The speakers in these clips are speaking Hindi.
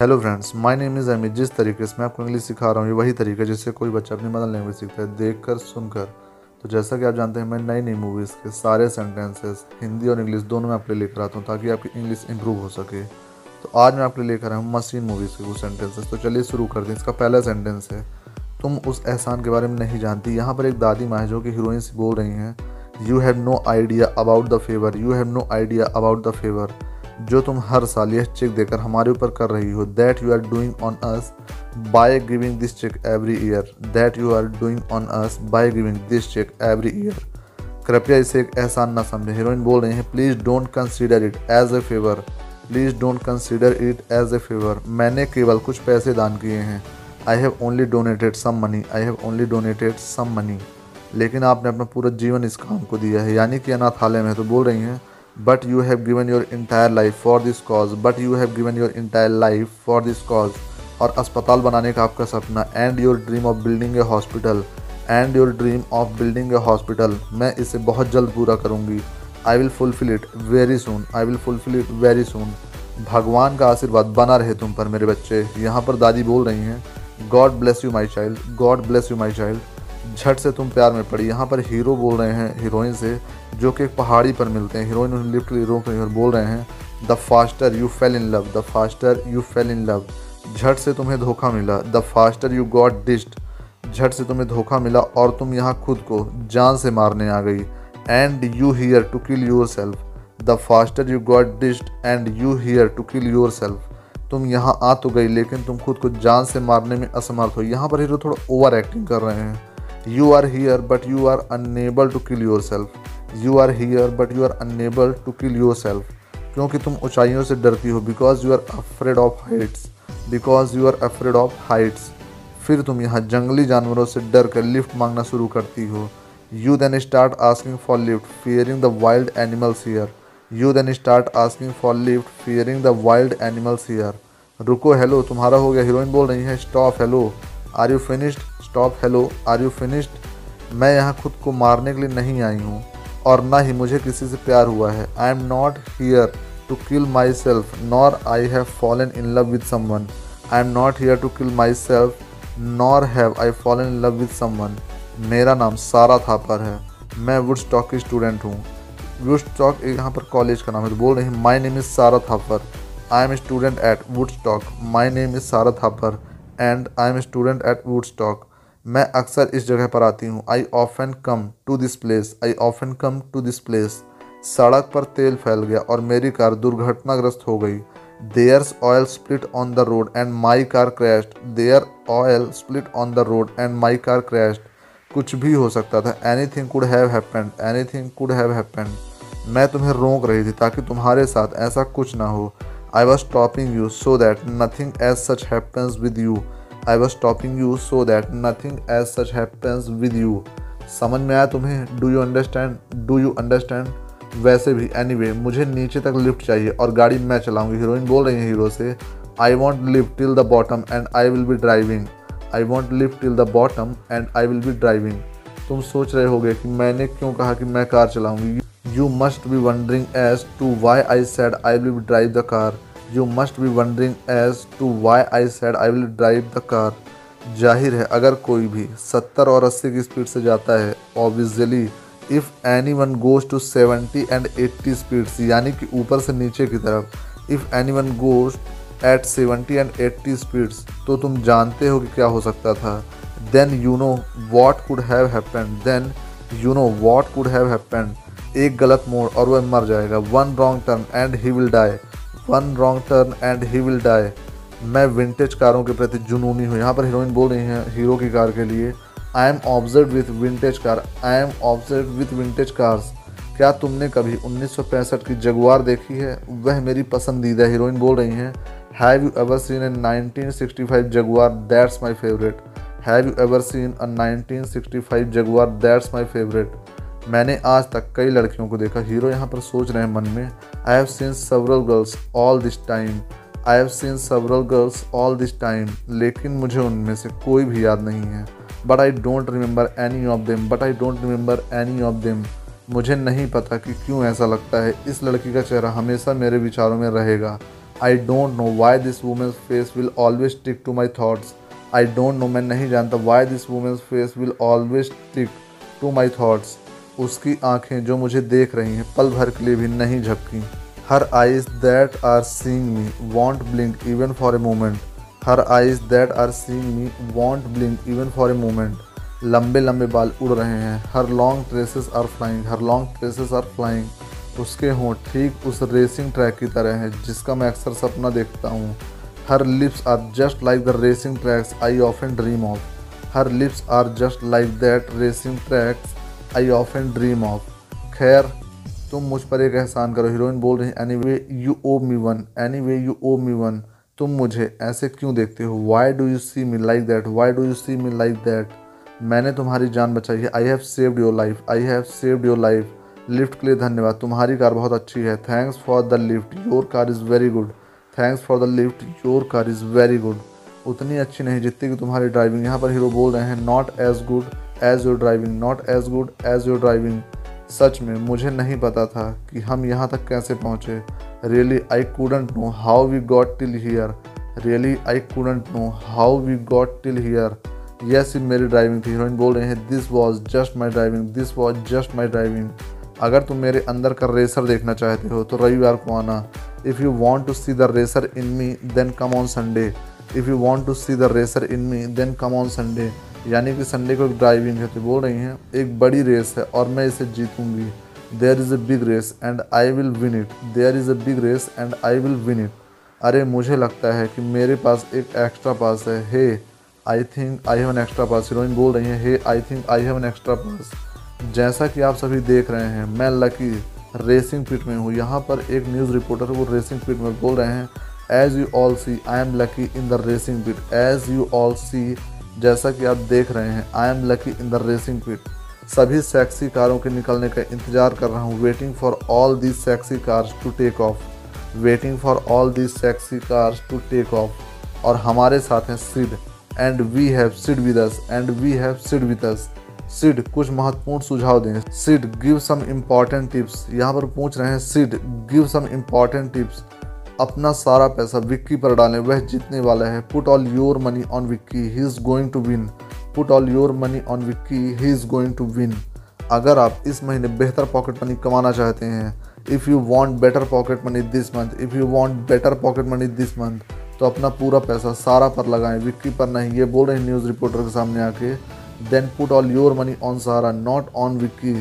Hello friends my name is Amit जिस तरीके से मैं आपको इंग्लिश सिखा रहा हूँ, ये वही तरीका जिससे कोई बच्चा अपनी मदर लैंग्वेज सीखता है, देखकर, सुनकर। तो जैसा कि आप जानते हैं, मैं नई नई मूवीज़ के सारे सेंटेंसेस हिंदी और इंग्लिश दोनों में आपके लिए लेकर आता हूँ ताकि आपकी इंग्लिश इंप्रूव हो सके। तो आज मैं आपके लिए लेकर आया हूँ मशीन मूवीज़ के कुछ सेंटेंसेस तो चलिए शुरू कर दें। इसका पहला सेंटेंस है, तुम उस एहसान के बारे में नहीं जानती। यहाँ पर एक दादी माँ जो कि हीरोइन से बोल रही हैं you have no idea about the favour you have no idea about the favour जो तुम हर साल यह चेक देकर हमारे ऊपर कर रही हो that you are doing on us by giving this cheque every year that you are doing on us by giving this cheque every year कृपया इसे एक एहसान ना समझे। हीरोइन बोल रही हैं please don't consider it as a favour please don't consider it as a favour मैंने केवल कुछ पैसे दान किए हैं। I have only donated some money I have only donated some money लेकिन आपने अपना पूरा जीवन इस काम को दिया है। यानी कि अनाथालय में तो बोल रही हैं but you have given your entire life for this cause. But you have given your entire life for this cause. और अस्पताल बनाने का आपका सपना। And your dream of building a hospital and your dream of building a hospital मैं इसे बहुत जल्द पूरा करूँगी। I will fulfil it very soon I will fulfil it very soon भगवान का आशीर्वाद बना रहे तुम पर मेरे बच्चे। यहाँ पर दादी बोल रही हैं God bless you my child God bless you my child झट से तुम प्यार में पड़ी। यहाँ पर हीरो बोल रहे हैं, हीरोइन से, जो कि एक पहाड़ी पर मिलते हैं। हीरोइन उन्हें लिफ्ट रही बोल रहे हैं the faster you fall in love the faster you fall in love झट से तुम्हें धोखा मिला। The faster you got dissed झट से तुम्हें धोखा मिला और तुम यहाँ खुद को जान से मारने आ गई। And you here to kill yourself the faster you got dissed and you here to kill yourself तुम यहाँ आ तो गई, लेकिन तुम खुद को जान से मारने में असमर्थ हो। यहाँ पर हीरो थोड़ा ओवर एक्टिंग कर रहे हैं। You are here but you are unable to kill yourself you are here but you are unable to kill yourself क्योंकि तुम ऊंचाइयों से डरती हो because you are afraid of heights because you are afraid of heights फिर तुम यहाँ जंगली जानवरों से डर कर लिफ्ट मांगना शुरू करती हो। You then start asking for lift fearing the wild animals here you then start asking for lift fearing the wild animals here रुको हेलो तुम्हारा हो गया हीरोइन बोल रही है stop hello are you finished stop, hello, are you finished? मैं यहाँ खुद को मारने के लिए नहीं आई हूँ और ना ही मुझे किसी से प्यार हुआ है। I am not here to kill myself nor I have fallen in love with someone I am not here to kill myself nor have I fallen in love with someone मेरा नाम सारा थापर है। मैं वुड स्टॉक की स्टूडेंट हूँ। वुड स्टॉक यहाँ पर कॉलेज का नाम है। तो बोल रहे my name is Sara Thapar. I am student at Woodstock my name is Sara Thapar and I am student at Woodstock मैं अक्सर इस जगह पर आती हूँ। I often come to this place I often come to this place सड़क पर तेल फैल गया और मेरी कार दुर्घटनाग्रस्त हो गई। There's oil split on the road and my car crashed there oil split on the road and my car crashed कुछ भी हो सकता था। Anything could have happened anything could have happened मैं तुम्हें रोक रही थी ताकि तुम्हारे साथ ऐसा कुछ ना हो। I was stopping you so that nothing as such happens with you I was stopping you so that nothing as such happens with you समझ में आया तुम्हें? Do you understand do you understand वैसे भी एनी anyway, मुझे नीचे तक लिफ्ट चाहिए और गाड़ी मैं चलाऊँगी। हीरोइन बोल रही है हीरो से I want lift till the bottom and I will be driving I want lift till the bottom and I will be driving तुम सोच रहे होगे कि मैंने क्यों कहा कि मैं car चलाऊँगी? You must be wondering as to why I said I will drive the car you must be wondering as to why I said I will drive the car ज़ाहिर है, अगर कोई भी 70 और 80 की स्पीड से जाता है obviously if anyone goes to 70 and 80 speeds यानी कि ऊपर से नीचे की तरफ़ if anyone goes at 70 and 80 speeds तो तुम जानते हो कि क्या हो सकता था। Then you know what could have happened then you know what could have happened एक गलत मोड़ और वह मर जाएगा। One wrong turn and he will die one wrong turn and he will die मैं विंटेज कारों के प्रति जुनूनी हूँ। यहाँ पर हीरोइन बोल रही हैं हीरो की कार के लिए I am observe with vintage car I am observe with vintage cars क्या तुमने कभी 1965 की जगुआर देखी है? वह मेरी पसंदीदा हीरोइन बोल रही हैं have you ever seen a 1965 Jaguar that's my favourite have you ever seen a 1965 Jaguar that's my favourite मैंने आज तक कई लड़कियों को देखा। हीरो यहाँ पर सोच रहे हैं मन में I have seen several girls all this time I have seen several girls all this time लेकिन मुझे उनमें से कोई भी याद नहीं है। But I don't remember any of them but I don't remember any of them मुझे नहीं पता कि क्यों ऐसा लगता है। इस लड़की का चेहरा हमेशा मेरे विचारों में रहेगा। I don't know why this women's face will always stick to my thoughts I don't know मैं नहीं जानता why this women's face will always stick to my thoughts उसकी आँखें जो मुझे देख रही हैं, पल भर के लिए भी नहीं झपकी। Her eyes that are seeing me won't blink even for a moment her eyes that are seeing me won't blink even for a moment लंबे लंबे बाल उड़ रहे हैं। Her long tresses are flying her long tresses are flying उसके हों ठीक उस रेसिंग ट्रैक की तरह है, जिसका मैं अक्सर सपना देखता हूँ। Her lips are just like the racing tracks I of and dream of her lips are just like that racing tracks I of often dream of खैर, तुम मुझ पर एक एहसान करो, हीरोइन बोल रही anyway you owe me one anyway you owe me one तुम मुझे ऐसे क्यों देखते हो? Why do you see me like that why do you see me like that मैंने तुम्हारी जान बचाई है. I have saved your life I have saved your life lift के लिए धन्यवाद. तुम्हारी कार बहुत अच्छी है. Thanks for the lift your car is very good thanks for the lift your car is very good उतनी अच्छी नहीं जितनी कि तुम्हारी ड्राइविंग यहाँ पर हीरो बोल रहे हैं not as good as your driving not as good as your driving सच में मुझे नहीं पता था कि हम यहाँ तक कैसे पहुँचे। Really I couldn't know how we got till here really I couldn't know how we got till here यह सिर्फ़ मेरी ड्राइविंग थी। हीरोइन बोल रहे हैं this was just my driving this was just my driving अगर तुम मेरे अंदर का रेसर देखना चाहते हो तो रविवार को आना। If you want to see the racer in me then come on Sunday if you want to see the racer in me then come on Sunday यानी कि संडे को एक ड्राइविंग है तो बोल रही हैं, एक बड़ी रेस है और मैं इसे जीतूँगी। There is a big race and I will win it there is a big race and I will win it अरे, मुझे लगता है कि मेरे पास एक एक्स्ट्रा पास है। Hey I think I have an extra pass heroine बोल रही हैं hey I think I have an extra pass जैसा कि आप सभी देख रहे हैं, मैं लकी रेसिंग पिट में हूँ। यहाँ पर एक न्यूज़ रिपोर्टर वो रेसिंग पिट में बोल रहे हैं as you all see I am lucky in the racing pit as you all see जैसा कि आप देख रहे हैं I am lucky in the racing pit सभी सेक्सी कारों के निकलने का इंतज़ार कर रहा हूँ waiting for all these sexy cars to take off waiting for all these sexy cars to take off और हमारे साथ हैं Sid and we have Sid with us and we have Sid with us Sid कुछ महत्वपूर्ण सुझाव दें। Sid give some important tips यहाँ पर पूछ रहे हैं Sid give some important tips अपना सारा पैसा विक्की पर डालें। वह जीतने वाला है। Put all your money on Vicky he is going to win put all your money on Vicky he is going to win अगर आप इस महीने बेहतर पॉकेट मनी कमाना चाहते हैं if you want better pocket money this month if you want better pocket money this month तो अपना पूरा पैसा सारा पर लगाएँ। विक्की पर नहीं, ये बोल रहे हैं न्यूज़ रिपोर्टर के सामने आके। Then put all your money on Sahara not on Vicky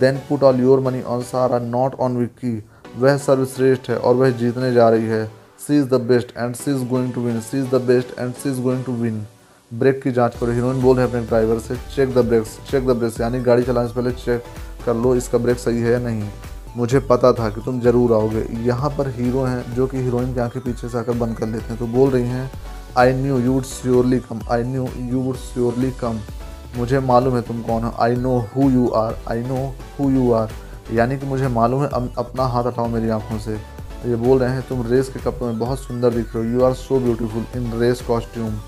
then put all your money on Sahara not on Vicky वह सर्वश्रेष्ठ है और वह जीतने जा रही है। She is the best and she is going to win she is the best and she is going to win brake की जाँच करो। हीरोइन बोल है अपने ड्राइवर से check the brakes check the brakes यानी गाड़ी चलाने से पहले चेक कर लो, इसका ब्रेक सही है या नहीं। मुझे पता था कि तुम ज़रूर आओगे। यहाँ पर हीरो हैं जो कि हीरोइन की आँखें पीछे से आकर बंद कर लेते हैं। तो बोल रही हैं I knew you would surely come I knew you would surely come मुझे मालूम है तुम कौन हो। I know who you are I know who you are यानी कि मुझे मालूम है अपना हाथ हटाओ मेरी आँखों से। ये बोल रहे हैं, तुम रेस के कपड़ों में बहुत सुंदर दिख रहे हो। You are so beautiful in race costume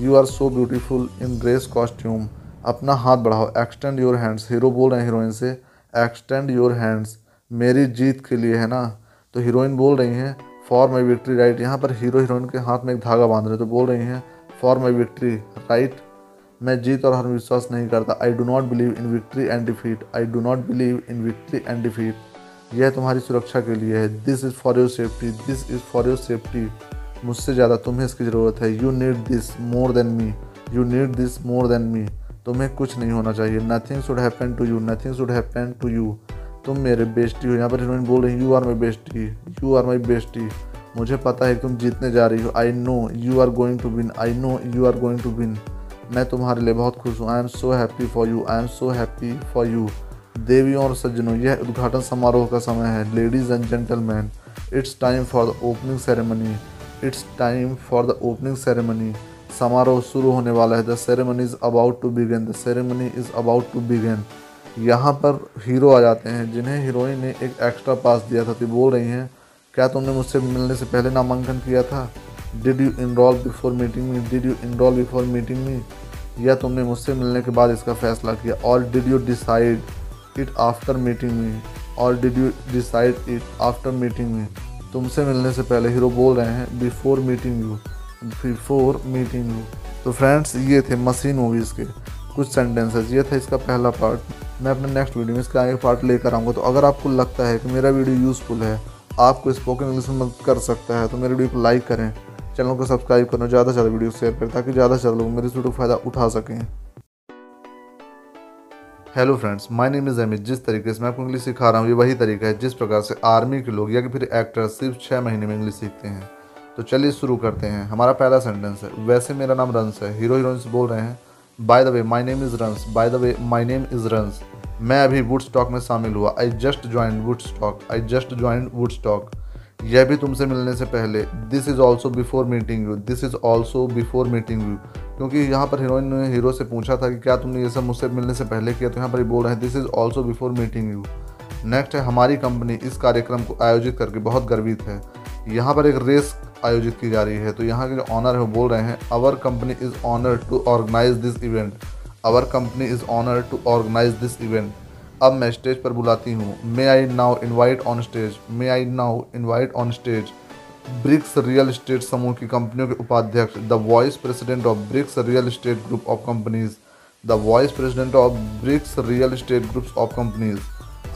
you are so beautiful in race costume अपना हाथ बढ़ाओ। एक्सटेंड योर हैंड्स हीरो बोल रहे हैं हीरोइन से। एक्सटेंड योर हैंड्स मेरी जीत के लिए, है ना? तो हीरोइन बोल रही हैं फॉर माई विक्ट्री राइट यहाँ पर हीरो हीरोइन के हाथ में एक धागा बाँध रहे तो बोल रही हैं फॉर माई विक्ट्री राइट मैं जीत और हर विश्वास नहीं करता। I do not believe in victory and defeat I do not believe in victory and defeat यह तुम्हारी सुरक्षा के लिए है। This is for your safety this is for your safety मुझसे ज़्यादा तुम्हें इसकी ज़रूरत है। You need this more than me you need this more than me तुम्हें कुछ नहीं होना चाहिए। Nothing should happen to you nothing should happen to you तुम मेरे बेस्टी हो। यहाँ पर हीरोइन बोल रही है you are my bestie. You are my bestie. मुझे पता है तुम जीतने जा रही हो। I know you are going to win I know you are going to win मैं तुम्हारे लिए बहुत खुश हूँ। I am so happy for you I am so happy for you देवियों और सज्जनों, यह उद्घाटन समारोह का समय है। Ladies and gentleman it's time for the opening ceremony it's time for the opening ceremony समारोह शुरू होने वाला है। The ceremony is about to begin the ceremony is about to begin यहाँ पर हीरो आ जाते हैं, जिन्हें हीरोइन ने एक एक्स्ट्रा पास दिया था। तो बोल रही हैं, क्या तुमने मुझसे मिलने से पहले नामांकन किया था? Did you enroll before meeting me did you enroll before meeting me या तुमने मुझसे मिलने के बाद इसका फैसला किया? और did you decide it after meeting me और did you decide it after meeting me तुमसे मिलने से पहले हीरो बोल रहे हैं before meeting you before meeting you तो फ्रेंड्स ये थे मशीन मूवीज़ के कुछ सेंटेंसेस ये था इसका पहला पार्ट मैं अपने नेक्स्ट वीडियो में इसका आगे पार्ट लेकर आऊँगा। तो अगर आपको लगता है कि मेरा वीडियो यूज़फुल है, आपको स्पोकन इंग्लिश में मदद कर सकता है तो मेरे वीडियो को लाइक करें। चैनल को सब्सक्राइब करें ज़्यादा से वीडियो शेयर करें, ताकि ज़्यादा से लोग मेरे वीडियो को फ़ायदा उठा सकें। Hello friends my name is Amit जिस तरीके से मैं आपको इंग्लिश सिखा रहा हूँ, ये वही तरीका है, जिस प्रकार से आर्मी के लोग या कि फिर एक्टर सिर्फ़ छः महीने में इंग्लिश सीखते हैं। तो चलिए शुरू करते हैं। हमारा पहला सेंटेंस है। वैसे मेरा नाम रंस है। हीरो हीरोइन से बोल रहे हैं। By the way my name is Rans by the way my name is Rans मैं अभी वुड स्टॉक में शामिल हुआ। I just join Wood I just join Wood यह भी तुमसे मिलने से पहले this is also before meeting you this is also before meeting you क्योंकि यहाँ पर हीरोइन ने हीरो से पूछा था कि क्या तुमने ये सब मुझसे मिलने से पहले किया तो यहाँ पर ही बोल रहे हैं this is also before meeting you next है, हमारी कंपनी इस कार्यक्रम को आयोजित करके बहुत गर्वित है। यहाँ पर एक रेस आयोजित की जा रही है तो यहाँ के जो ऑनर है वो बोल रहे हैं our company is honour to organize this event our company is honour to organize this event अब मैं स्टेज पर बुलाती हूँ। May I now invite on stage may I now invite on stage Bricks real estate समूह की कंपनियों के उपाध्यक्ष the vice president of Bricks real estate group of companies the vice president of Bricks real estate groups of companies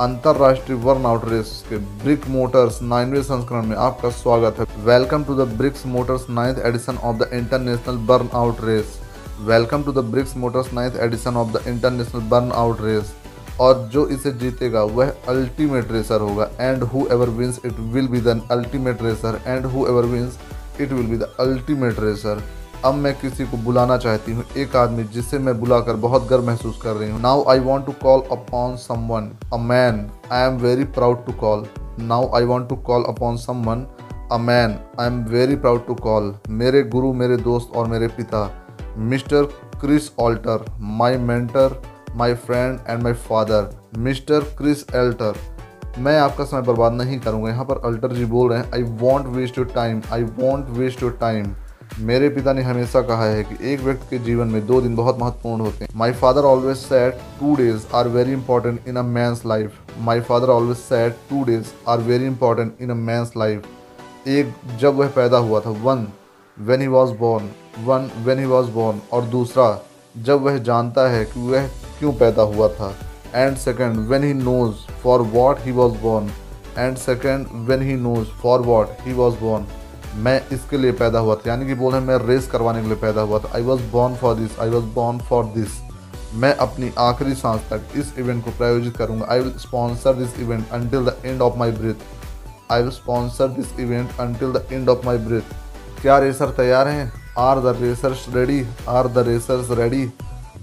अंतरराष्ट्रीय वर्न आउट रेस के ब्रिक मोटर्स नाइनवे संस्करण में आपका स्वागत है। Welcome to the Bricks Motors ninth edition of the international burn out race welcome to the Bricks Motors ninth edition of the international burn out race और जो इसे जीतेगा, वह अल्टीमेट रेसर होगा। And whoever wins it will be the ultimate racer and whoever wins it will be the ultimate racer अब मैं किसी को बुलाना चाहती हूँ, एक आदमी जिसे मैं बुलाकर बहुत गर्व महसूस कर रही हूँ। Now I want to call upon someone a man I am very proud to call now I want to call upon someone a man I am very proud to call मेरे गुरु, मेरे दोस्त और मेरे पिता Mr Chris Alter my mentor my friend and my father Mr Chris Elter मैं आपका समय बर्बाद नहीं करूँगा। यहाँ पर अल्टर जी बोल रहे हैं I won't waste your time I won't waste your time मेरे पिता ने हमेशा कहा है कि एक व्यक्ति के जीवन में दो दिन बहुत महत्वपूर्ण होते हैं। My father always said two days are very important in a man's life my father always said two days are very important in a man's life एक जब वह पैदा हुआ था one when he was born one when he was born और दूसरा जब वह जानता है कि वह क्यों पैदा हुआ था। And second when he knows for what he was born and second when he knows for what he was born मैं इसके लिए पैदा हुआ था। यानी कि बोल मैं रेस करवाने के लिए पैदा हुआ था। I was born for this I was born for this मैं अपनी आखिरी सांस तक इस इवेंट को प्रायोजित करूँगा। I will sponsor this event until the end of my breath I will sponsor this event until the end of my breath क्या रेसर तैयार हैं? Are the racers ready are the racers ready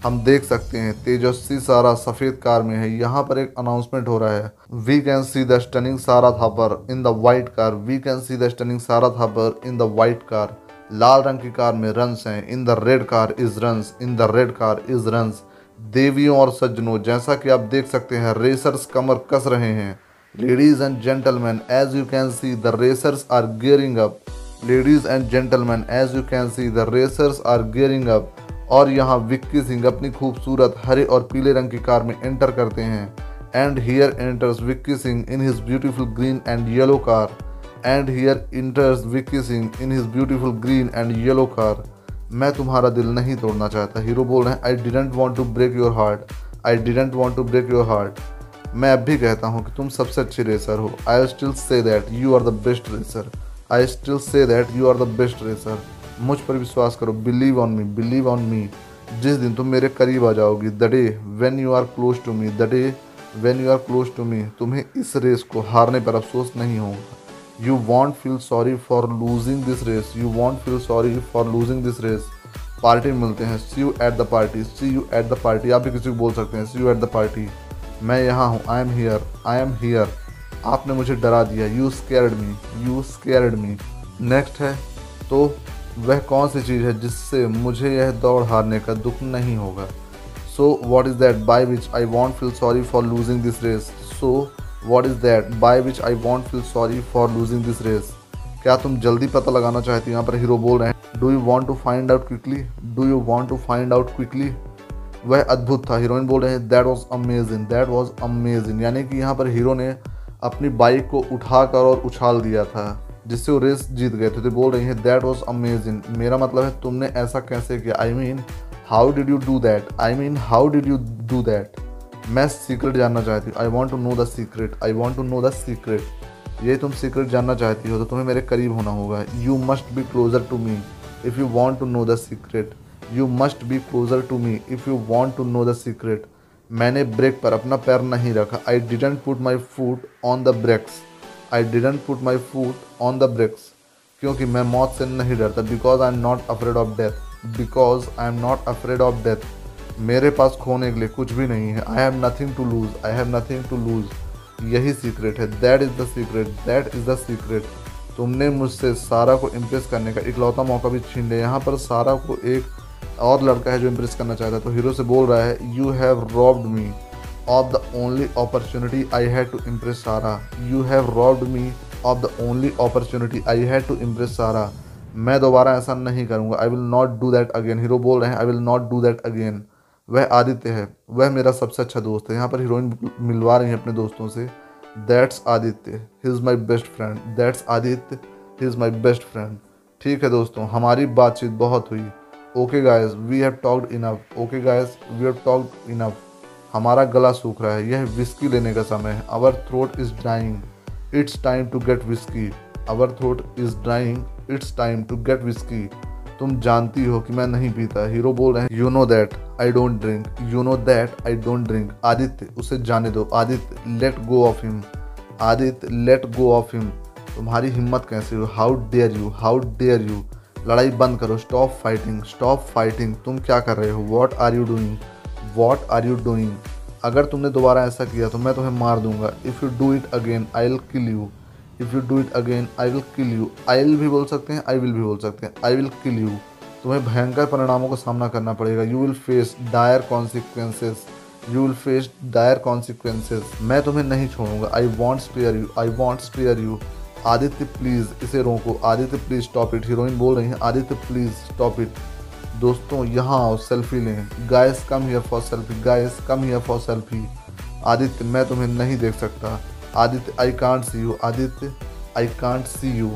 हम देख सकते हैं, तेजस्वी सारा सफ़ेद कार में है। यहाँ पर एक अनाउंसमेंट हो रहा है। We can see the stunning Sara Thapar in the white car we can see the stunning Sara Thapar in the white car लाल रंग की कार में रंस हैं। In the red car is runs in the red car is runs देवियों और सज्जनों, जैसा कि आप देख सकते हैं रेसर्स कमर कस रहे हैं। Ladies and gentleman as you can see the racers are gearing up ladies and gentleman as you can see the racers are gearing up और यहाँ विक्की सिंह अपनी खूबसूरत हरे और पीले रंग की कार में एंटर करते हैं। And here enters Vicky Singh in his beautiful green and yellow car and here enters Vicky Singh in his beautiful green and yellow car मैं तुम्हारा दिल नहीं तोड़ना चाहता, हीरो बोल रहे हैं I didn't want to break your heart I didn't want to break your heart मैं अब भी कहता हूँ कि तुम सबसे अच्छे रेसर हो। I still say that you are the best racer I still say that you are the best racer मुझ पर विश्वास करो believe on me believe on me जिस दिन तुम मेरे करीब आ जाओगी the day when you are close to me the day when you are close to me तुम्हें इस रेस को हारने पर अफसोस नहीं होगा. You won't feel sorry for losing this race you won't feel sorry for losing this race party में मिलते हैं. See you at the party see you at the party आप भी किसी को बोल सकते हैं see you at the party मैं यहाँ हूँ. I am here I am here आपने मुझे डरा दिया। You scared me you scared me next है तो वह कौन सी चीज़ है जिससे मुझे यह दौड़ हारने का दुख नहीं होगा? So what is that by which I won't feel sorry for losing this race so what is that by which I won't feel sorry for losing this race क्या तुम जल्दी पता लगाना चाहती हो? यहाँ पर हीरो बोल रहे हैं। Do you want to find out quickly do you want to find out quickly वह अद्भुत था। हीरोइन बोल रहे हैं that was amazing that was amazing यानी कि यहाँ पर हीरो ने अपनी बाइक को उठाकर और उछाल दिया था, जिससे वो रेस जीत गए थे। तो बोल रही है दैट वॉज़ अमेजिंग मेरा मतलब है, तुमने ऐसा कैसे किया? I mean how did you do that I mean how did you do that मैं सीक्रेट जानना चाहती हूँ। I want to know the secret I want to know the secret ये तुम सीक्रेट जानना चाहती हो तो तुम्हें मेरे करीब होना होगा। You must be closer to me if you want to know the secret you must be closer to me if you want to know the secret मैंने ब्रेक पर अपना पैर नहीं रखा। I didn't put my foot on the brakes I didn't put my foot on the brakes क्योंकि मैं मौत से नहीं डरता। Because I am not afraid of death because I am not afraid of death मेरे पास खोने के लिए कुछ भी नहीं है। I have nothing to lose I have nothing to lose यही सीक्रेट है। That is the secret that is the secret तुमने मुझसे सारा को इम्प्रेस करने का इकलौता मौका भी छीन लिया। यहाँ पर सारा को एक और लड़का है जो इम्प्रेस करना चाहता है तो हीरो से बोल रहा है you have robbed me of the only opportunity I had to impress Sara you have robbed me of the only opportunity I had to impress Sara मैं दोबारा ऐसा नहीं करूँगा। I will not do that again hero बोल रहे हैं I will not do that again वह आदित्य है। वह मेरा सबसे अच्छा दोस्त है। यहाँ पर हीरोइन मिलवा रही है अपने दोस्तों से। That's Aditya. He is my best friend that's Aditya. He is my best friend ठीक है दोस्तों, हमारी बातचीत बहुत हुई। Okay guys we have talked enough okay guys we have talked enough हमारा गला सूख रहा है। यह विस्की लेने का समय है। Our throat is drying it's time to get whisky our throat is drying it's time to get whisky तुम जानती हो कि मैं नहीं पीता। हीरो बोल रहे हैं you know that I don't drink you know that I don't drink Aditya, उसे जाने दो। Aditya let go of him Aditya let go of him तुम्हारी हिम्मत कैसे हो? How dare you how dare you लड़ाई बंद करो स्टॉप फाइटिंग स्टॉप फाइटिंग तुम क्या कर रहे हो? What are you doing what are you doing अगर तुमने दोबारा ऐसा किया तो मैं तुम्हें मार दूँगा। If you do it again I will kill you if you do it again I will kill you I will भी बोल सकते हैं आई विल भी बोल सकते हैं। आई विल किल यू तुम्हें भयंकर परिणामों का सामना करना पड़ेगा। You will face dire consequences you will face dire consequences मैं तुम्हें नहीं छोड़ूँगा। I won't spare you I won't spare you Aditya please इसे रोको। Aditya please stop it heroine बोल रही हैं, आदित्य प्लीज़ स्टॉप इट दोस्तों, यहाँ आओ सेल्फी लें। Guys come here for selfie guys come here for selfie Aditya, मैं तुम्हें नहीं देख सकता। Aditya I can't see you Aditya I can't see you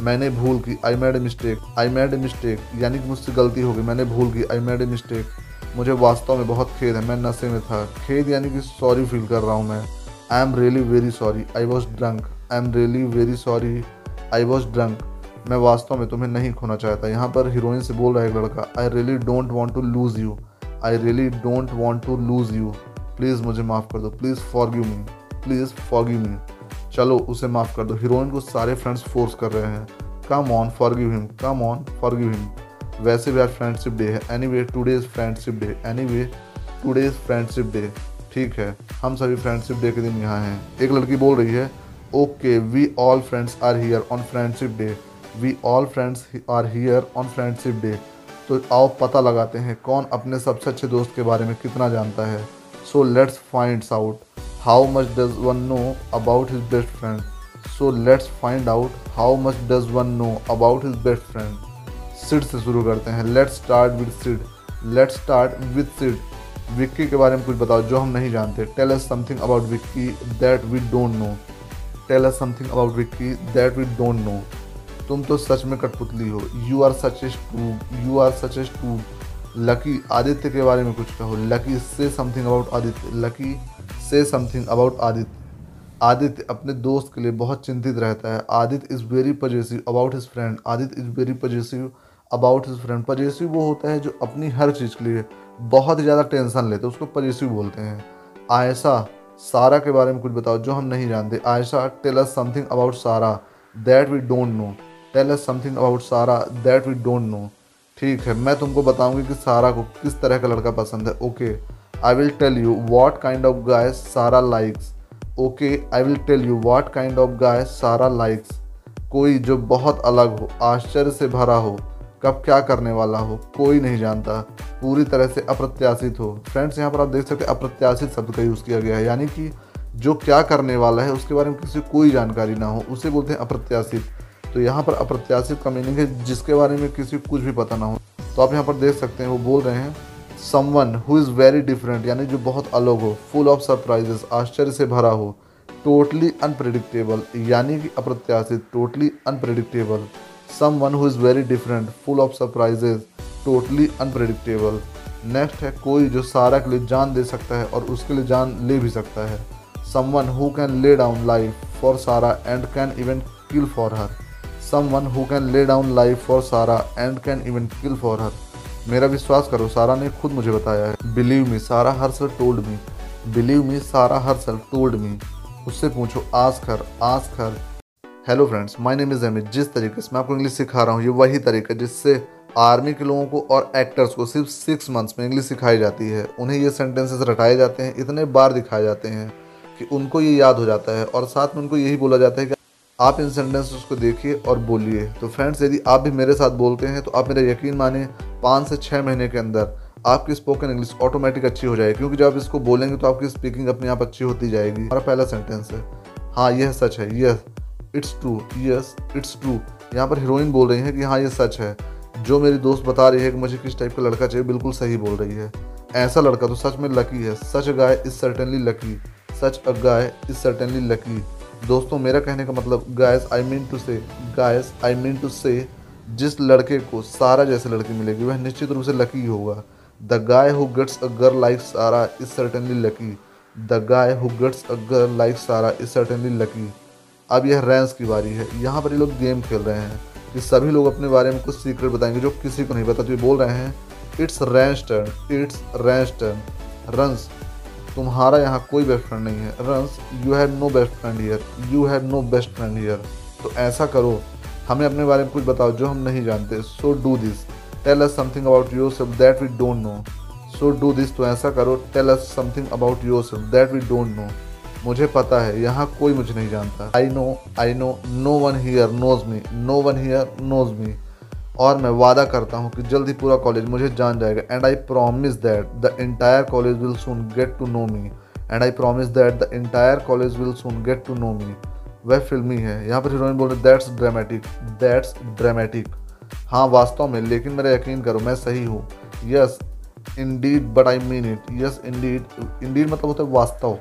मैंने भूल की I made a mistake I made a mistake यानी कि मुझसे गलती हो गई। मैंने भूल की आई मेड ए मिस्टेक मुझे वास्तव में बहुत खेद है। मैं नशे में था। खेद यानी कि सॉरी फील कर रहा हूँ मैं। I am really very sorry I was drunk I am really very sorry I was drunk मैं वास्तव में तुम्हें नहीं खोना चाहता। यहाँ पर हीरोइन से बोल रहा है एक लड़का I really don't want to lose you I really don't want to lose you please मुझे माफ़ कर दो। Please for me please for forgive me चलो, उसे माफ़ कर दो। हीरोइन को सारे फ्रेंड्स फोर्स कर रहे हैं। Come on for forgive him come on for forgive him वैसे भी आज फ्रेंडशिप डे है। Anyway today's friendship day anyway today's friendship day ठीक है। हम सभी फ्रेंडशिप डे के दिन यहाँ हैं। एक लड़की बोल रही है okay we all friends are here on friendship day we all friends are here on friendship day तो आओ पता लगाते हैं कौन अपने सबसे अच्छे दोस्त के बारे में कितना जानता है। So let's find out how much does one know about his best friend so let's find out how much does one know about his best friend Sid से शुरू करते हैं। Let's start with Sid let's start with Sid Vicky के बारे में कुछ बताओ जो हम नहीं जानते। Tell us something about Vicky that we don't know tell us something about Vicky that we don't know तुम तो सच में कठपुतली हो। You are such a too you are such a too Lucky Aditya के बारे में कुछ कहो। Lucky say something about Aditya. Lucky say something about Aditya. Aditya अपने दोस्त के लिए बहुत चिंतित रहता है। Aditya is very possessive about his friend Aditya is very possessive about his friend possessive वो होता है जो अपनी हर चीज़ के लिए बहुत ज़्यादा टेंशन लेते हैं। उसको पजेसिव बोलते हैं। आयशा सारा के बारे में कुछ बताओ जो हम नहीं जानते। Ayesha tell us something about Sara that we don't know tell us something about Sara that we don't know ठीक है, मैं तुमको बताऊँगी कि सारा को किस तरह का लड़का पसंद है। Okay I will tell you what kind of guy Sara likes okay I will tell you what kind of guy Sara likes कोई जो बहुत अलग हो, आश्चर्य से भरा हो कब क्या करने वाला हो, कोई नहीं जानता। पूरी तरह से अप्रत्याशित हो। फ्रेंड्स यहाँ पर आप देख सकते हैं, अप्रत्याशित शब्द का यूज़ किया गया है। यानी कि जो क्या करने वाला है, उसके बारे में किसी कोई जानकारी ना हो, उसे बोलते हैं अप्रत्याशित। तो यहाँ पर अप्रत्याशित का मीनिंग है, जिसके बारे में किसी को कुछ भी पता ना हो। तो आप यहाँ पर देख सकते हैं, वो बोल रहे हैं someone who is very different यानी जो बहुत अलग हो फुल ऑफ़ सरप्राइजेस आश्चर्य से भरा हो टोटली अनप्रिडिक्टेबल यानी कि अप्रत्याशित totally unpredictable someone who is very different full of surprises totally unpredictable next है कोई जो सारा के लिए जान दे सकता है और उसके लिए जान ले भी सकता है। Someone who can lay down life for Sara and can even kill for her someone who can lay down life for Sara and can even kill for her मेरा विश्वास करो सारा ने खुद मुझे बताया है। Believe me Sara her sir told me believe me Sara her sir told me उससे पूछो आज कर आज कर hello friends my name is Amit जिस तरीके से मैं आपको इंग्लिश सिखा रहा हूँ, ये वही तरीका जिससे आर्मी के लोगों को और एक्टर्स को सिर्फ़ सिक्स मंथ्स में इंग्लिश सिखाई जाती है। उन्हें ये सेंटेंसेस रटाए जाते हैं, इतने बार दिखाए जाते हैं कि उनको ये याद हो जाता है और साथ में उनको यही बोला जाता है कि आप इन सेंटेंसेस को देखिए और बोलिए। तो फ्रेंड्स यदि आप भी मेरे साथ बोलते हैं तो आप मेरा यकीन माने पाँच से छः महीने के अंदर आपकी स्पोकन इंग्लिश ऑटोमेटिक अच्छी हो जाएगी, क्योंकि जब आप इसको बोलेंगे तो आपकी स्पीकिंग अपने आप अच्छी होती जाएगी। हमारा पहला सेंटेंस है हाँ यह सच है, यह it's true yes it's true यहाँ पर हीरोइन बोल रही है कि हाँ ये सच है। जो मेरी दोस्त बता रही है कि मुझे किस टाइप का लड़का चाहिए, बिल्कुल सही बोल रही है। ऐसा लड़का तो सच में लकी है। Such a guy is certainly lucky such a guy is certainly lucky दोस्तों, मेरा कहने का मतलब guys I mean to say guys I mean to say जिस लड़के को सारा जैसे लड़की मिलेगी, वह निश्चित रूप से लकी होगा। The guy who gets a girl like Sara is certainly lucky the guy who gets a girl like Sara is certainly lucky अब यह रैंस की बारी है। यहाँ पर ये लोग गेम खेल रहे हैं। कि सभी लोग अपने बारे में कुछ सीक्रेट बताएँगे जो किसी को नहीं पता। तो बोल रहे हैं, it's Rans turn, it's Rans turn. Rans, तुम्हारा यहाँ कोई बेस्ट फ्रेंड नहीं है। Rans you have no best friend here you have no best friend here तो ऐसा करो। हमें अपने बारे में कुछ बताओ जो हम नहीं जानते। So do this tell us something about yourself that we don't know so do this तो ऐसा करो। Tell us something about yourself that we don't know मुझे पता है, यहाँ कोई मुझे नहीं जानता। I know I know no one here knows me no one here knows me और मैं वादा करता हूँ कि जल्दी पूरा कॉलेज मुझे जान जाएगा। And I promise that the entire college will soon get to know me and I promise that the entire college will soon get to know me वह फिल्मी है। यहाँ पर हीरोइन बोल रहे दैट्स ड्रामेटिक दैट्स ड्रामेटिक हाँ वास्तव में, लेकिन मेरा यकीन करो, मैं सही हूँ। Yes indeed but I mean it yes indeed indeed मतलब होता है वास्तव।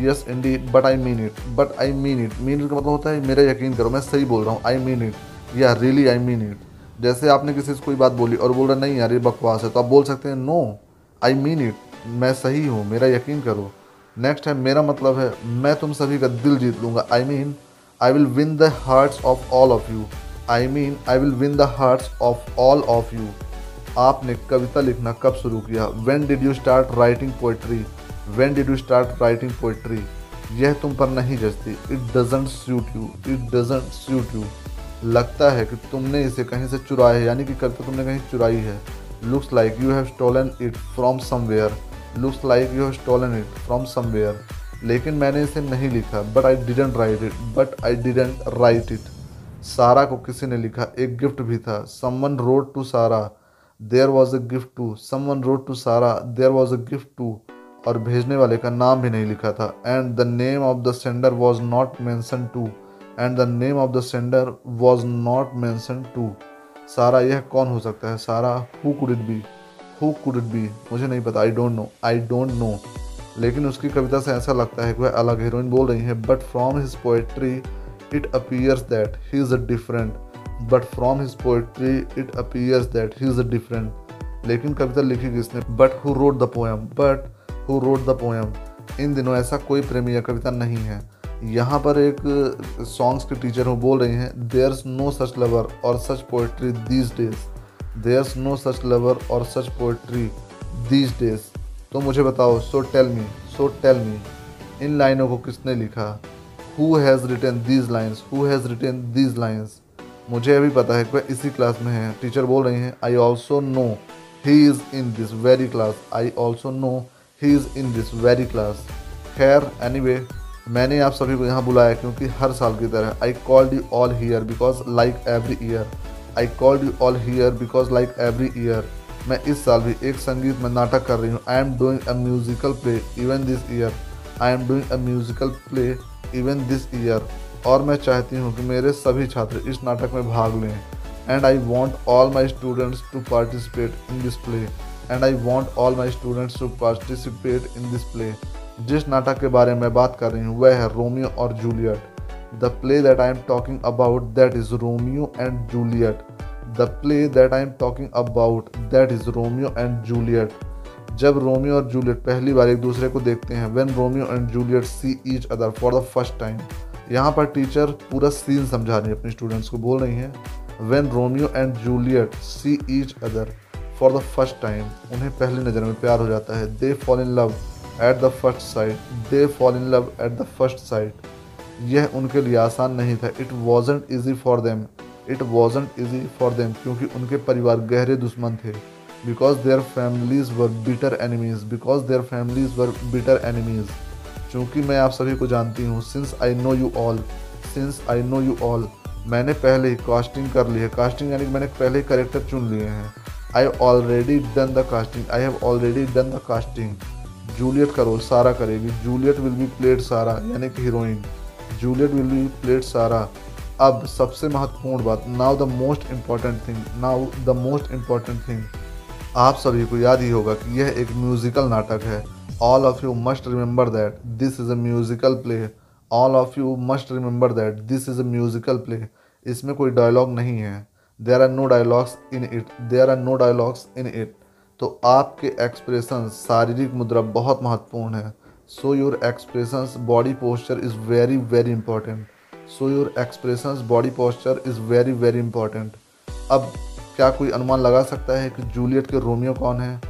Yes indeed but I mean it but I mean it mean it का मतलब होता है, मेरा यकीन करो, मैं सही बोल रहा हूँ आई मीन इट या रियली आई मीन इट जैसे आपने किसी से कोई बात बोली और बोल रहा, नहीं यार, ये बकवास है तो आप बोल सकते हैं नो आई मीन इट मैं सही हूँ, मेरा यकीन करो। नेक्स्ट है मेरा मतलब है, मैं तुम सभी का दिल जीत लूँगा। I mean I will win the hearts of all of you I mean I will win the hearts of all of you आपने कविता लिखना कब शुरू किया? When did you start writing poetry when did you start writing poetry यह तुम पर नहीं जचती। It doesn't suit you it doesn't suit you लगता है कि तुमने इसे कहीं से चुराया है, यानी कि कविता तुमने कहीं चुराई है। Looks like you have stolen it from somewhere looks like you have stolen it from somewhere लेकिन मैंने इसे नहीं लिखा but I didn't write it but I didn't write it Sara को किसी ने लिखा। एक गिफ्ट भी था। Someone wrote to Sara there was a gift to someone wrote to Sara there was a gift to और भेजने वाले का नाम भी नहीं लिखा था। And the name of the sender was not mentioned to and the name of the sender was not mentioned to Sara यह कौन हो सकता है? Sara who could it be who could it be मुझे नहीं पता। I don't know I don't know लेकिन उसकी कविता से ऐसा लगता है कि वह अलग हीरोइन बोल रही है। But from his poetry it appears that he is a different but from his poetry it appears that he is a different लेकिन कविता लिखी किसने? But who wrote the poem but who wrote the poem इन दिनों ऐसा कोई प्रेमी या कविता नहीं है। यहाँ पर एक सॉन्ग्स के टीचर हूँ बोल रही हैं देयर्स नो सच लवर और such poetry these days there's no such lover और सच पोइट्री दीज डेज़ तो मुझे बताओ so tell me so tell me इन लाइनों को किसने लिखा? Who has written these lines who has written these lines मुझे अभी पता है कि इसी क्लास में है। टीचर बोल रही हैं I also know he is in this very class I also know he is in this very class खैर एनी वे मैंने आप सभी को यहाँ बुलाया क्योंकि हर साल की तरह I called you all here because like every year I called you all here because like every year मैं इस साल भी एक संगीत में नाटक कर रही हूँ। I am doing a musical play even this year I am doing a musical play even this year और मैं चाहती हूँ कि मेरे सभी छात्र इस नाटक में भाग लें। And I want all my students to participate in this play and I want all my students to participate in this play जिस नाटक के बारे में बात कर रही हूँ, वह है रोमियो और Juliet. The play that I am talking about that is Romeo and Juliet the play that I am talking about that is Romeo and Juliet जब रोमियो और जूलियट पहली बार एक दूसरे को देखते हैं when Romeo and Juliet see each other for the first time यहाँ पर टीचर पूरा सीन समझा रही है, अपने स्टूडेंट्स को बोल रही हैं when Romeo and Juliet see each other for the first time उन्हें पहली नज़र में प्यार हो जाता है। They fall in love at the first sight they fall in love at the first sight यह उनके लिए आसान नहीं था। It wasn't easy for them it wasn't easy for them क्योंकि उनके परिवार गहरे दुश्मन थे। Because their families were bitter enemies because their families were bitter enemies चूँकि मैं आप सभी को जानती हूँ since I know you all since I know you all मैंने पहले ही कास्टिंग कर ली है। कास्टिंग यानी मैंने पहले ही करेक्टर चुन लिए हैं। I already done the casting I have already done the casting Juliet का रोल सारा करेगी। Juliet will be played Sara यानी कि heroine Juliet will be played Sara अब सबसे महत्वपूर्ण बात now the most important thing now the most important thing आप सभी को याद ही होगा कि यह एक म्यूजिकल नाटक है। All of you must remember that this is a musical play all of you must remember that this is a musical play इसमें कोई डायलॉग नहीं है। There are no dialogues in it there are no dialogues in it तो आपके एक्सप्रेशन शारीरिक मुद्रा बहुत महत्वपूर्ण है। So your expressions body posture is very very important so your expressions body posture is very very important अब क्या कोई अनुमान लगा सकता है कि जूलियट के रोमियो कौन है?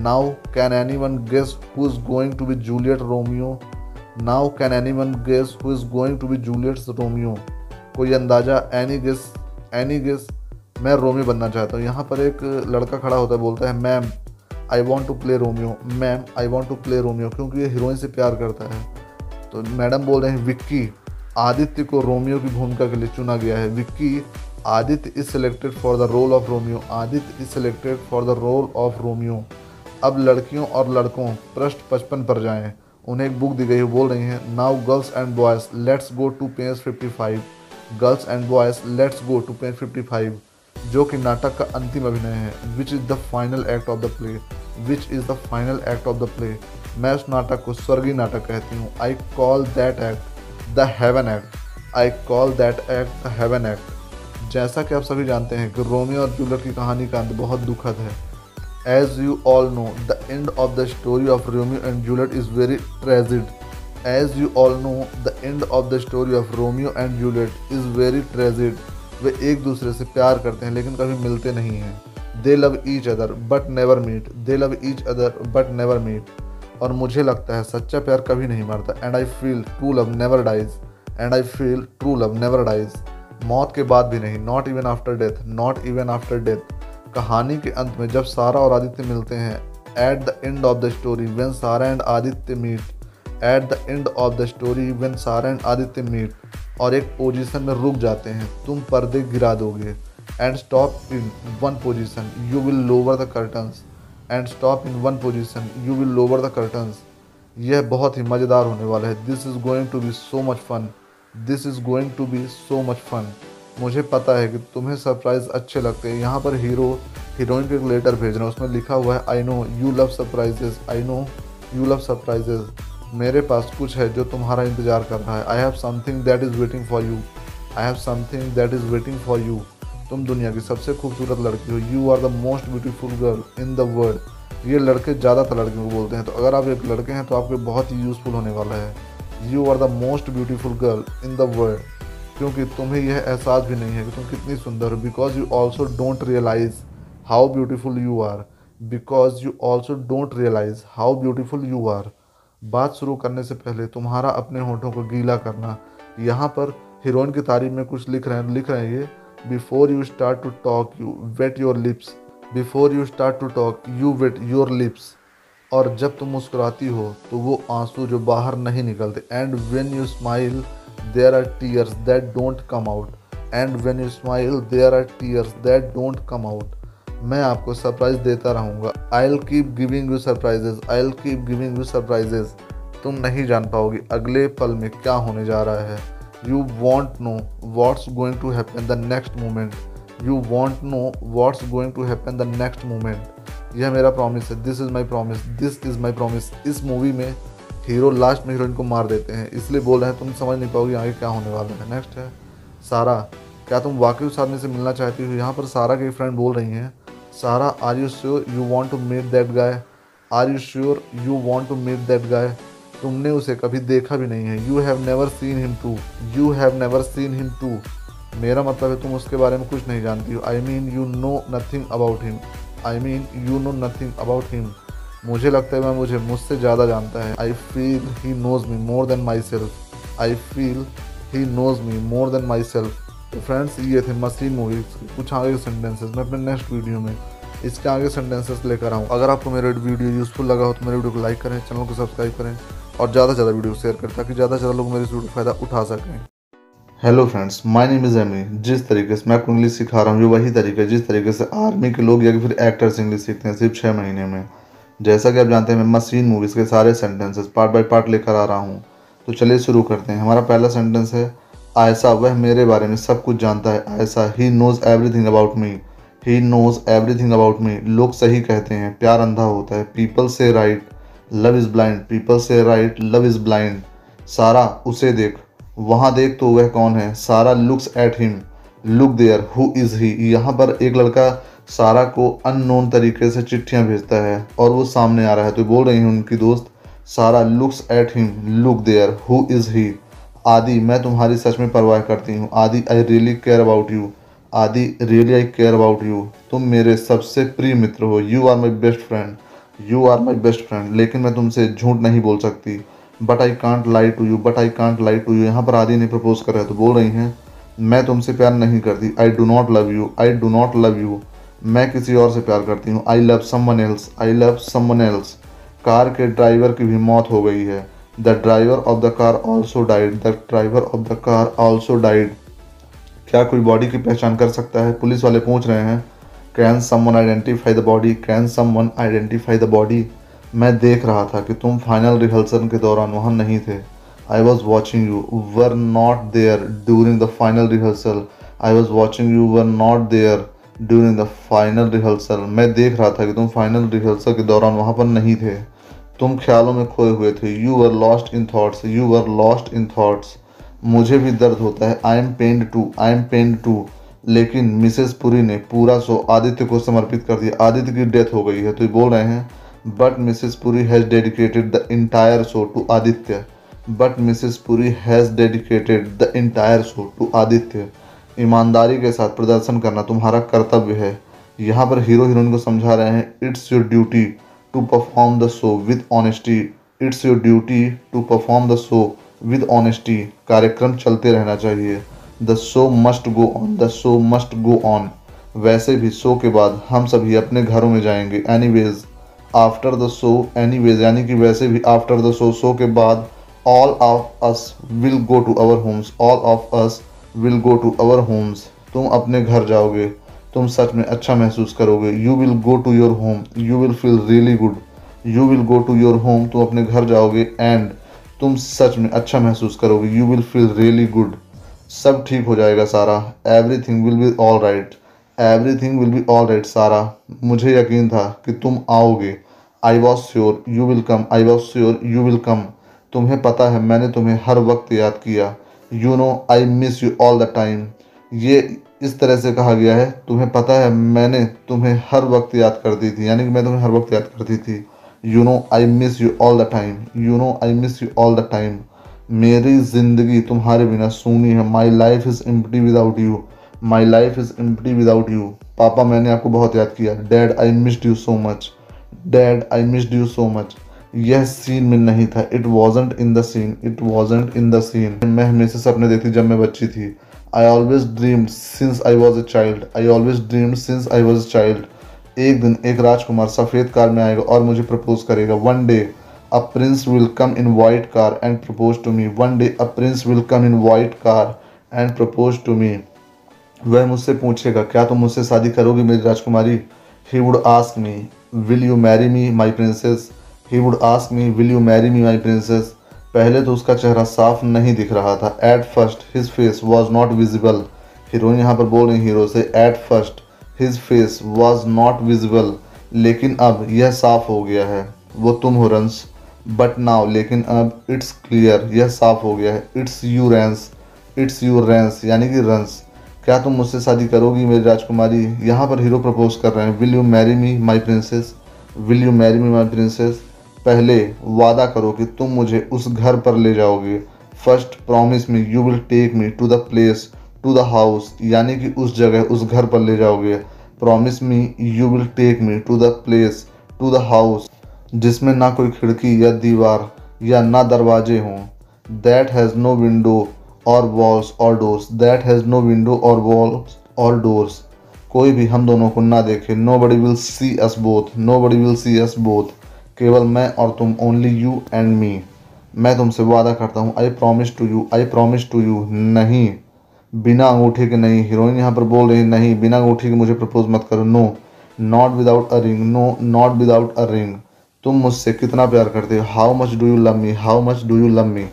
Now can anyone guess who is going to be Juliet Romeo now can anyone guess who is going to be Juliet Romeo कोई अंदाज़ा? एनी गेस एनी गेस मैं रोमियो बनना चाहता हूँ। यहाँ पर एक लड़का खड़ा होता है, बोलता है, ma'am I want to play Romeo ma'am I want to play Romeo क्योंकि ये हीरोइन से प्यार करता है। तो मैडम बोल रहे हैं, विक्की, आदित्य को रोमियो की भूमिका के लिए चुना गया है। Vicky, Aditya is selected for the role of Romeo Aditya is selected for the role of Romeo अब लड़कियों और लड़कों पृष्ठ पचपन पर जाएँ। उन्हें एक बुक दी गई है, बोल रही हैं now girls and boys let's go to page fifty five girls and boys let's go to page fifty five जो कि नाटक का अंतिम अभिनय है which is the final act of the play which is the final act of the play मैं उस नाटक को स्वर्गीय नाटक कहती हूँ। I call that act the heaven act I call that act the heaven act जैसा कि आप सभी जानते हैं कि रोमियो और जूलियट की कहानी का अंत बहुत दुखद है। As you all know the end of the story of Romeo and Juliet is very tragic as you all know the end of the story of Romeo and Juliet is very tragic वे एक दूसरे से प्यार करते हैं, लेकिन कभी मिलते नहीं हैं। They love each other but never meet they love each other but never meet और मुझे लगता है सच्चा प्यार कभी नहीं मरता। And I feel true love never dies and I feel true love never dies मौत के बाद भी नहीं not even after death not even after death कहानी के अंत में जब सारा और आदित्य मिलते हैं at the end of the story when Sara and Aditya meet at the end of the story when Sara and Aditya meet और एक पोजीशन में रुक जाते हैं। तुम पर्दे गिरा दोगे। And stop in one position you will lower the curtains and stop in one position you will lower the curtains यह बहुत ही मज़ेदार होने वाला है। This is going to be so much fun this is going to be so much fun मुझे पता है कि तुम्हें सरप्राइज़ अच्छे लगते हैं। यहाँ पर हीरो हीरोइन को एक लेटर भेज रहे हैं। उसमें लिखा हुआ है I know you love surprises I know you love surprises मेरे पास कुछ है जो तुम्हारा इंतज़ार कर रहा है। I have something that is waiting for you I have something that is waiting for you तुम दुनिया की सबसे खूबसूरत लड़की हो। You are the most beautiful girl in the world ये लड़के ज़्यादातर लड़कियों को बोलते हैं। तो अगर आप एक लड़के हैं तो आपके बहुत ही यूज़फुल होने वाला है। You are the most beautiful girl in the world क्योंकि तुम्हें यह एहसास भी नहीं है कि तुम कितनी सुंदर हो। Because you also don't realise how beautiful you are because you also don't realise how beautiful you are बात शुरू करने से पहले तुम्हारा अपने होठों को गीला करना। यहाँ पर हीरोइन की तारीफ़ में कुछ लिख रहे हैं, लिख रहे हैं ये before you start to talk you wet your lips before you start to talk you wet your lips और जब तुम मुस्कुराती हो तो वो आँसू जो बाहर नहीं निकलते। And when you smile there are tears that don't come out and when you smile there are tears that don't come out मैं आपको सरप्राइज़ देता रहूँगा। I'll keep giving you surprises I'll keep giving you surprises तुम नहीं जान पाओगी अगले पल में क्या होने जा रहा है। You won't know what's going to happen the next moment you won't know what's going to happen the next moment यह मेरा प्रॉमिस है। This is my promise this is my promise इस मूवी में हीरो लास्ट में हीरोइन को मार देते हैं। इसलिए बोल रहे हैं, तुम समझ नहीं पाओगे आगे क्या होने वाला है। नेक्स्ट है। सारा, क्या तुम वाकई उस आदमी से मिलना चाहती हो? यहाँ पर सारा की फ्रेंड बोल रही हैं। Sara are you sure you want to meet that guy are you sure you want to meet that guy तुमने उसे कभी देखा भी नहीं है। You have never seen him too you have never seen him too मेरा मतलब है तुम उसके बारे में कुछ नहीं जानती हो। I mean you know nothing about him I mean you know nothing about him मुझे लगता है वह मुझे मुझसे ज़्यादा जानता है। I feel he knows me more than myself I feel he knows me more than myself तो फ्रेंड्स ये थे मसीन मूवी कुछ आगे सेंटेंसेस मैं अपने नेक्स्ट वीडियो में इसके आगे सेंटेंसेस लेकर आऊँ। अगर आपको मेरा वीडियो यूज़फुल लगा हो तो मेरे वीडियो को लाइक करें चैनल को सब्सक्राइब करें और ज़्यादा से ज़्यादा वीडियो शेयर करें ताकि ज़्यादा से ज़्यादा लोग मेरे इस वीडियो फ़ायदा उठा सकें। Hello friends my name is Amy जिस तरीके से मैं आपको इंग्लिश सिखा रहा हूँ, ये वही तरीका जिस तरीके से आर्मी के लोग या फिर एक्टर्स इंग्लिश सीखते हैं सिर्फ़ छः महीने में। जैसा कि आप जानते हैं, मैं मशीन मूवीज़ के सारे सेंटेंसेस पार्ट बाय पार्ट लेकर आ रहा हूँ। तो चलिए शुरू करते हैं। हमारा पहला सेंटेंस है ऐसा वह मेरे बारे में सब कुछ जानता है। ऐसा he knows everything about me he knows everything about me लोग सही कहते हैं, प्यार अंधा होता है। People say right love is blind people say right love is blind Sara, उसे देख। वहाँ देख तो वह कौन है? Sara looks at him look there who is he यहाँ पर एक लड़का सारा को अननोन तरीके से चिट्ठियाँ भेजता है और वो सामने आ रहा है। तो बोल रही हूँ उनकी दोस्त, Sara looks at him look there who is he Adi, मैं तुम्हारी सच में परवाह करती हूँ। Adi I really care about you Adi really I care about you तुम मेरे सबसे प्रिय मित्र हो। You are my best friend you are my best friend लेकिन मैं तुमसे झूठ नहीं बोल सकती। But I can't lie to you but I can't lie to you यहाँ पर आदि ने प्रपोज कर रहे तो बोल रही हैं, मैं तुमसे प्यार नहीं करती। I do not love you I do not love you मैं किसी और से प्यार करती हूँ। I love someone else I love someone else car के ड्राइवर की भी मौत हो गई है। The driver of the car also died the driver of the car also died क्या कोई बॉडी की पहचान कर सकता है? पुलिस वाले पूछ रहे हैं can someone identify the body can someone identify the body मैं देख रहा था कि तुम फाइनल रिहर्सल के दौरान वहाँ नहीं थे। I was watching you were not there during the final rehearsal I was watching you were not there during the final rehearsal मैं देख रहा था कि तुम फाइनल रिहर्सल के दौरान वहाँ पर नहीं थे। तुम ख्यालों में खोए हुए थे। You were lost in thoughts you were lost in thoughts मुझे भी दर्द होता है। I am pained too I am pained too लेकिन मिसेस पुरी ने पूरा शो आदित्य को समर्पित कर दिया। आदित्य की डेथ हो गई है तो ये बोल रहे हैं but Mrs Puri has dedicated the entire show to Aditya. But Mrs Puri has dedicated the entire show to Aditya. ईमानदारी के साथ प्रदर्शन करना तुम्हारा कर्तव्य है। यहाँ पर हीरो हीरोइन को समझा रहे हैं it's your duty to perform the show with honesty. It's your duty to perform the show with honesty. कार्यक्रम चलते रहना चाहिए। The show must go on. The show must go on. वैसे भी शो के बाद हम सभी अपने घरों में जाएँगे anyways after the show anyways यानी कि वैसे भी आफ्टर द शो शो के बाद all of us will go to our homes all of us will go to our homes तुम अपने घर जाओगे। तुम सच में अच्छा महसूस करोगे। You will go to your home you will feel really good you will go to your home तुम अपने घर जाओगे एंड तुम सच में अच्छा महसूस करोगे। You will feel really good सब ठीक हो जाएगा, सारा। Everything will be all right everything will be all right Sara. मुझे यकीन था कि तुम आओगे। I was sure you will come I was sure you will come तुम्हें पता है, मैंने तुम्हें हर वक्त याद किया। You know I miss you all the time ये इस तरह से कहा गया है, तुम्हें पता है, मैंने तुम्हें हर वक्त याद करती थी। यानी कि मैं तुम्हें हर वक्त याद करती थी। You know I miss you all the time you know I miss you all the time मेरी ज़िंदगी तुम्हारे बिना सूनी है। My life is empty without you my life is empty without you पापा, मैंने आपको बहुत याद किया। Dad I missed you so much dad I missed you so much यह सीन में नहीं था। It wasn't in the scene it wasn't in the scene मैं हमेशा सपने देखती जब मैं बच्ची थी। I always dreamed since I was a child I always dreamed since I was a child एक दिन एक राजकुमार सफ़ेद कार में आएगा और मुझे प्रपोज करेगा one day a prince will come in white car and propose to me one day a prince will come in white car and propose to me वह मुझसे पूछेगा, क्या तुम मुझसे शादी करोगी मेरी राजकुमारी? He would ask me will you marry me my princess he would ask me will you marry me my princess पहले तो उसका चेहरा साफ़ नहीं दिख रहा था। At first his face was not visible heroine यहाँ पर बोल रही हीरो से at first his face was not visible लेकिन अब यह साफ़ हो गया है। वो तुम हो रंस। बट नाउ लेकिन अब इट्स क्लियर यह साफ़ हो गया है। It's you Rance it's you Rance यानी कि रंस। क्या तुम मुझसे शादी करोगी, मेरी राजकुमारी? यहाँ पर हीरो प्रपोज कर रहे हैं। Will you marry me my princess will you marry me my princess पहले वादा करो कि तुम मुझे उस घर पर ले जाओगे। First promise me you will take me to the place to the house यानी कि उस जगह, उस घर पर ले जाओगे। Promise me you will take me to the place to the house जिसमें ना कोई खिड़की या दीवार या ना दरवाजे हों। That has no window or walls or doors that has no window or walls or doors कोई भी हम दोनों को ना देखे nobody will see us both nobody will see us both केवल मैं और तुम ओनली यू एंड मी मैं तुमसे वादा करता हूँ I promise to you I promise to you नहीं। बिना अंगूठे के नहीं। हीरोइन यहाँ पर बोल रही नहीं, बिना अंगूठी के मुझे प्रपोज मत करो। No not without a ring no not without a ring तुम मुझसे कितना प्यार करते हो? How much do you love me how much do you love me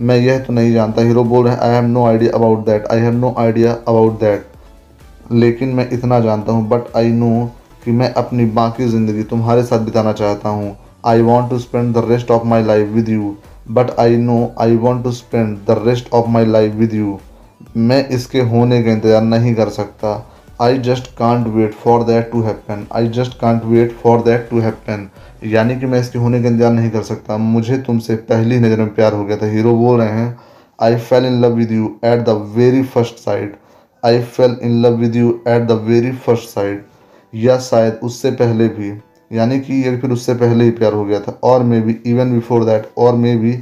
मैं यह तो नहीं जानता। हीरो बोल रहे I have no idea about that I have no idea about that लेकिन मैं इतना जानता हूँ बट आई नो कि मैं अपनी बाकी ज़िंदगी तुम्हारे साथ बिताना चाहता हूँ। I want to spend the rest of my life with you but I know I want to spend the rest of my life with you मैं इसके होने का इंतज़ार नहीं कर सकता। I just can't wait for that to happen I just can't wait for that to happen यानी कि मैं इसके होने का इंतज़ार नहीं कर सकता। मुझे तुमसे पहली नज़र में प्यार हो गया था। हीरो बोल रहे हैं I fell in love with you at the very first sight I fell in love with you at the very first sight या शायद उससे पहले भी। यानी कि ये फिर उससे पहले ही प्यार हो गया था। और maybe even before that और maybe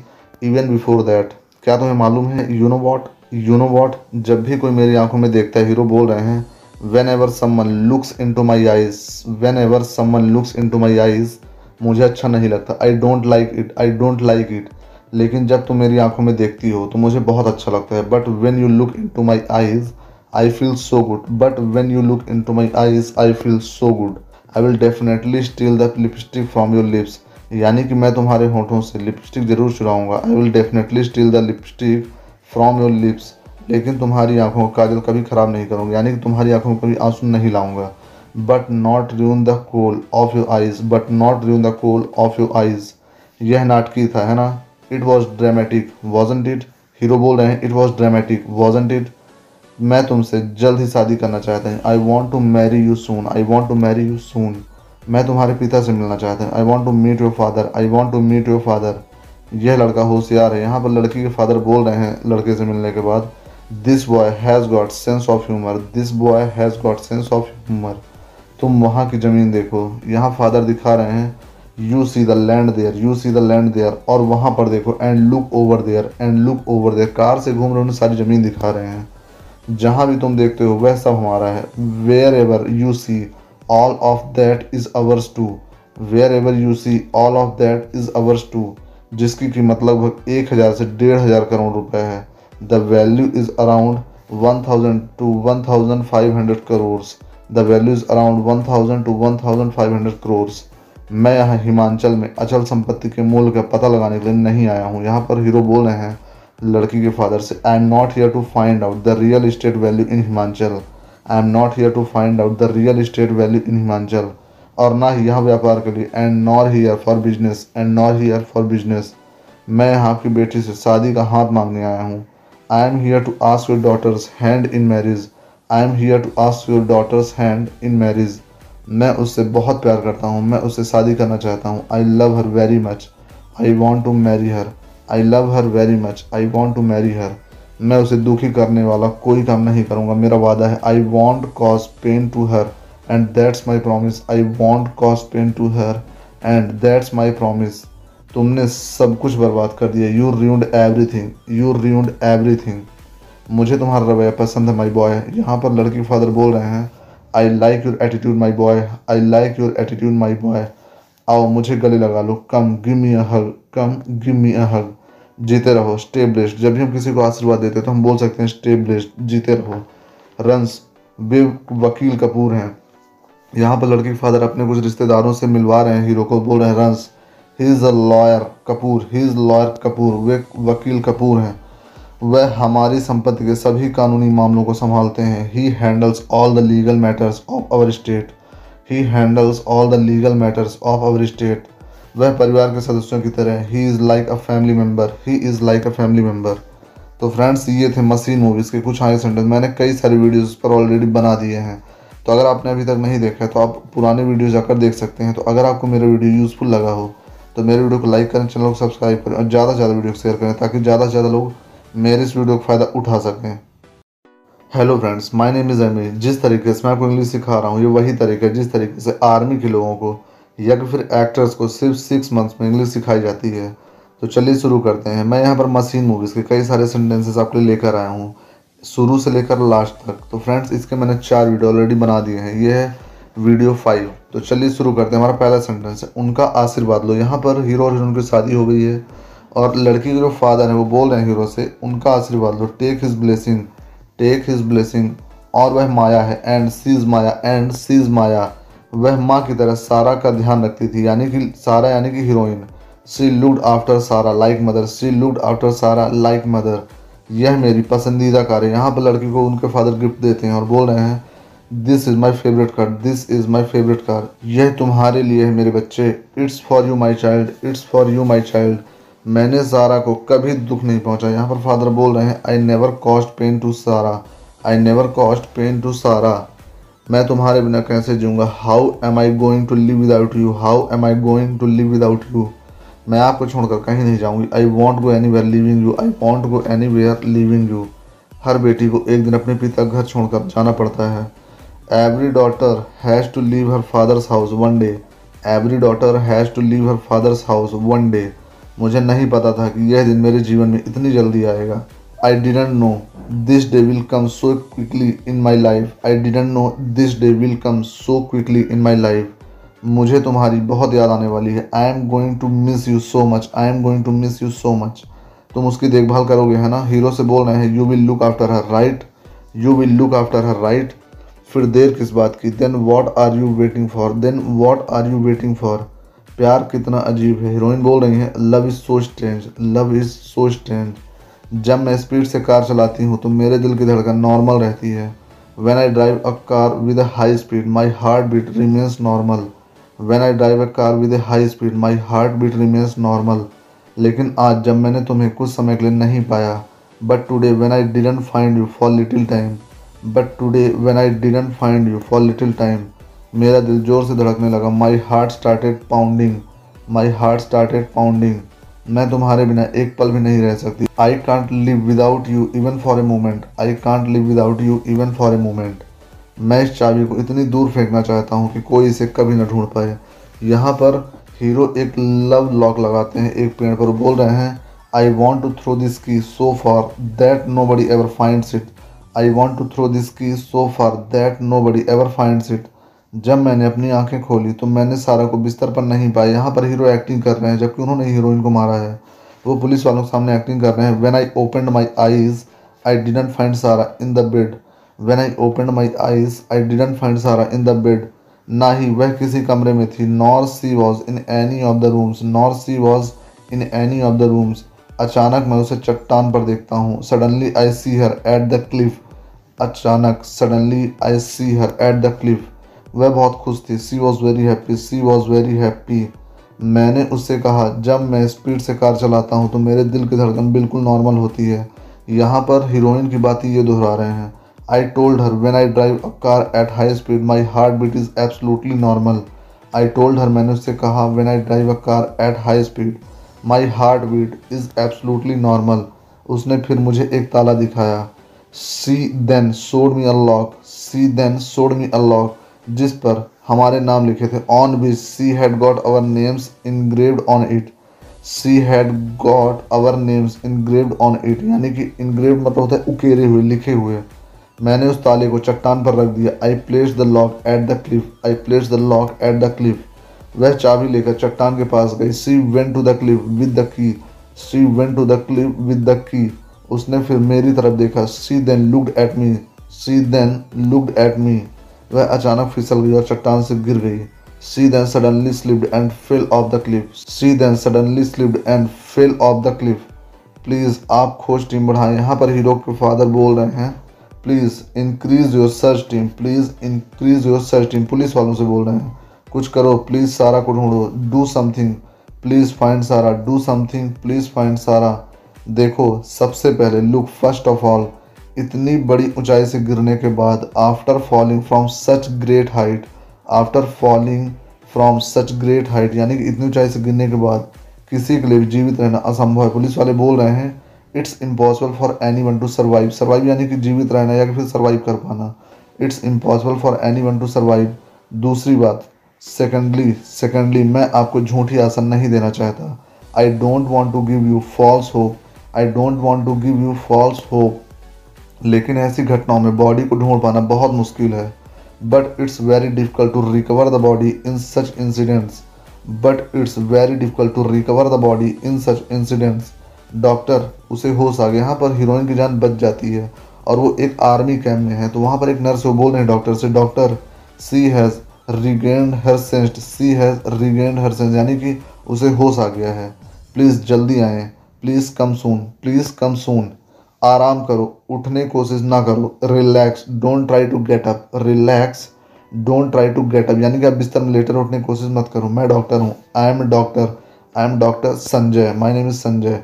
even before that क्या तुम्हें मालूम है you know what you know what जब भी कोई मेरी आँखों में देखता है हीरो बोल रहे हैं whenever someone looks into my eyes whenever someone looks into my eyes मुझे अच्छा नहीं लगता। I don't like it I don't like it लेकिन जब तुम मेरी आँखों में देखती हो तो मुझे बहुत अच्छा लगता है। But when you look into my eyes I feel so good but when you look into my eyes I feel so good I will definitely steal the lipstick from your lips यानी कि मैं तुम्हारे होठों से लिपस्टिक ज़रूर चुराऊँगा। I will definitely steal the lipstick from your lips लेकिन तुम्हारी आँखों का काजल कभी ख़राब नहीं करूँगा। यानी कि तुम्हारी आँखों में कभी आँसू नहीं लाऊँगा। But not ruin the kohl of your eyes but not ruin the kohl of your eyes यह नाटकी था, है ना? It was dramatic wasn't it hero बोल रहे हैं it was dramatic wasn't it मैं तुमसे जल्द ही शादी करना चाहता हूँ। I want to marry you soon I want to marry you soon मैं तुम्हारे पिता से मिलना चाहता हूँ। I want to meet your father I want to meet your father यह लड़का होशियार है। यहाँ पर लड़की के फादर बोल रहे हैं लड़के से मिलने के बाद this boy has got sense of humour this boy has got sense of humour तुम वहाँ की ज़मीन देखो। यहाँ फादर दिखा रहे हैं you see the land there you see the land there और वहाँ पर देखो and look over there and look over there car से घूम रहे उन्हें सारी ज़मीन दिखा रहे हैं। जहाँ भी तुम देखते हो, वह सब हमारा है। Wherever you see all of that is ours too wherever you see all of that is ours too जिसकी कीमत लगभग एक हज़ार से डेढ़ हज़ार करोड़ रुपए है। The value is around one thousand to one thousand five hundred crores the value is around one thousand to one thousand five hundred crores मैं यहाँ हिमाचल में अचल संपत्ति के मूल्य का पता लगाने के लिए नहीं आया हूँ। यहाँ पर हीरो बोल रहे हैं लड़की के फादर से. I am not here to find out the real estate value in Himachal I am not here to find out the real estate value in Himachal और ना ही यहाँ व्यापार के लिए and nor here for business and nor here for business मैं यहाँ आपकी बेटी से शादी का हाथ मांगने आया हूँ. I am here to ask your daughter's hand in marriage I am here to ask your daughter's hand in marriage मैं उससे बहुत प्यार करता हूँ. मैं उससे शादी करना चाहता हूँ. I love her very much I want to marry her I love her very much I want to marry her मैं उसे दुखी करने वाला कोई काम नहीं करूँगा। मेरा वादा है I won't cause pain to her and that's my promise I won't cause pain to her and that's my promise तुमने सब कुछ बर्बाद कर दिया। You read everything you read everything मुझे तुम्हारा रवैया पसंद है माई बॉय यहाँ पर लड़की फादर बोल रहे हैं I like your attitude my boy I like your attitude my boy आओ, मुझे गले लगा लो। कम गिव मी अ हग कम गिव मी अ हग जीते रहो स्टे ब्लेस्ड जब भी हम किसी को आशीर्वाद देते हैं तो हम बोल सकते हैं स्टे ब्लेस्ड जीते रहो। रंस वे वकील कपूर हैं। यहाँ पर लड़की के फादर अपने कुछ रिश्तेदारों से मिलवा रहे हैं, हीरो को बोल रहे हैं, runs he is a lawyer Kapoor he is lawyer Kapoor, वे वकील कपूर हैं। वह हमारी संपत्ति के सभी कानूनी मामलों को संभालते हैं। He handles all the legal matters of our state he handles all the legal matters of our state वह परिवार के सदस्यों की तरह he is like a family member he is like a family member तो फ्रेंड्स ये थे मसीन मूवीज़ के कुछ आगे सेंटेंस मैंने कई सारी वीडियोस पर ऑलरेडी बना दिए हैं। तो अगर आपने अभी तक नहीं देखा है तो आप पुराने वीडियो जाकर देख सकते हैं। तो अगर आपको मेरा वीडियो यूज़फुल लगा हो तो मेरे वीडियो को लाइक करें चैनल को सब्सक्राइब करें और ज़्यादा से ज़्यादा वीडियो शेयर करें, ताकि ज़्यादा से ज़्यादा लोग मेरे इस वीडियो का फ़ायदा उठा सकें। Hello friends my name is Amir जिस तरीके से मैं आपको इंग्लिश सिखा रहा हूँ, ये वही तरीका है जिस तरीके से आर्मी के लोगों को या कि फिर एक्टर्स को सिर्फ़ सिक्स मंथ्स में इंग्लिश सिखाई जाती है। तो चलिए शुरू करते हैं। मैं यहाँ पर मशीन मूवीज़ के कई सारे सेंटेंसेस आपके लिए लेकर आया हूँ। शुरू से लेकर लास्ट तक। तो फ्रेंड्स इसके मैंने चार वीडियो ऑलरेडी बना दिए हैं। ये है वीडियो फाइव तो चलिए शुरू करते हैं। हमारा पहला सेंटेंस है, उनका आशीर्वाद लो। यहाँ पर हीरो और हीरोइन की शादी हो गई है और लड़की के जो फादर हैं, वो बोल रहे हैं हीरो से, उनका आशीर्वाद लो। Take his blessing take his blessing और वह माया है। And she's Maya and she's Maya. वह माँ की तरह सारा का ध्यान रखती थी, यानी कि सारा, यानी कि heroine she looked after Sara like mother she looked after Sara like mother यह मेरी पसंदीदा कार है यहाँ पर लड़की को उनके फादर गिफ्ट देते हैं और बोल रहे हैं this is my favourite car this is my favourite car यह तुम्हारे लिए है मेरे बच्चे। It's for you my child it's for you my child मैंने सारा को कभी दुख नहीं पहुँचा। यहाँ पर फादर बोल रहे हैं I never caused pain to Sara I never caused pain to Sara मैं तुम्हारे बिना कैसे जीऊँगा? How am I going to live without you how am I going to live without you मैं आपको छोड़कर कहीं नहीं जाऊँगी। I won't go anywhere leaving you I won't go anywhere leaving you हर बेटी को एक दिन अपने पिता घर छोड़कर जाना पड़ता है। Every daughter has to leave her father's house one day every daughter has to leave her father's house one day मुझे नहीं पता था कि यह दिन मेरे जीवन में इतनी जल्दी आएगा। I didn't know this day will come so quickly in my life I didn't know this day will come so quickly in my life मुझे तुम्हारी बहुत याद आने वाली है। I am going to miss you so much I am going to miss you so much तुम उसकी देखभाल करोगे, है ना? हीरो से बोल रहे हैं you will look after her right you will look after her right फिर देर किस बात की? Then what are you waiting for then what are you waiting for प्यार कितना अजीब है। हीरोइन बोल रही है love is so strange love is so strange जब मैं स्पीड से कार चलाती हूँ तो मेरे दिल की धड़कन नॉर्मल रहती है। When I drive a car with a high speed my heart beat remains normal when I drive a car with a high speed my heart beat remains normal लेकिन आज जब मैंने तुम्हें कुछ समय के लिए नहीं पाया but today when I didn't find you for little time but today when I didn't find you for little time मेरा दिल ज़ोर से धड़कने लगा। My heart started pounding my heart started pounding मैं तुम्हारे बिना एक पल भी नहीं रह सकती। I can't live without you even for a moment I can't live without you even for a moment मैं इस चाबी को इतनी दूर फेंकना चाहता हूँ कि कोई इसे कभी ना ढूंढ पाए। यहाँ पर हीरो एक लव लॉक लगाते हैं एक पेड़ पर बोल रहे हैं I want to throw this key so for that nobody ever find it I want to throw this key so for that nobody ever find it जब मैंने अपनी आँखें खोली तो मैंने सारा को बिस्तर पर नहीं पाया। यहाँ पर हीरो एक्टिंग कर रहे हैं, जबकि उन्होंने हीरोइन को मारा है। वो पुलिस वालों के सामने एक्टिंग कर रहे हैं। When I open my eyes I didn't find Sara in the bed when I open my eyes I didn't find Sara in the bed ना ही वह किसी कमरे में थी nor she was in any of the rooms nor she was in any of the rooms अचानक मैं उसे चट्टान पर देखता हूँ। Suddenly I see her at the cliff अचानक suddenly I see her at the cliff वह बहुत खुश थी। She was very happy she was very happy मैंने उससे कहा, जब मैं स्पीड से कार चलाता हूँ तो मेरे दिल की धड़कन बिल्कुल नॉर्मल होती है। यहाँ पर हीरोइन की बात ये दोहरा रहे हैं। I told her when I drive a car at high speed my heart beat is absolutely normal I told her मैंने उससे कहा when I drive a car at high speed my heart beat is absolutely normal उसने फिर मुझे एक ताला दिखाया। सी देन सोड मी अनलॉक सी देन सोड मी अनलॉक जिस पर हमारे नाम लिखे थे on which she had got our names engraved on it she had got our names engraved on it यानी कि इनग्रेव्ड मतलब होता है उकेरे हुए, लिखे हुए। मैंने उस ताले को चट्टान पर रख दिया। I place the lock at the cliff I place the lock at the cliff वह चाबी लेकर चट्टान के पास गई। She went to the cliff with the key she went to the cliff with the key उसने फिर मेरी तरफ़ देखा। She then looked at me she then looked at me वह अचानक फिसल गई और चट्टान से गिर गई। She then suddenly slipped and fell off the cliff she then suddenly slipped and fell off the cliff please आप खोज टीम बढ़ाएँ। यहाँ पर हीरो के फादर बोल रहे हैं। Please increase your search team please increase your search team police वालों से बोल रहे हैं। कुछ करो। प्लीज़ सारा को ढूंढो। Do something please find Sara do something please find Sara देखो, सबसे पहले लुक फ़र्स्ट ऑफ़ ऑल इतनी बड़ी ऊंचाई से गिरने के बाद after falling from such great height after falling from such great height यानी कि इतनी ऊंचाई से गिरने के बाद, किसी के लिए भी जीवित रहना असंभव है। पुलिस वाले बोल रहे हैं it's impossible for anyone to survive survive यानी कि जीवित रहना या फिर सर्वाइव कर पाना। It's impossible for anyone to survive दूसरी बात सेकेंडली सेकेंडली मैं आपको झूठी आसन नहीं देना चाहता। I don't want to give you false hope I don't want to give you false hope लेकिन ऐसी घटनाओं में बॉडी को ढूंढ पाना बहुत मुश्किल है but it's very difficult to recover the body in such incidents but it's very difficult to recover the body in such incidents doctor उसे होश आ गया। यहाँ पर हीरोइन की जान बच जाती है, और वो एक आर्मी कैम्प में है तो वहाँ पर एक नर्स वो बोल रहे हैं डॉक्टर से doctor she has regained her sense she has regained her sense यानी कि उसे होश आ गया है। प्लीज़ जल्दी आएँ। Please come soon please come soon आराम करो, उठने की कोशिश ना करो relax don't try to get up relax don't try to get up यानी कि आप बिस्तर में लेटर उठने की कोशिश मत करो। मैं डॉक्टर हूँ I am doctor I am doctor Sanjay my name is Sanjay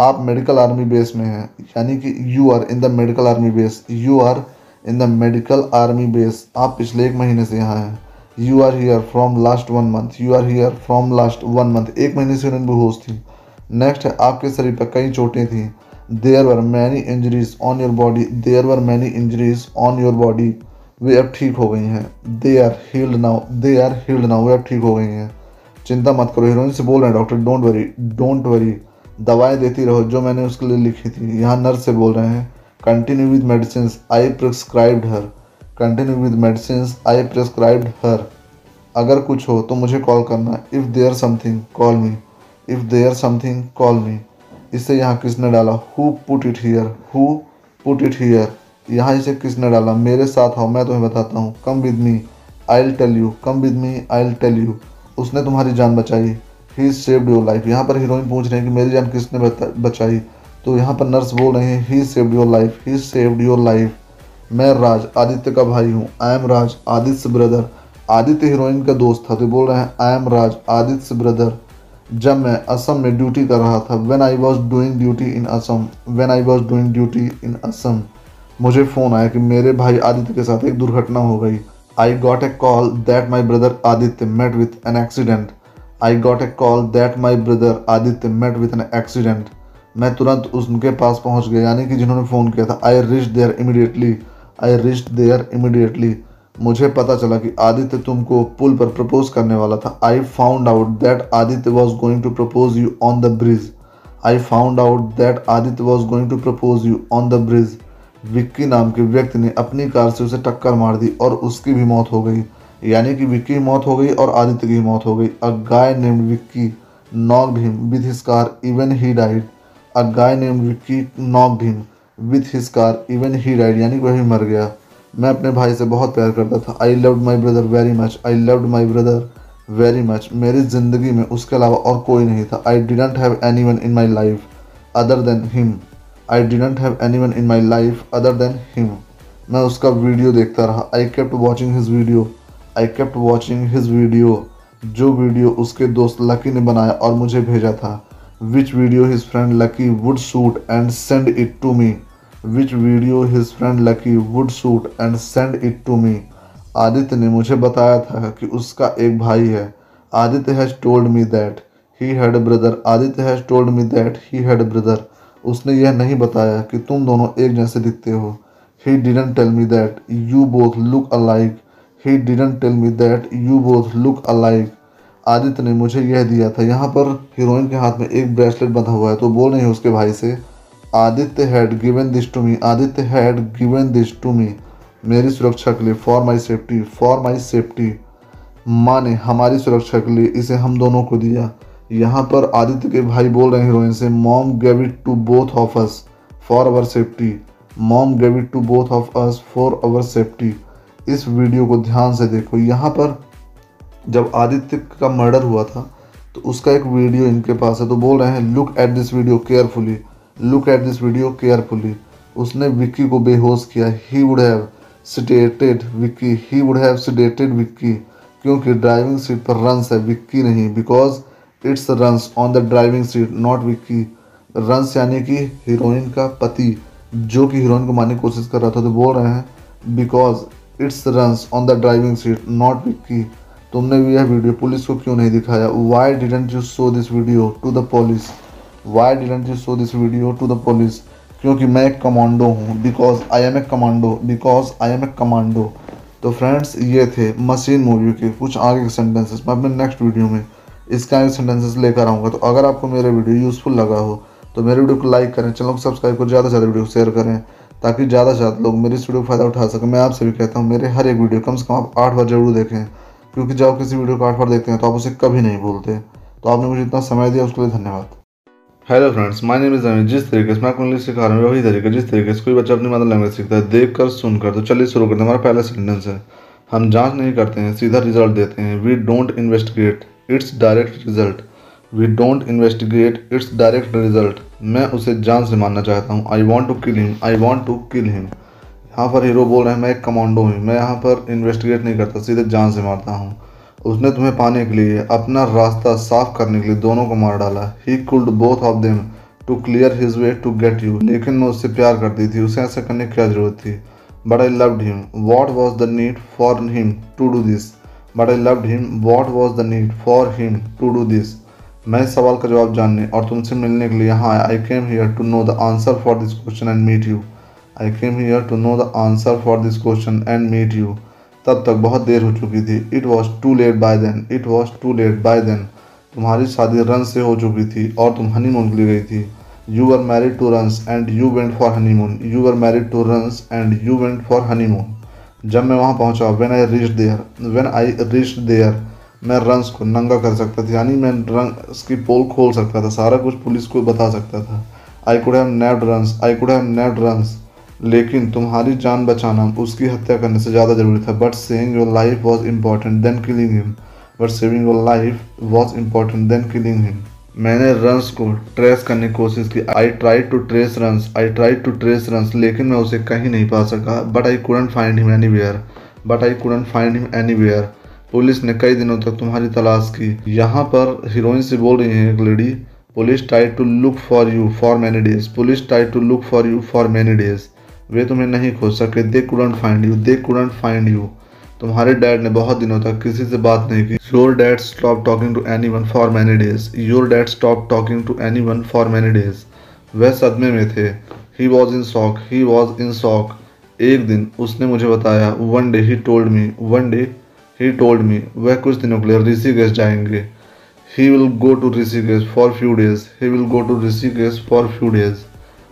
आप मेडिकल आर्मी बेस में हैं, यानी कि you are in the medical army base you are in the medical army base आप पिछले एक महीने से यहाँ हैं। You are here from last one month you are here from last one month एक महीने से उन्हें बेहोश थी। नेक्स्ट है, आपके शरीर पर कई चोटें थी। There were many injuries on your body there were many injuries on your body वे अब ठीक हो गई हैं। They are healed now they are healed now वे अब ठीक हो गई हैं। चिंता मत करो। हीरोइन से बोल रहे हैं, doctor, don't worry don't worry. दवाएँ देती रहो, जो मैंने उसके लिए लिखी थी। यहाँ नर्स से बोल रहे हैं continue with medicine I prescribed her continue with medicine I prescribed her अगर कुछ हो तो मुझे कॉल करना। If there something call me if there something call me इसे यहाँ किसने डाला who put it here who put it here यहाँ इसे किसने डाला, मेरे साथ आओ, मैं तुम्हें बताता हूँ। Come with me I tell you come with me I tell you उसने तुम्हारी जान बचाई। ही सेव्ड योर लाइफ यहाँ पर हीरोइन पूछ रहे हैं कि मेरी जान किसने बचाई? तो यहाँ पर नर्स बोल रहे हैं he saved your life he saved your life मैं राज, आदित्य का भाई हूँ। I am Raj, Aditya brother Aditya heroine का दोस्त था तो बोल रहे हैं I am Raj, Aditya brother जब मैं असम में ड्यूटी कर रहा था when I was doing duty in Assam when I was doing duty in Assam मुझे फ़ोन आया कि मेरे भाई आदित्य के साथ एक दुर्घटना हो गई। I got a call that my brother Aditya met with an accident I got a call that my brother Aditya met with an accident मैं तुरंत उनके पास पहुँच गया, यानी कि जिन्होंने फ़ोन किया था। I reach there immediately I reach there immediately मुझे पता चला कि आदित्य तुमको पुल पर प्रपोज करने वाला था। I found out that Aditya was going to propose you on the bridge I found out that Aditya was going to propose you on the bridge Vicky नाम के व्यक्ति ने अपनी कार से उसे टक्कर मार दी और उसकी भी मौत हो गई। यानी कि विक्की मौत हो गई और आदित्य की मौत हो गई। A guy named Vicky knocked him with his car even he died a guy named Vicky knocked him with his car even he died यानी कि वही मर गया। मैं अपने भाई से बहुत प्यार करता था। I loved my brother very much I loved my brother very much मेरी ज़िंदगी में उसके अलावा और कोई नहीं था। I didn't have anyone in my life other than him I didn't have anyone in my life other than him मैं उसका वीडियो देखता रहा। I kept watching his video I kept watching his video जो वीडियो उसके दोस्त लकी ने बनाया और मुझे भेजा था। Which video his friend Lucky would shoot and send it to me which video his friend Lucky would shoot and send it to me Aditya ने मुझे बताया था कि उसका एक भाई है। Aditya has told me that he had brother Aditya has told me that he had brother उसने यह नहीं बताया कि तुम दोनों एक जैसे दिखते हो। He didn't tell me that you both look alike he didn't tell me that you both look alike Aditya ने मुझे यह दिया था, यहाँ पर हीरोइन के हाथ में एक ब्रेसलेट बंधा हुआ है तो बोल रहे हैं उसके भाई से। Aditya had given this to me Aditya had given this to me मेरी सुरक्षा के लिए for my safety for my safety माँ ने हमारी सुरक्षा के लिए इसे हम दोनों को दिया। यहाँ पर आदित्य के भाई बोल रहे हैं हीरोइन से mom gave it to both of us for our safety mom gave it to both of us for our safety इस वीडियो को ध्यान से देखो। यहाँ पर जब आदित्य का मर्डर हुआ था तो उसका एक वीडियो इनके पास है तो बोल रहे हैं look at this video carefully look at this video carefully उसने विक्की को बेहोश किया। He would have sedated Vicky. He would have sedated Vicky. क्योंकि ड्राइविंग सीट पर रंस है, विक्की नहीं। Because it's Rans on the driving seat not Vicky. Rans यानी कि हीरोइन का पति, जो कि हीरोइन को मारने की कोशिश कर रहा था तो बोल रहे हैं because it's Rans on the driving seat not Vicky. तुमने भी यह वीडियो पुलिस को क्यों नहीं दिखाया? Why didn't you show this video to the police why didn't you show this video to the police क्योंकि मैं एक कमांडो हूँ because I am a commando because I am a commando तो फ्रेंड्स ये थे मशीन मूवी के कुछ आगे के सेंटेंसेस मैं अपने नेक्स्ट वीडियो में इसके आगे सेंटेंसेस लेकर आऊँगा। तो अगर आपको मेरा वीडियो यूज़फुल लगा हो तो मेरे वीडियो को लाइक करें, चैनल को सब्सक्राइब करें, ज़्यादा से ज़्यादा वीडियो को शेयर करें, ताकि ज़्यादा से ज़्यादा लोग मेरी इस वीडियो को फ़ायदा उठा सकें। मैं आपसे भी कहता हूँ, मेरे हर एक वीडियो कम से कम आप आठ बार ज़रूर देखें, क्योंकि जब आप किसी वीडियो को आठ बार देखते हैं तो आप उसे कभी नहीं भूलते। तो आपने मुझे इतना समय दिया, उसके लिए धन्यवाद। Hello friends my name is Amit जिस तरीके से मैं आपको इंग्लिश सिखा रहा हूँ, वही तरीके, जिस तरीके से कोई बच्चा अपनी मदर लैंग्वेज सीखता है देख कर सुनकर तो चलिए शुरू करते हैं। हमारा पहला सेंटेंस है। हम जाँच नहीं करते हैं, सीधा रिज़ल्ट देते हैं। We don't investigate it's direct result we don't investigate it's direct result मैं उसे जान से मानना चाहता हूँ। I want to kill him I want to kill him यहाँ पर हीरो बोल रहे हैं, मैं एक कमांडो हूँ। मैं यहाँ पर इन्वेस्टिगेट नहीं करता, सीधे जान से मारता हूँ। उसने तुम्हें पाने के लिए अपना रास्ता साफ़ करने के लिए दोनों को मार डाला। He killed both of them to clear his way to get you लेकिन मैं उससे प्यार करती थी, उसे ऐसा करने की क्या ज़रूरत थी? But I loved him what was the need for him to do this but I loved him what was the need for him to do this मैं इस सवाल का जवाब जानने और तुमसे मिलने के लिए यहाँ आया। I came here to know the answer for this question and meet you I came here to know the answer for this question and meet you तब तक बहुत देर हो चुकी थी। It was too late by then it was too late by then तुम्हारी शादी रन से हो चुकी थी और तुम हनीमून लिए गई थी। You are married to Rans and you went for honeymoon you are married to Rans and you went for honeymoon जब मैं वहाँ पहुँचा when I reach there when I reach there मैं रंस को नंगा कर सकता था। यानी मैं रंस की पोल खोल सकता था। सारा कुछ पुलिस को बता सकता था। I could have saved Rans I could have saved Rans लेकिन तुम्हारी जान बचाना उसकी हत्या करने से ज़्यादा ज़रूरी था। But saving your life was important than killing him but saving your life was important than killing him मैंने रन्स को ट्रेस करने की कोशिश की। I try to trace Rance I try to trace Rance लेकिन मैं उसे कहीं नहीं पा सका। But I couldn't find him anywhere but I couldn't find him anywhere police ने कई दिनों तक तुम्हारी तलाश की। यहाँ पर हीरोइन से बोल रही है एक lady police try to look for you for many days police try to look for you for many days वे तुम्हें नहीं खोज सके they couldn't find you they couldn't find you तुम्हारे डैड ने बहुत दिनों तक किसी से बात नहीं की। Your dad stop talking to anyone for many days your dad stop talking to anyone for many days वह सदमे में थे। He was in shock he was in shock एक दिन उसने मुझे बताया one day he told me one day he told me वह कुछ दिनों के लिए ऋषिकेश जाएँगे। He will go to Rishikesh for few days he will go to Rishikesh for few days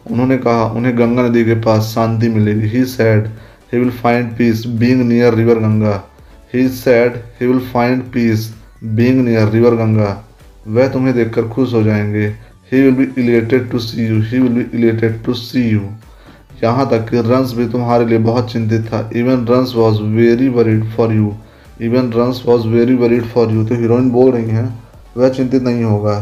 उन्होंने कहा, उन्हें गंगा नदी के पास शांति मिलेगी। He said he will find peace being near river Ganga he said he will find peace being near river Ganga वह तुम्हें देखकर खुश हो जाएँगे। He will be elated to see you he will be elated to see you यहाँ तक कि रंस भी तुम्हारे लिए बहुत चिंतित था। Even Rance was very worried for you even Rance was very worried for you तो हीरोइन बोल रही हैं, वह चिंतित नहीं होगा।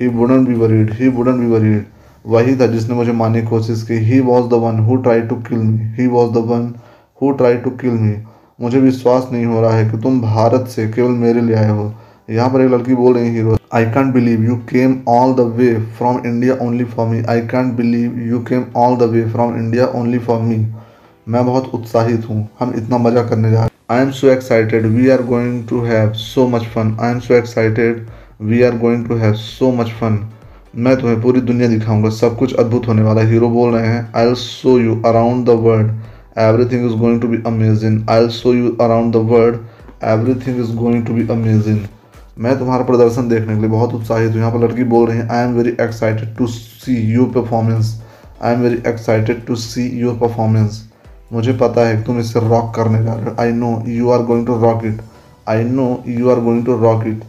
He wouldn't be worried he wouldn't be worried वही था जिसने मुझे मारने की कोशिश की। He was the one who try to kill me he was the one who try to kill me मुझे विश्वास नहीं हो रहा है कि तुम भारत से केवल मेरे लिए आए हो। यहाँ पर एक लड़की बोल रही hero I can't believe you came all the way from India only for me I can't believe you came all the way from India only for me मैं बहुत उत्साहित हूँ। हम इतना मज़ा करने जा रहे हैं। I am so excited we are going to have so much fun I am so excited we are going to have so much fun मैं तुम्हें पूरी दुनिया दिखाऊँगा, सब कुछ अद्भुत होने वाला हीरो बोल रहे हैं I'll show you around the world everything is going to be amazing I'll show you around the world everything is going to be amazing मैं तुम्हारा प्रदर्शन देखने के लिए बहुत उत्साहित हूँ। यहाँ पर लड़की बोल रही है I am very excited to see your performance I am very excited to see your performance मुझे पता है कि तुम इसे रॉक करने जा रहे हो। I know you are going to rock it I know you are going to rock it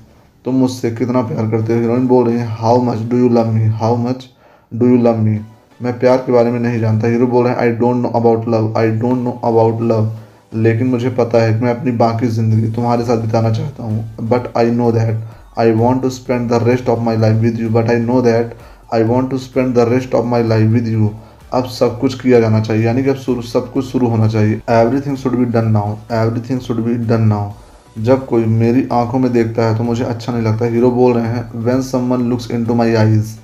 तुम मुझसे कितना प्यार करते हो? हीरोइन बोल रही है how much do you love me how much do you love me मैं प्यार के बारे में नहीं जानता। हीरो बोल रहे हैं I don't know about love I don't know about love लेकिन मुझे पता है कि मैं अपनी बाकी ज़िंदगी तुम्हारे साथ बिताना चाहता हूँ। But I know that I want to spend the rest of my life with you but I know that I want to spend the rest of my life with you अब सब कुछ किया जाना चाहिए। यानी कि अब सब कुछ शुरू होना चाहिए। Everything should be done now everything should be done now जब कोई मेरी आँखों में देखता है तो मुझे अच्छा नहीं लगता। हीरो बोल रहे हैं when someone looks into my eyes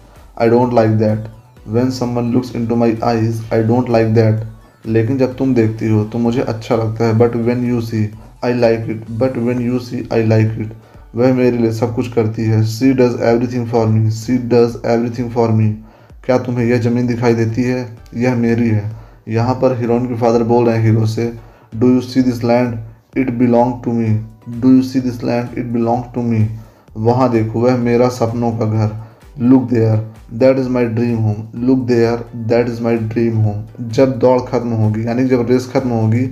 I don't like that when someone looks into my eyes I don't like that लेकिन जब तुम देखती हो तो मुझे अच्छा लगता है। But when you see I like it but when you see I like it वह मेरे लिए सब कुछ करती है। She does everything for me she does everything for me क्या तुम्हें यह ज़मीन दिखाई देती है? यह मेरी है। यहाँ पर हीरोइन के फादर बोल रहे हैं हीरो से do you see this land it belong to me do you see this land it belong to me वहाँ देखो, वह मेरा सपनों का घर। Look there that is my dream home look there that is my dream home जब दौड़ खत्म होगी, यानी जब रेस खत्म होगी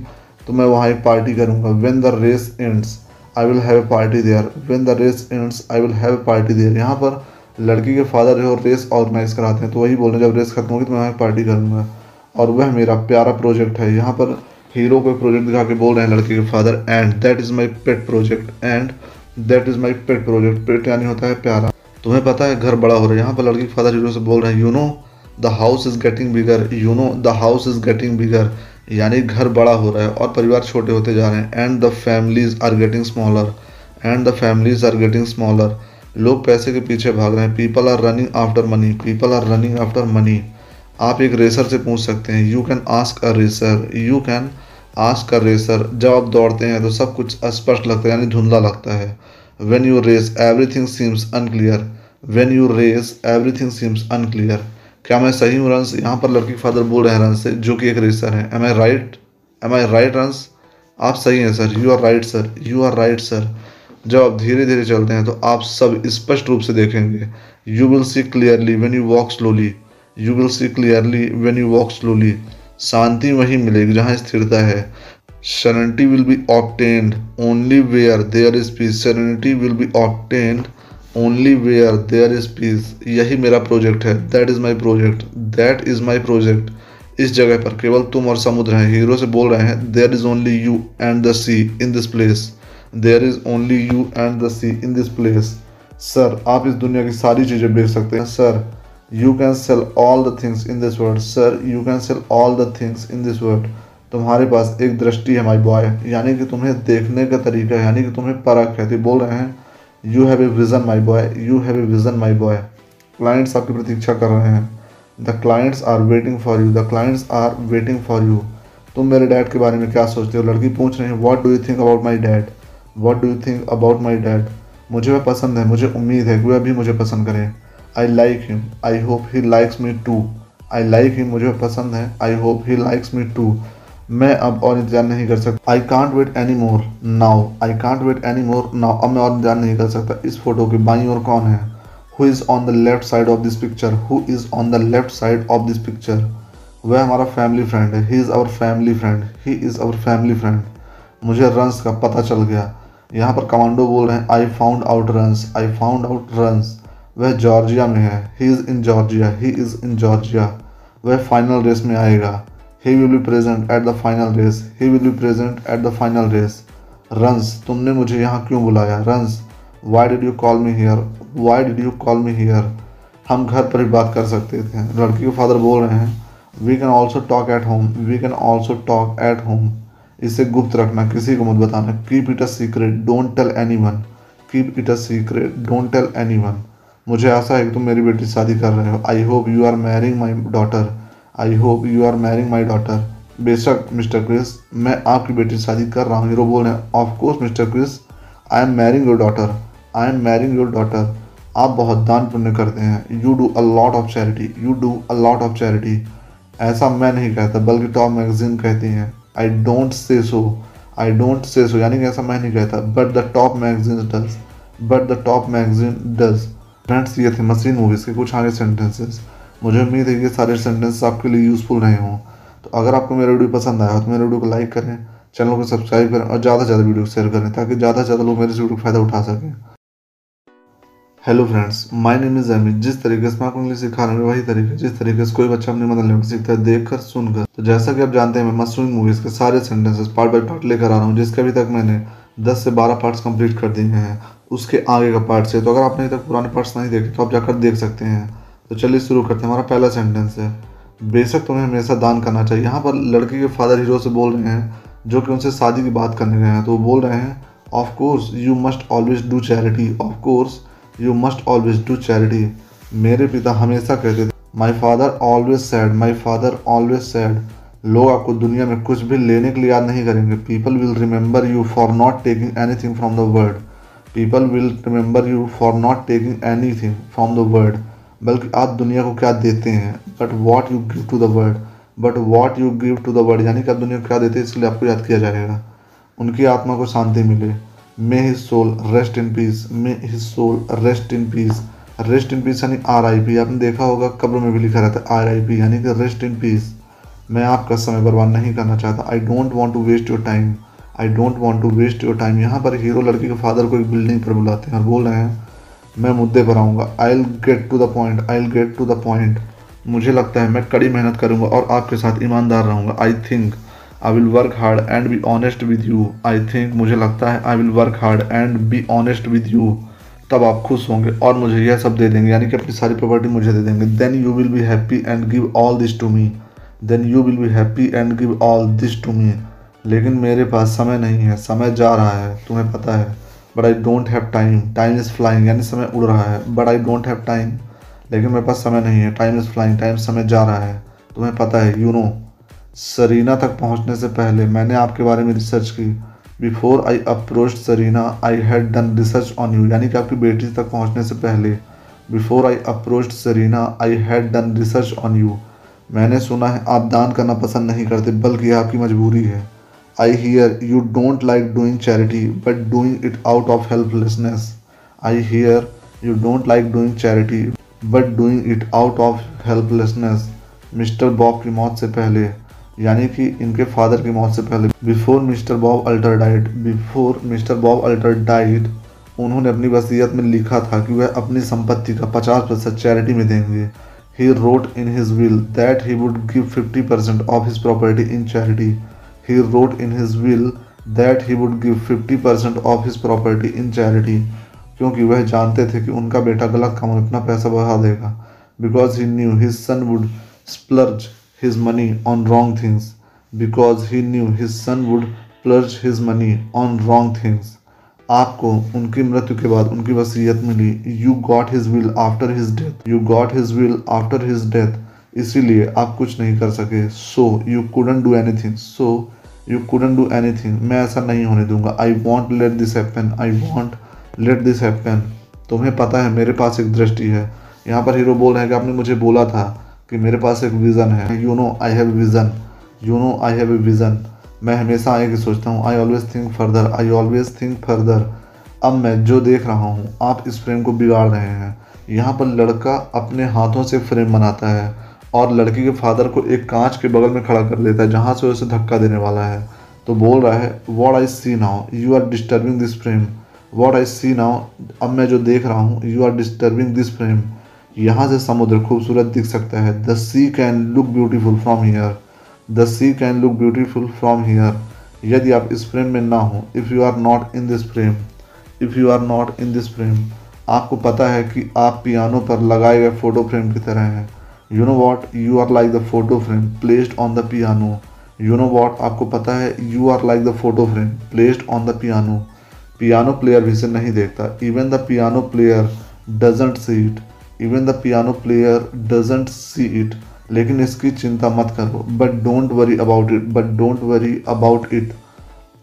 तो मैं वहाँ एक पार्टी करूँगा। When the race ends I will have a party there when the race ends I will have a party there यहाँ पर लड़की के फादर जो रेस ऑर्गेनाइज कराते हैं। तो वही बोल रहे हैं, जब रेस खत्म होगी तो मैं वहाँ पार्टी करूँगा। और वह मेरा प्यारा प्रोजेक्ट है। यहाँ पर हीरो को प्रोजेक्ट दिखा के बोल रहे हैं, लड़के के father and that is my pet project and that is my pet project pet यानी होता है प्यारा। तुम्हें पता है, घर बड़ा हो रहा है। यहाँ पर लड़की के फादर हीरो से बोल रहे हैं you know the house is getting bigger you know the house is getting bigger यानी घर बड़ा हो रहा है और परिवार छोटे होते जा रहे हैं and the families are getting smaller and the families are getting smaller लोग पैसे के पीछे भाग रहे हैं। People are running after money people are running after money आप एक रेसर से पूछ सकते हैं you can ask a racer you can ask a racer जब आप दौड़ते हैं तो सब कुछ अस्पष्ट लगता है, यानी धुंधला लगता है। When you race everything seems unclear when you race everything seems unclear क्या मैं सही हूँ रंस यहाँ पर लड़की फादर बोल रहे हैं रंस से, जो कि एक रेसर है। Am I right am I right Rance आप सही हैं sir you are right sir you are right sir जब आप धीरे धीरे चलते हैं तो आप सब स्पष्ट रूप से देखेंगे। You will see clearly when you walk slowly you will see clearly when you walk slowly शांति वहीं मिलेगी जहाँ स्थिरता है। Serenity will be obtained only where there is serenity will be obtained only where there is peace यही मेरा प्रोजेक्ट है। That is my project that is my project इस जगह पर केवल तुम और समुद्र हैं। हीरो से बोल रहे हैं there is only you and the sea in this place there is only you and the sea in this place sir आप इस दुनिया की सारी चीज़ें बेच सकते हैं। Sir you can sell all the things in this world sir you can sell all the things in this world तुम्हारे पास एक दृष्टि है माई बॉय यानी कि तुम्हें देखने का तरीका यानी कि तुम्हें परख है तो बोल रहे हैं। You have a vision my boy you have a vision my boy clients आपकी प्रतीक्षा कर रहे हैं। The clients are waiting for you the clients are waiting for you तुम मेरे डैड के बारे में क्या सोचते हो? लड़की पूछ रही है what do you think about my dad what do you think about my dad मुझे वह पसंद है, मुझे उम्मीद है कि वह भी मुझे पसंद करें। I like him I hope he likes me too I like him मुझे पसंद है. I hope he likes me too मैं अब और इंतज़ार नहीं कर सकता. I can't wait anymore now I can't wait anymore now अब मैं और इंतज़ार नहीं कर सकता. इस फ़ोटो के बाई और कौन है? Who is on the left side of this picture who is on the left side of this picture वह हमारा फैमिली फ्रेंड है. He is our family friend he is our family friend मुझे रंस का पता चल गया. यहाँ पर कमांडो बोल रहे हैं I found out Rance I found out Rance वह जॉर्जिया में है। He is in Georgia he is in Georgia वह फाइनल रेस में आएगा। He will be present at the final race he will be present at the final race Rance तुमने मुझे यहाँ क्यों बुलाया? Rance why did you call me here why did you call me here हम घर पर ही बात कर सकते थे। लड़की के फादर बोल रहे हैं we can also talk at home we can also talk at home इसे गुप्त रखना, किसी को मत बताना। Keep it a secret don't tell anyone keep it a secret don't tell anyone मुझे आशा है कि तुम मेरी बेटी शादी कर रहे हो। I hope you are marrying my daughter I hope you are marrying my daughter बेशक, मिस्टर क्रिस, मैं आपकी बेटी शादी कर रहा हूँ। हीरो बोल रहे हैं of course mister Chris I am marrying your daughter I am marrying your daughter आप बहुत दान पुण्य करते हैं। You do a lot of charity you do a lot of charity ऐसा मैं नहीं कहता, बल्कि टॉप मैगजीन कहती हैं I don't say so I don't say सो यानी कि ऐसा मैं नहीं कहता but the top magazine does but the top magazine does friends ये थे मसीन मूवीज़ के कुछ आगे सेंटेंसेस मुझे उम्मीद है कि सारे सेंटेंसेस आपके लिए यूज़फुल रहे हों। तो अगर आपको मेरा वीडियो पसंद आया हो तो मेरे वीडियो को लाइक करें चैनल को सब्सक्राइब करें और ज़्यादा से ज़्यादा वीडियो शेयर करें, ताकि ज़्यादा से ज़्यादा लोग मेरे वीडियो का फ़ायदा उठा सकें। Hello friends my name is Amit जिस तरीके से मैं आपको इंग्लिश सिखा रहा हूँ, वही तरीके जिस तरीके से कोई बच्चा अपनी मदर लैंग्वेज सीखता है देख कर सुनकर। तो जैसा कि आप जानते हैं, मैं मसरूम मूवीज़ के सारे सेंटेंसेस पार्ट बाय पार्ट लेकर आ रहा हूँ, जिसके अभी तक मैंने 10 से 12 पार्ट्स कंप्लीट कर दिए हैं, उसके आगे का पार्ट है तो अगर आपने तक पुराने पार्ट्स नहीं देखे तो आप जाकर देख सकते हैं। तो चलिए शुरू करते हैं। हमारा पहला सेंटेंस है, बेशक तुम्हें हमेशा दान करना चाहिए। यहाँ पर लड़के के फादर हीरो से बोल रहे हैं, जो कि उनसे शादी की बात करने गए हैं तो वो बोल रहे हैं of course you must always do charity of course you must always do charity मेरे पिता हमेशा कहते थे my father always said my father always said लोग आपको दुनिया में कुछ भी लेने के लिए याद नहीं करेंगे। People will remember you for not taking any thing from the world people will remember you for not taking any thing from the world बल्कि आप दुनिया को क्या देते हैं? But what you give to the world but what you give to the world यानी कि आप दुनिया को क्या देते हैं? इसलिए आपको याद किया जाएगा। उनकी आत्मा को शांति मिले। May his soul rest in peace may his soul rest in peace rest in peace यानी आर आई पी आपने देखा होगा, कब्र में भी लिखा रहता है आर आई पी यानी कि रेस्ट इन पीस मैं आपका समय बर्बाद नहीं करना चाहता। I don't want to waste your time I don't want to waste your time यहाँ पर हीरो लड़की के फादर को एक बिल्डिंग पर बुलाते हैं और बोल रहे हैं, मैं मुद्दे पर आऊँगा। I will get to the point I will get to the point मुझे लगता है मैं कड़ी मेहनत करूँगा और आपके साथ ईमानदार रहूँगा। I think I will work hard and be honest with you I think मुझे लगता है I will work hard and be honest with you तब आप खुश होंगे और मुझे यह सब दे देंगे। यानी कि अपनी सारी प्रॉपर्टी मुझे दे देंगे। Then you will be happy and give all this to me then you will be happy and give all this to me लेकिन मेरे पास समय नहीं है, समय जा रहा है, तुम्हें पता है। But I don't have time time is flying यानी समय उड़ रहा है। But I don't have time लेकिन मेरे पास समय नहीं है। टाइम इज़ फ्लाइंग टाइम समय जा रहा है। तुम्हें पता है यू नो सरीना तक पहुँचने से पहले मैंने आपके बारे में रिसर्च की। Before I approach Serena I had done research on you यानी कि आपकी बेटी तक पहुँचने से पहले। Before I approach Serena I had done research on you मैंने सुना है, आप दान करना पसंद नहीं करते, बल्कि आपकी मजबूरी है। I hear you don't like doing charity but doing it out of helplessness I hear you don't like doing charity but doing it out of helplessness mister Bob की मौत से पहले, यानी कि इनके फादर की मौत से पहले before mister Bob alter diet before mister Bob alter diet उन्होंने अपनी वसीयत में लिखा था कि वह अपनी संपत्ति का 50 प्रतिशत चैरिटी में देंगे। He wrote in his will that he would give 50 percent of his property in charity he wrote in his will that he would give 50% of his property in charity, क्योंकि वह जानते थे कि उनका बेटा गलत काम में अपना पैसा बढ़ा देगा। Because he knew his son would splurge his money on wrong things because he knew his son would splurge his money on wrong things आपको उनकी मृत्यु के बाद उनकी वसीयत मिली। You got his will after his death you got his will after his death इसीलिए आप कुछ नहीं कर सके। So you couldn't do any thing so you couldn't do any thing मैं ऐसा नहीं होने दूँगा। I won't let this happen I won't let this happen तुम्हें पता है, मेरे पास एक दृष्टि है। यहाँ पर हीरो बोल रहे हैं कि आपने मुझे बोला था कि मेरे पास एक विज़न है। You know I have vision you know I have a vision मैं हमेशा आगे की सोचता हूँ I always think further I always think further अब मैं जो देख रहा हूँ, आप इस फ्रेम को बिगाड़ रहे हैं। यहाँ पर लड़का अपने हाथों से फ्रेम बनाता है और लड़की के फादर को एक कांच के बगल में खड़ा कर देता है, जहाँ से उसे धक्का देने वाला है। तो बोल रहा है what I see now you are disturbing this frame what I see now अब मैं जो देख रहा हूँ you are disturbing this frame यहाँ से समुद्र खूबसूरत दिख सकता है। The sea can look beautiful from here the sea can look beautiful from here यदि आप इस फ्रेम में ना हो if you are not in this frame if you are not in this frame आपको पता है कि आप पियानो पर लगाए गए फ़ोटो फ्रेम की तरह हैं। You know what you are like the photo frame placed on the piano you know what आपको पता है you are like the photo frame placed on the piano piano player भी इसे नहीं देखता। Even the piano player doesn't see it even the piano player doesn't see it लेकिन इसकी चिंता मत करो but don't worry about it but don't worry about it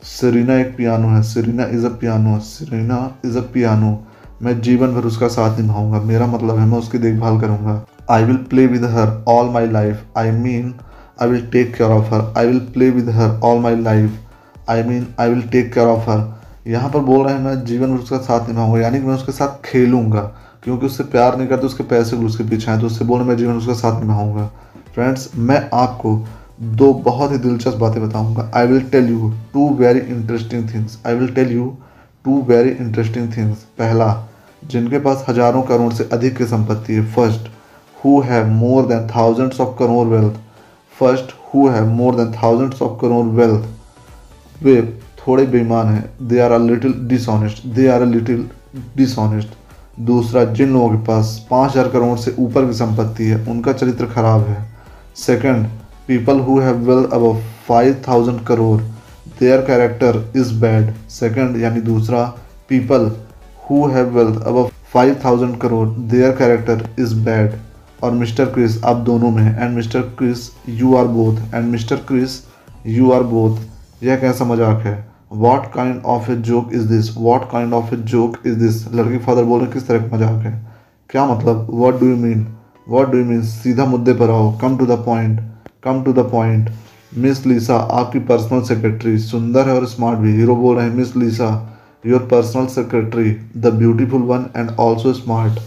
Serena एक पियानो है Serena is a piano Serena is a piano मैं जीवन भर उसका साथ निभाऊँगा मेरा मतलब है मैं उसकी देखभाल करूँगा I will play with her all my life I mean I will take care of her. I will play with her all my life. I mean, I will take care of her. यहाँ पर बोल रहे हैं मैं जीवन भर उसका साथ निभाऊँगा यानी कि मैं उसके साथ खेलूँगा क्योंकि उससे प्यार नहीं करते, उसके पैसे उसके पीछे हैं तो उससे बोले, मैं जीवन उसका साथ निभाऊँगा फ्रेंड्स मैं आपको दो बहुत ही दिलचस्प बातें बताऊँगा। I will tell you two very interesting things I will tell you two very interesting things पहला, जिनके पास हज़ारों करोड़ से अधिक की संपत्ति है। First who have more than thousands of crore wealth first who have more than thousands of crore wealth वे थोड़े बेईमान हैं। They are a little dishonest they are a little dishonest दूसरा जिन लोगों के पास पाँच हज़ार करोड़ से ऊपर की संपत्ति है, उनका चरित्र खराब है। Second people who have wealth above five thousand crore their character is bad second यानी दूसरा people who have wealth above five thousand crore their character is bad और मिस्टर क्रिस, आप दोनों में हैं। And mister Chris you are both and mister Chris you are both यह कैसा मज़ाक है? What kind of a joke is this what kind of a joke is this लड़की फादर बोल रहे किस तरह का मज़ाक है? क्या मतलब? What do you mean what do you mean सीधा मुद्दे पर आओ। Come to the point come to the point miss Lisa आपकी पर्सनल सेक्रेटरी सुंदर है और स्मार्ट भी। हीरो बोल रहे हैं miss Lisa your personal secretary the beautiful one and also smart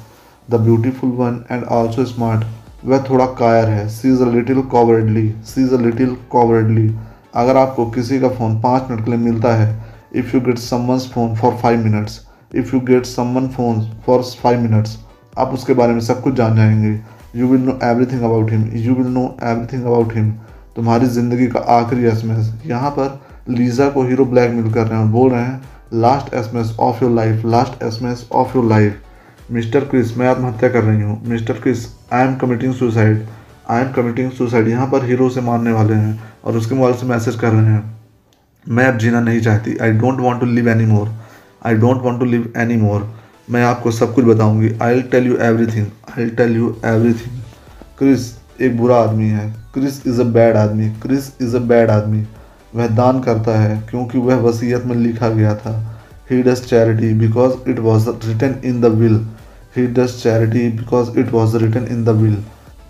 the beautiful one and also smart वह थोड़ा कायर है। She is a little cowardly she is a little cowardly अगर आपको किसी का फ़ोन पाँच मिनट के लिए मिलता है if you get someone's phone for five minutes if you get someone phone for five minutes आप उसके बारे में सब कुछ जान जाएँगे। You will know everything about him you will know everything about him तुम्हारी ज़िंदगी का आखिरी एस एम एस यहाँ पर लीज़ा को हीरो ब्लैकमेल कर रहे हैं और बोल रहे हैं last S M S of your life last S M S of your life mister Chris, मैं आत्महत्या कर रही हूँ। Mister Chris I am committing suicide I am committing suicide यहाँ पर हीरो से मारने वाले हैं और उसके मोबाइल से मैसेज कर रहे हैं। मैं अब जीना नहीं चाहती। I don't want to live any more I don't want to live any more मैं आपको सब कुछ बताऊँगी। I will tell you every thing I will tell you every thing Chris एक बुरा आदमी है। क्रिस इज़ अ बैड आदमी। क्रिस इज़ अ बैड आदमी। वह दान करता है क्योंकि वह वसीयत में लिखा गया था। He does charity because it was written in the will he does charity because it was written in the will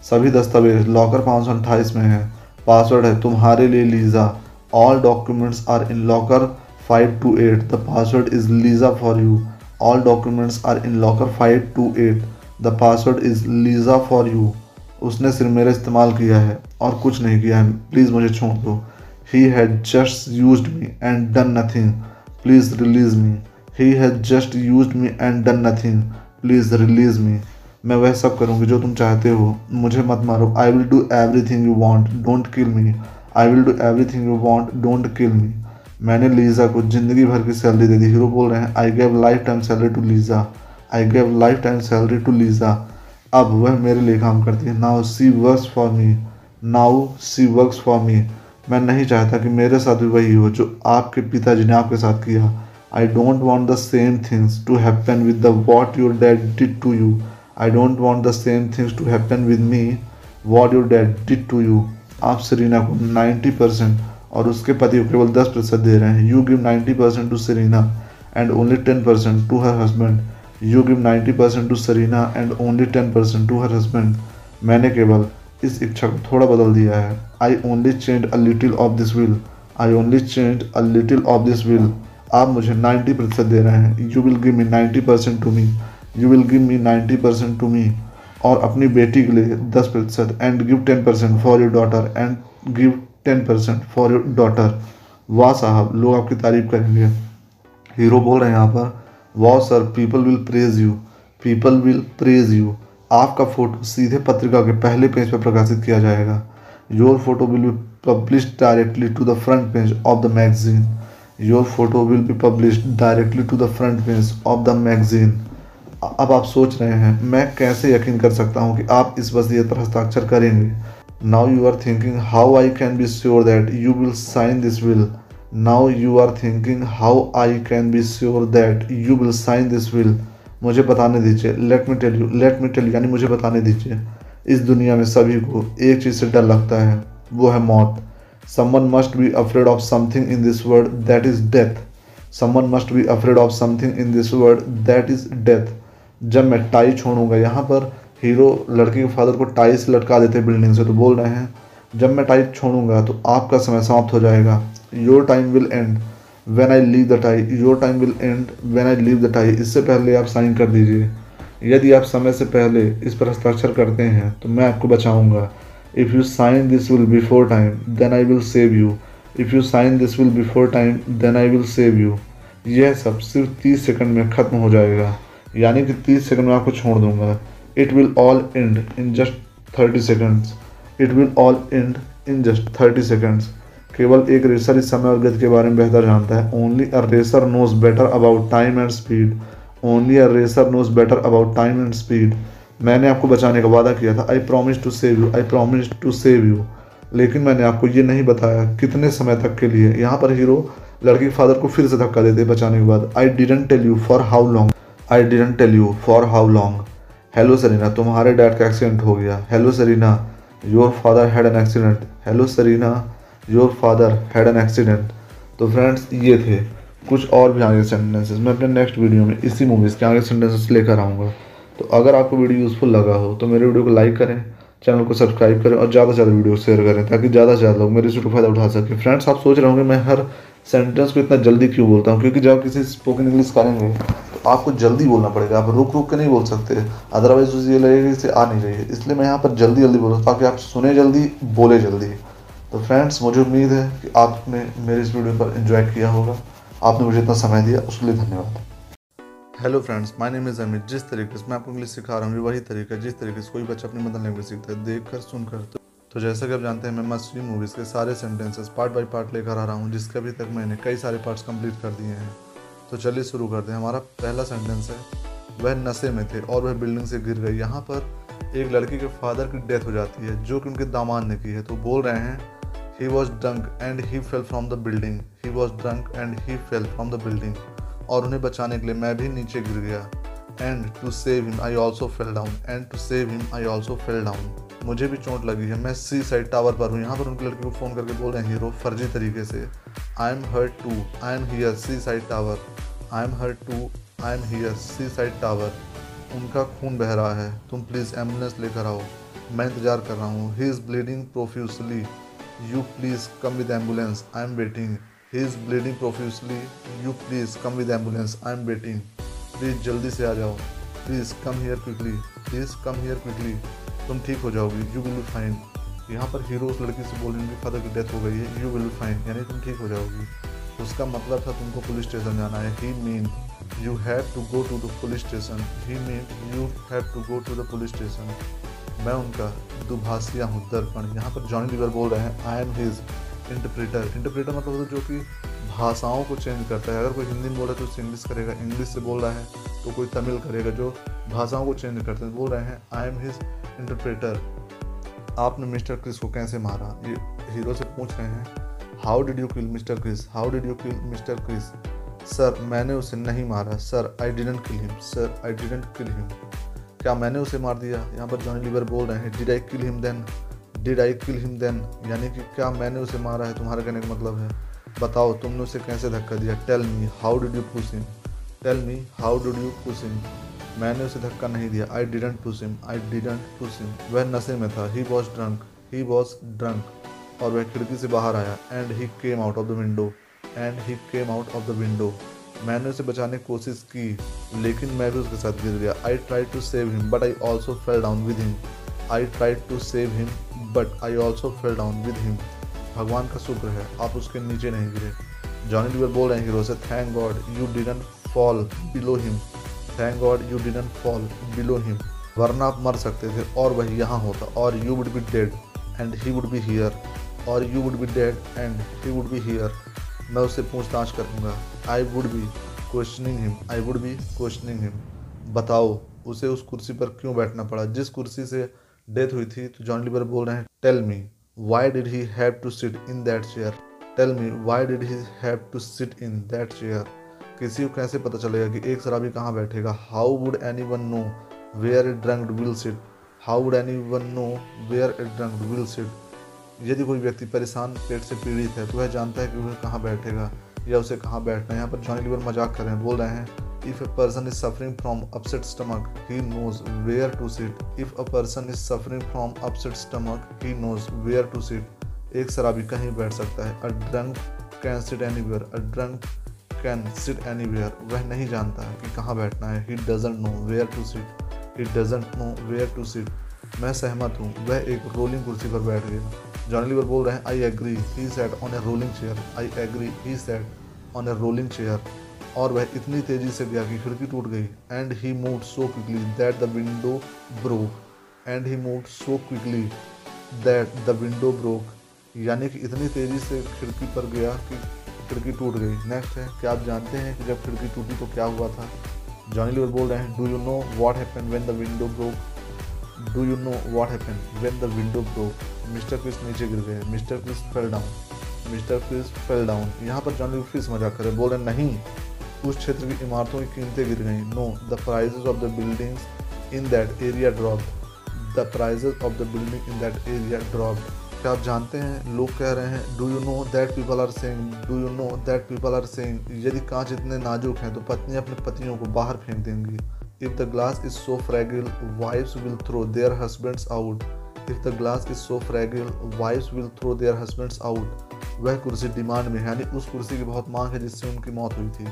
सभी दस्तावेज़ लॉकर पाँच सौ अट्ठाईस में है। पासवर्ड है, तुम्हारे लिए Lisa all documents are in locker five two eight the password is Lisa for you all documents are in locker five two eight the password is Lisa for you उसने सिर्फ़ मेरा इस्तेमाल किया है और कुछ नहीं किया है। प्लीज़ मुझे छोड़ दो। He had just use me and done nothing please release me he has just use me and done nothing please release me मैं वह सब करूँगी जो तुम चाहते हो। मुझे मत मारो। I will do every thing you want don't kill me I will do every thing you want don't kill me मैंने लीज़ा को ज़िंदगी भर की सैलरी दे दी। हीरो बोल रहे हैं I gave life time salary to Liza. I gave life time salary to Liza. अब वह मेरे लिए काम करती है। Now she works for me now she works for me मैं नहीं चाहता कि मेरे साथ भी वही हो जो आपके पिताजी ने आपके साथ किया। I don't want the same things to happen with the what your dad did to you I don't want the same things to happen with me what your dad did to you आप सरीना को नाइन्टी परसेंट और उसके पति को केवल दस प्रतिशत दे रहे हैं। You give ninety percent to Serena and only ten percent to her husband you give ninety percent to Serena and only ten percent to her husband मैंने केवल इस इच्छा को थोड़ा बदल दिया है। I only change a little of this will I only change a little of this will आप मुझे नाइन्टी प्रतिशत दे रहे हैं। You will give me ninety percent to me you will give me ninety percent to me और अपनी बेटी के लिए दस प्रतिशत and give ten percent for your daughter and give ten percent for your daughter वाह साहब, लोग आपकी तारीफ़ करेंगे। हीरो बोल रहे हैं यहाँ पर, वाह sir people will praise you people will praise you आपका फ़ोटो सीधे पत्रिका के पहले पेज पर प्रकाशित किया जाएगा। Your photo will be publish directly to the front page of the magazine your photo will be publish directly to the front page of the magazine अब आप सोच रहे हैं, मैं कैसे यकीन कर सकता हूँ कि आप इस वसीयत पर हस्ताक्षर करेंगे? Now you are thinking how I can be sure that you will sign this will now you are thinking how I can be sure that you will sign this will मुझे बताने दीजिए। Let me tell you let me tell यानी मुझे बताने दीजिए। इस दुनिया में सभी को एक चीज़ से डर लगता है, वो है मौत। Someone must be afraid of something in this world that is death someone must be afraid of something in this world that is death जब मैं टाई छोड़ूँगा, यहाँ पर हीरो लड़की के फादर को टाई से लटका देते बिल्डिंग से तो बोल रहे हैं, जब मैं टाई छोड़ूँगा तो आपका समय समाप्त हो जाएगा। Your time will end when I leave the tie your time will end when I leave the tie इससे पहले आप साइन कर दीजिए। यदि आप समय से पहले इस पर हस्ताक्षर करते हैं तो मैं आपको बचाऊँगा। If you sign this will before time then I will save you if you sign this will before time then I will save you यह सब सिर्फ़ तीस सेकंड में ख़त्म हो जाएगा। यानी कि तीस सेकंड में आपको छोड़ दूँगा। It will all end in just 30 seconds. It will all end in just 30 seconds. केवल एक रेसर इस समय और गति के बारे में बेहतर जानता है। Only a racer knows better about time and speed only a racer knows better about time and speed मैंने आपको बचाने का वादा किया था। I promise to save you I promise to save you लेकिन मैंने आपको ये नहीं बताया कितने समय तक के लिए। यहाँ पर हीरो लड़की फादर को फिर से धक्का देते बचाने के बाद। I didn't tell you for how long I didn't tell you for how long hello Serena तुम्हारे डैड का एक्सीडेंट हो गया. Hello Serena your father had an accident hello Serena your father had an accident तो फ्रेंड्स ये थे कुछ और भी आगे सेंटेंसेस मैं अपने नेक्स्ट वीडियो में इसी मूवीज़ के आगे सेंटेंसेस लेकर आऊँगा. तो अगर आपको वीडियो यूज़फुल लगा हो तो मेरे वीडियो को लाइक करें चैनल को सब्सक्राइब करें और ज़्यादा से ज़्यादा वीडियो शेयर करें, ताकि ज़्यादा से ज़्यादा लोग मेरे इस फ़ायदा उठा सकें. फ्रेंड्स आप सोच रहे होंगे, मैं हर सेंटेंस को इतना जल्दी क्यों बोलता हूँ? क्योंकि जब किसी स्पोकन इंग्लिश करेंगे आपको जल्दी बोलना पड़ेगा। आप रुक रुक के नहीं बोल सकते। अदरवाइज़ उसे ये लगेगा इसे आ नहीं रही है। इसलिए मैं यहाँ पर जल्दी जल्दी बोल बोलूँ ताकि आप सुने जल्दी बोले जल्दी। तो फ्रेंड्स मुझे उम्मीद है कि आपने मेरे इस वीडियो पर इन्जॉय किया होगा। आपने मुझे इतना समय दिया उसके लिए धन्यवाद। Hello friends my name is Amit जिस तरीके से मैं आपको इंग्लिश सिखा रहा हूँ वही तरीका जिस तरीके से कोई बच्चा अपनी मदर लैंग्वेज सीखता है देख कर सुनकर तो, तो जैसा कि आप जानते हैं मैं मस्ती मूवीज़ के सारे सेंटेंसेस पार्ट बाय पार्ट लेकर आ रहा हूँ जिसके अभी तक मैंने कई सारे पार्ट्स कंप्लीट कर दिए हैं। तो चलिए शुरू करते हैं। हमारा पहला सेंटेंस है, वह नशे में थे और वह बिल्डिंग से गिर गई। यहाँ पर एक लड़की के फादर की डेथ हो जाती है, जो कि उनके दामाद ने की है। तो बोल रहे हैं he was drunk and he fell from the building he was drunk and he fell from the building और उन्हें बचाने के लिए मैं भी नीचे गिर गया। And to save him I also fell down and to save him I also fell down मुझे भी चोट लगी है। मैं सी साइड टावर पर हूँ। यहाँ पर उनकी लड़के को फ़ोन करके बोल रहे हैं, हीरो, फर्जी तरीके से। I am hurt too I am here seaside tower. I am hurt too I am here seaside tower. उनका खून बह रहा है। तुम प्लीज़ एंबुलेंस लेकर आओ। मैं इंतज़ार कर रहा हूँ। He is bleeding profusely you please come with ambulance I am waiting he is bleeding profusely you please come with ambulance I am waiting please जल्दी से आ जाओ। Please come here quickly please come here quickly तुम ठीक हो जाओगी यू विल बी फाइन यहाँ पर हीरो उस लड़की से बोल रही उनके फादर की डेथ हो गई है यू विल बी फाइन यानी तुम ठीक हो जाओगी। उसका मतलब था तुमको पुलिस स्टेशन जाना है। He mean you have to go to the police station he mean you have to go to the police station मैं उनका दुभाषिया हूँ, दर्पण। यहाँ पर जॉनी लीवर बोल रहे हैं I am his interpreter interpreter मतलब जो कि भाषाओं को चेंज करता है। अगर कोई हिंदी में बोल रहा है तो उससे इंग्लिश करेगा। इंग्लिश से बोल रहा है तो कोई तमिल करेगा जो भाषाओं को चेंज करते हैं। बोल रहे हैं आई एम हिज इंटरप्रेटर आपने मिस्टर क्रिस को कैसे मारा? ये हीरो से पूछ रहे हैं how did you kill mister Chris? How did you kill mister Chris? Sir मैंने उसे नहीं मारा। Sir I didn't kill him sir I didn't kill him क्या मैंने उसे मार दिया? यहाँ पर जॉनी लीवर बोल रहे हैं did I kill him then did I kill him then यानी कि क्या मैंने उसे मारा है? तुम्हारा कहने का मतलब है बताओ, तुमने उसे कैसे धक्का दिया? Tell me how did you push him tell me how did you push him मैंने उसे धक्का नहीं दिया। I didn't push him I didn't push him वह नशे में था। He was drunk he was drunk और वह खिड़की से बाहर आया। And he came out of the window and he came out of the window मैंने उसे बचाने की कोशिश की, लेकिन मैं भी उसके साथ गिर गया। I try to save him but I also fell down with him I try to save him but I also fell down with him भगवान का शुक्र है, आप उसके नीचे नहीं गिरे। जॉनी लीवर बोल रहे हैं हीरो से thank God you didn't fall below him thank God you didn't fall below him वरना आप मर सकते थे और वही यहाँ होता, और you would be dead and he would be here और you would be dead and he would be here मैं उससे पूछताछ करूँगा। I would be questioning him I would be questioning him बताओ, उसे उस कुर्सी पर क्यों बैठना पड़ा? जिस कुर्सी से डेथ हुई थी तो जॉन लिबर बोल रहे हैं tell me why did he have to sit in that chair tell me why did he have to sit in that chair किसी को कैसे पता चलेगा कि एक शराबी कहाँ बैठेगा? How would anyone know where a drunk will sit how would anyone know where a drunk will sit यदि कोई व्यक्ति परेशान, पेट से पीड़ित है तो वह जानता है कि वह कहाँ बैठेगा या उसे कहाँ बैठना है। यहाँ पर जॉनी लीवर मज़ाक कर रहे हैं, बोल रहे हैं if a person is suffering from upset stomach he knows where to sit if a person is suffering from upset stomach he knows where to sit एक शराबी कहीं बैठ सकता है। A drunk can sit anywhere a drunk can sit anywhere वह नहीं जानता है कि कहाँ बैठना है। He doesn't know where to sit he doesn't know where to sit मैं सहमत हूँ। वह एक रोलिंग कुर्सी पर बैठ गया। जॉनी लीवर बोल रहे हैं I agree he sat on a rolling chair I agree he sat on a rolling chair और वह इतनी तेज़ी से गया कि खिड़की टूट गई। And he move so quickly that the window broke and he move so quickly that the window broke यानी कि इतनी तेज़ी से खिड़की पर गया कि खिड़की टूट गई। नेक्स्ट है, क्या आप जानते हैं कि जब खिड़की टूटी तो क्या हुआ था? जॉनी लीवर बोल रहे हैं do you know what happen when the window broke do you know what happen when the window broke mister Chris नीचे गिर गए। Mister Chris fell down mister Chris fell down यहाँ पर जॉन फिर मज़ाक करे बोल रहे नहीं उस क्षेत्र की इमारतों की कीमतें गिर गई no the prices of the buildings in that area drop the prices of the building in that area drop क्या आप जानते हैं? लोग कह रहे हैं do you know that people are saying do you know that people are saying यदि कांच इतने नाजुक हैं तो पत्नी अपने पतियों को बाहर फेंक देंगी। If the glass is so fragile wives will throw their husbands out if the glass is so fragile wives will throw their husbands out वह कुर्सी डिमांड में है यानी उस कुर्सी की बहुत मांग है जिससे उनकी मौत हुई थी।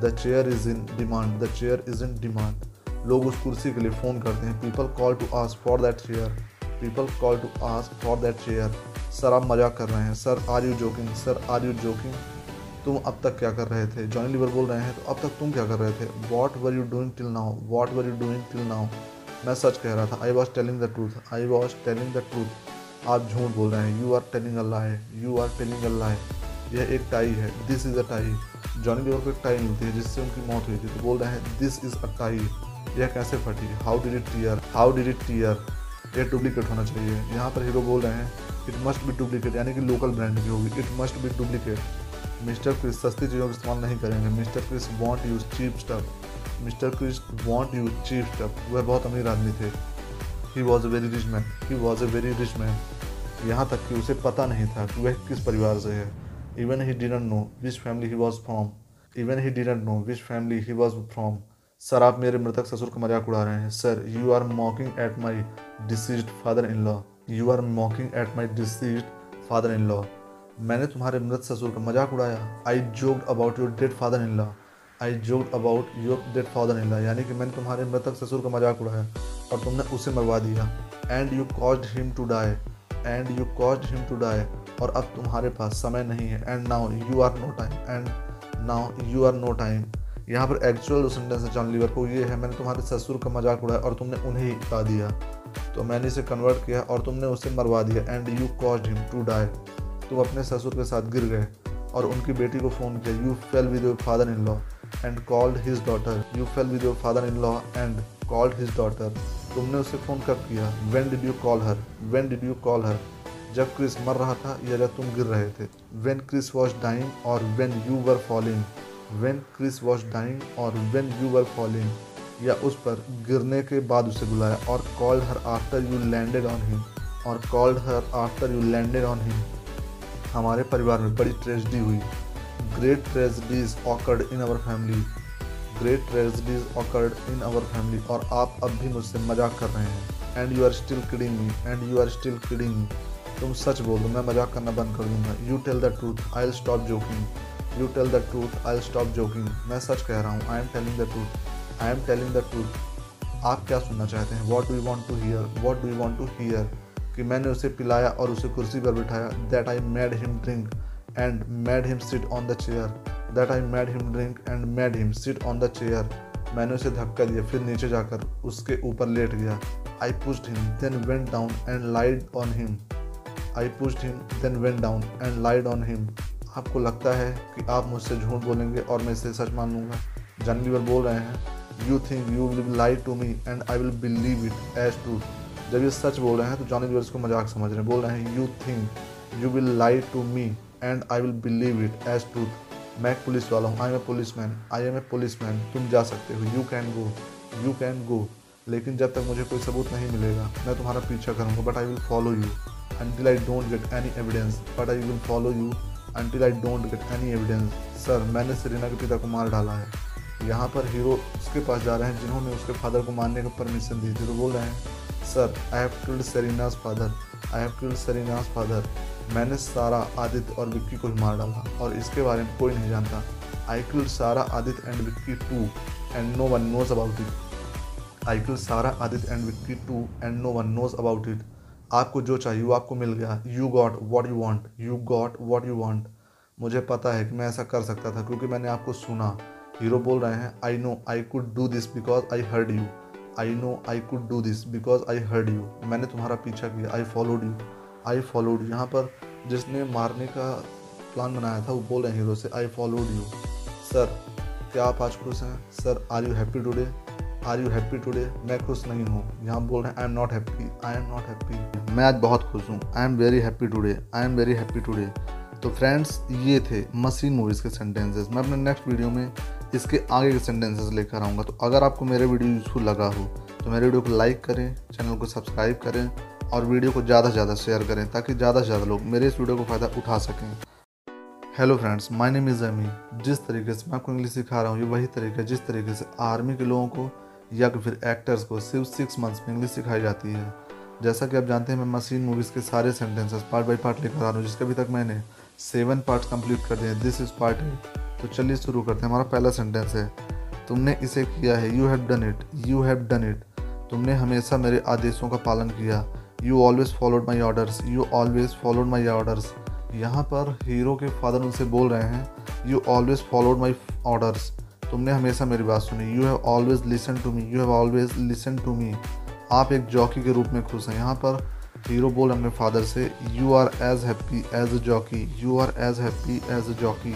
The chair is in demand the chair is in demand लोग उस कुर्सी के लिए फ़ोन करते हैं। People call to ask for that chair people call to ask for that chair sir आप मज़ाक कर रहे हैं। Sir are you joking sir are you joking तुम अब तक क्या कर रहे थे? जॉनी लीवर बोल रहे हैं तो अब तक तुम क्या कर रहे थे? What were you doing till now what were you doing till now मैं सच कह रहा था। I was telling the truth I was telling the truth आप झूठ बोल रहे हैं you are telling Allah lie you are telling a lie यह एक टाई है this is a tie. Johnny Lever को एक टाई मिलती है जिससे उनकी मौत हुई थी तो बोल रहे हैं दिस इज़ अ टाई. यह कैसे फटी? How did it tear how did it tear यह डुप्लीकेट होना चाहिए। यहाँ पर हीरो बोल रहे हैं इट मस्ट बी डुप्लीकेट यानी कि लोकल ब्रांड की होगी। It must be duplicate mister Chris सस्ती चीज़ों का इस्तेमाल नहीं करेंगे। Mister Chris won't use cheap stuff mister Chris won't use cheap stuff वह बहुत अमीर आदमी थे। He was a very rich man he was a very rich man यहाँ तक कि उसे पता नहीं था कि वह किस परिवार से है। Even he didn't know which family he was from even he didn't know which family he was from sir आप मेरे मृतक ससुर का मज़ाक उड़ा रहे हैं। Sir you are mocking at my deceased father in law you are mocking at my deceased father in law मैंने तुम्हारे मृत ससुर का मज़ाक उड़ाया। I joked about your dead father in law I joked about your dead father in law यानी कि मैंने तुम्हारे मृतक ससुर का मज़ाक उड़ाया। और तुमने उसे मरवा दिया। And you cause him to die and you cause him to die और अब तुम्हारे पास समय नहीं है। And now you are no time and now you are no time यहाँ पर एक्चुअल सेंटेंस है जॉन लीवर को। ये है, मैंने तुम्हारे ससुर का मज़ाक उड़ाया और तुमने उन्हें ही बता दिया। तो मैंने इसे कन्वर्ट किया और तुमने उसे मरवा दिया। And you cause him to die तुम अपने ससुर के साथ गिर गए और उनकी बेटी को फ़ोन किया। You fell with your father in law and called his daughter you fell with your father in law and called his daughter तुमने उसे फ़ोन कब किया? When did you call her when did you call her जब क्रिस मर रहा था या जब तुम गिर रहे थे? वेन क्रिस वॉज़ डाइंग और when you were falling when Chris was dying और वेन यू वर फॉलिंग या उस पर गिरने के बाद उसे बुलाया और called her after you landed on him और called her after you landed on him हमारे परिवार में बड़ी ट्रेजडी हुई। Great tragedies occurred in our family great tragedies occurred in our family और आप अब भी मुझसे मज़ाक कर रहे हैं। And you are still kidding me and you are still kidding me तुम सच बोल दो मैं मज़ाक करना बंद कर दूँगा। You tell the truth I will stop joking you tell the truth I'll stop joking मैं सच कह रहा हूँ I am telling the truth I am telling the truth आप क्या सुनना चाहते हैं? What do want to hear what do want to hear कि मैंने उसे पिलाया और उसे कुर्सी पर बिठाया। That I made him drink and made him sit on the chair that I made him drink and made him sit on the chair मैंने उसे धक्का दिया, फिर नीचे जाकर उसके ऊपर लेट गया। I pushed him then went down and lied on him I pushed him then went down and lied on him आपको लगता है कि आप मुझसे झूठ बोलेंगे और मैं इसे सच मान लूँगा जन लीवर बोल रहे हैं you think you will lie to me and I will believe it as truth जब ये सच बोल रहे हैं तो जॉनी लीवर इसको मज़ाक समझ रहे हैं। बोल रहे हैं you think you will lie to me and I will believe it as truth मैं पुलिस वाला हूँ I am a policeman I am a policeman तुम जा सकते हो you can go you can go लेकिन जब तक मुझे कोई सबूत नहीं मिलेगा, मैं तुम्हारा पीछा करूँगा but I will follow you until I don't get any evidence but I will follow you until I don't get any evidence sir, मैंने सरीना के पिता को मार डाला है। यहाँ पर हीरो उसके पास जा रहे हैं, जिन्होंने उसके फादर को मारने का परमिशन दी थी बोल रहे हैं, sir I have killed Sarina's father I have killed Sarina's father मैंने सारा, आदित्य और विक्की को मार डाला और इसके बारे में कोई नहीं जानता। I killed Sara, Aditya and Vicky too and no one knows about it I killed Sara, Aditya and Vicky too and no one knows about it आपको जो चाहिए, वो आपको मिल गया। You got what you want you got what you want मुझे पता है कि मैं ऐसा कर सकता था, क्योंकि मैंने आपको सुना। हीरो बोल रहे हैं I know I could do this because I heard you I know I could do this because I heard you मैंने तुम्हारा पीछा किया। I followed you I followed यहाँ पर जिसने मारने का प्लान बनाया था, वो बोल रहे हैं हीरो से आई फॉलोड यू सर क्या आप आज खुश हैं? Sir are you happy today are you happy today मैं खुश नहीं हूँ. यहाँ बोल रहे हैं I am not happy I am not happy मैं आज बहुत खुश हूँ। I am very happy today I am very happy today तो फ्रेंड्स ये थे मसीन मूवीज़ के सेंटेंसेस मैं अपने नेक्स्ट वीडियो में इसके आगे के सेंटेंसेस लेकर आऊँगा। तो अगर आपको मेरे वीडियो यूज़फुल लगा हो तो मेरे वीडियो को लाइक करें चैनल को सब्सक्राइब करें और वीडियो को ज़्यादा से ज़्यादा शेयर करें ताकि ज़्यादा से ज़्यादा लोग मेरे इस वीडियो को फ़ायदा उठा सकें। Hello friends my name is Ami जिस तरीके से मैं आपको इंग्लिश सिखा रहा हूँ, ये वही तरीका है जिस तरीके से आर्मी के लोगों को या फिर एक्टर्स को सिर्फ़ सिक्स मंथ्स में इंग्लिश सिखाई जाती है। जैसा कि आप जानते हैं, मैं मशीन मूवीज़ के सारे सेंटेंसेस पार्ट बाई पार्ट लेकर आ रहा हूँ, जिसके अभी तक मैंने सेवन पार्ट कंप्लीट कर दिए दिस इज़ पार्ट ए तो चलिए शुरू करते हैं। हमारा पहला सेंटेंस है, तुमने इसे किया है। You have done it you have done it तुमने हमेशा मेरे आदेशों का पालन किया। You always followed my orders you always followed my orders यहाँ पर हीरो के फादर उनसे बोल रहे हैं you always followed my orders तुमने हमेशा मेरी बात सुनी। You have always listen to me you have always listen to me आप एक जॉकी के रूप में खुश हैं। यहाँ पर हीरो बोल अपने फादर से you are as happy as a jockey you are as happy as a jockey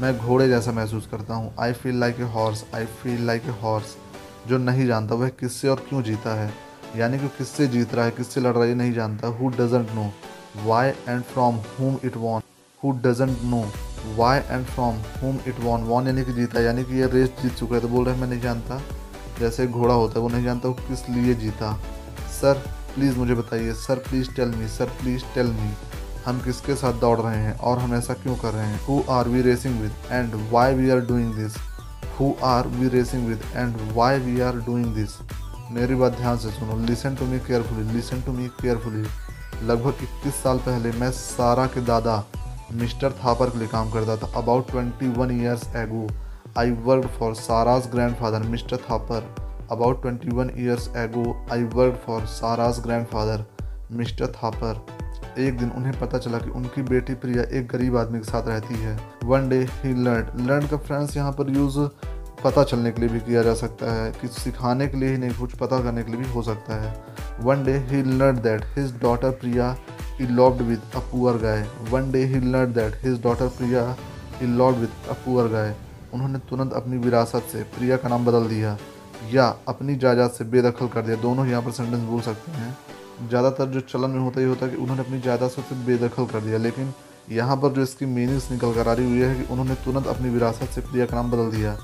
मैं घोड़े जैसा महसूस करता हूँ। I feel like a horse I feel like a horse जो नहीं जानता, वह किससे और क्यों जीता है? यानी कि किससे जीत रहा है, किससे लड़ रहा है नहीं जानता। Who doesn't know why and from whom it won who doesn't know why and from whom it won won यानी कि जीता, यानी कि ये रेस जीत चुका है तो बोल रहे हैं, मैं नहीं जानता। जैसे घोड़ा होता है, वो नहीं जानता वो किस लिए जीता। सर प्लीज़ मुझे बताइए। Sir please tell me sir please tell me हम किसके साथ दौड़ रहे हैं और हम ऐसा क्यों कर रहे हैं? Who are we racing with and why we are doing this who are we racing with and why we are doing this मेरी बात ध्यान से सुनो। Listen to me carefully listen to me carefully लगभग 21 साल पहले मैं सारा के दादा मिस्टर थापर के लिए काम करता था। About 21 one years ago I work for Sara's grandfather mister Thapar. About 21 one years ago I work for Sara's grandfather mister Thapar. एक दिन उन्हें पता चला कि उनकी बेटी प्रिया एक गरीब आदमी के साथ रहती है। One day he learn learn का फ्रेंड्स यहाँ पर यूज़ पता चलने के लिए भी किया जा सकता है, कि सिखाने के लिए ही नहीं, कुछ पता करने के लिए भी हो सकता है। One day he learn that his daughter Priya he loved with a poor guy one day he learn that his daughter Priya he loved with a poor guy उन्होंने तुरंत अपनी विरासत से प्रिया का नाम बदल दिया। या अपनी जायदाद से बेदखल कर दिया। दोनों यहाँ पर सेंटेंस बोल सकते हैं। ज़्यादातर जो चलन में होता ही होता है कि उन्होंने अपनी जायदाद से बेदखल कर दिया। लेकिन यहाँ पर जो इसकी मीनिंग्स निकल कर आ रही हुई है कि उन्होंने तुरंत अपनी विरासत से प्रिया का नाम बदल दिया।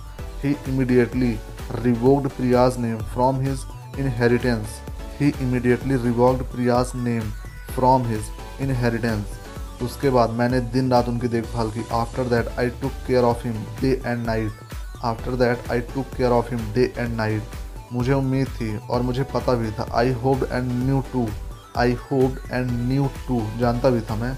He immediately revoked Priya's name from his inheritance he immediately revolve Priya's name from his inheritance उसके बाद मैंने दिन रात उनकी देखभाल की। After that I took care of him day and night after that I took care of him day and night मुझे उम्मीद थी और मुझे पता भी था। I hope and knew too I hope and knew too जानता भी था मैं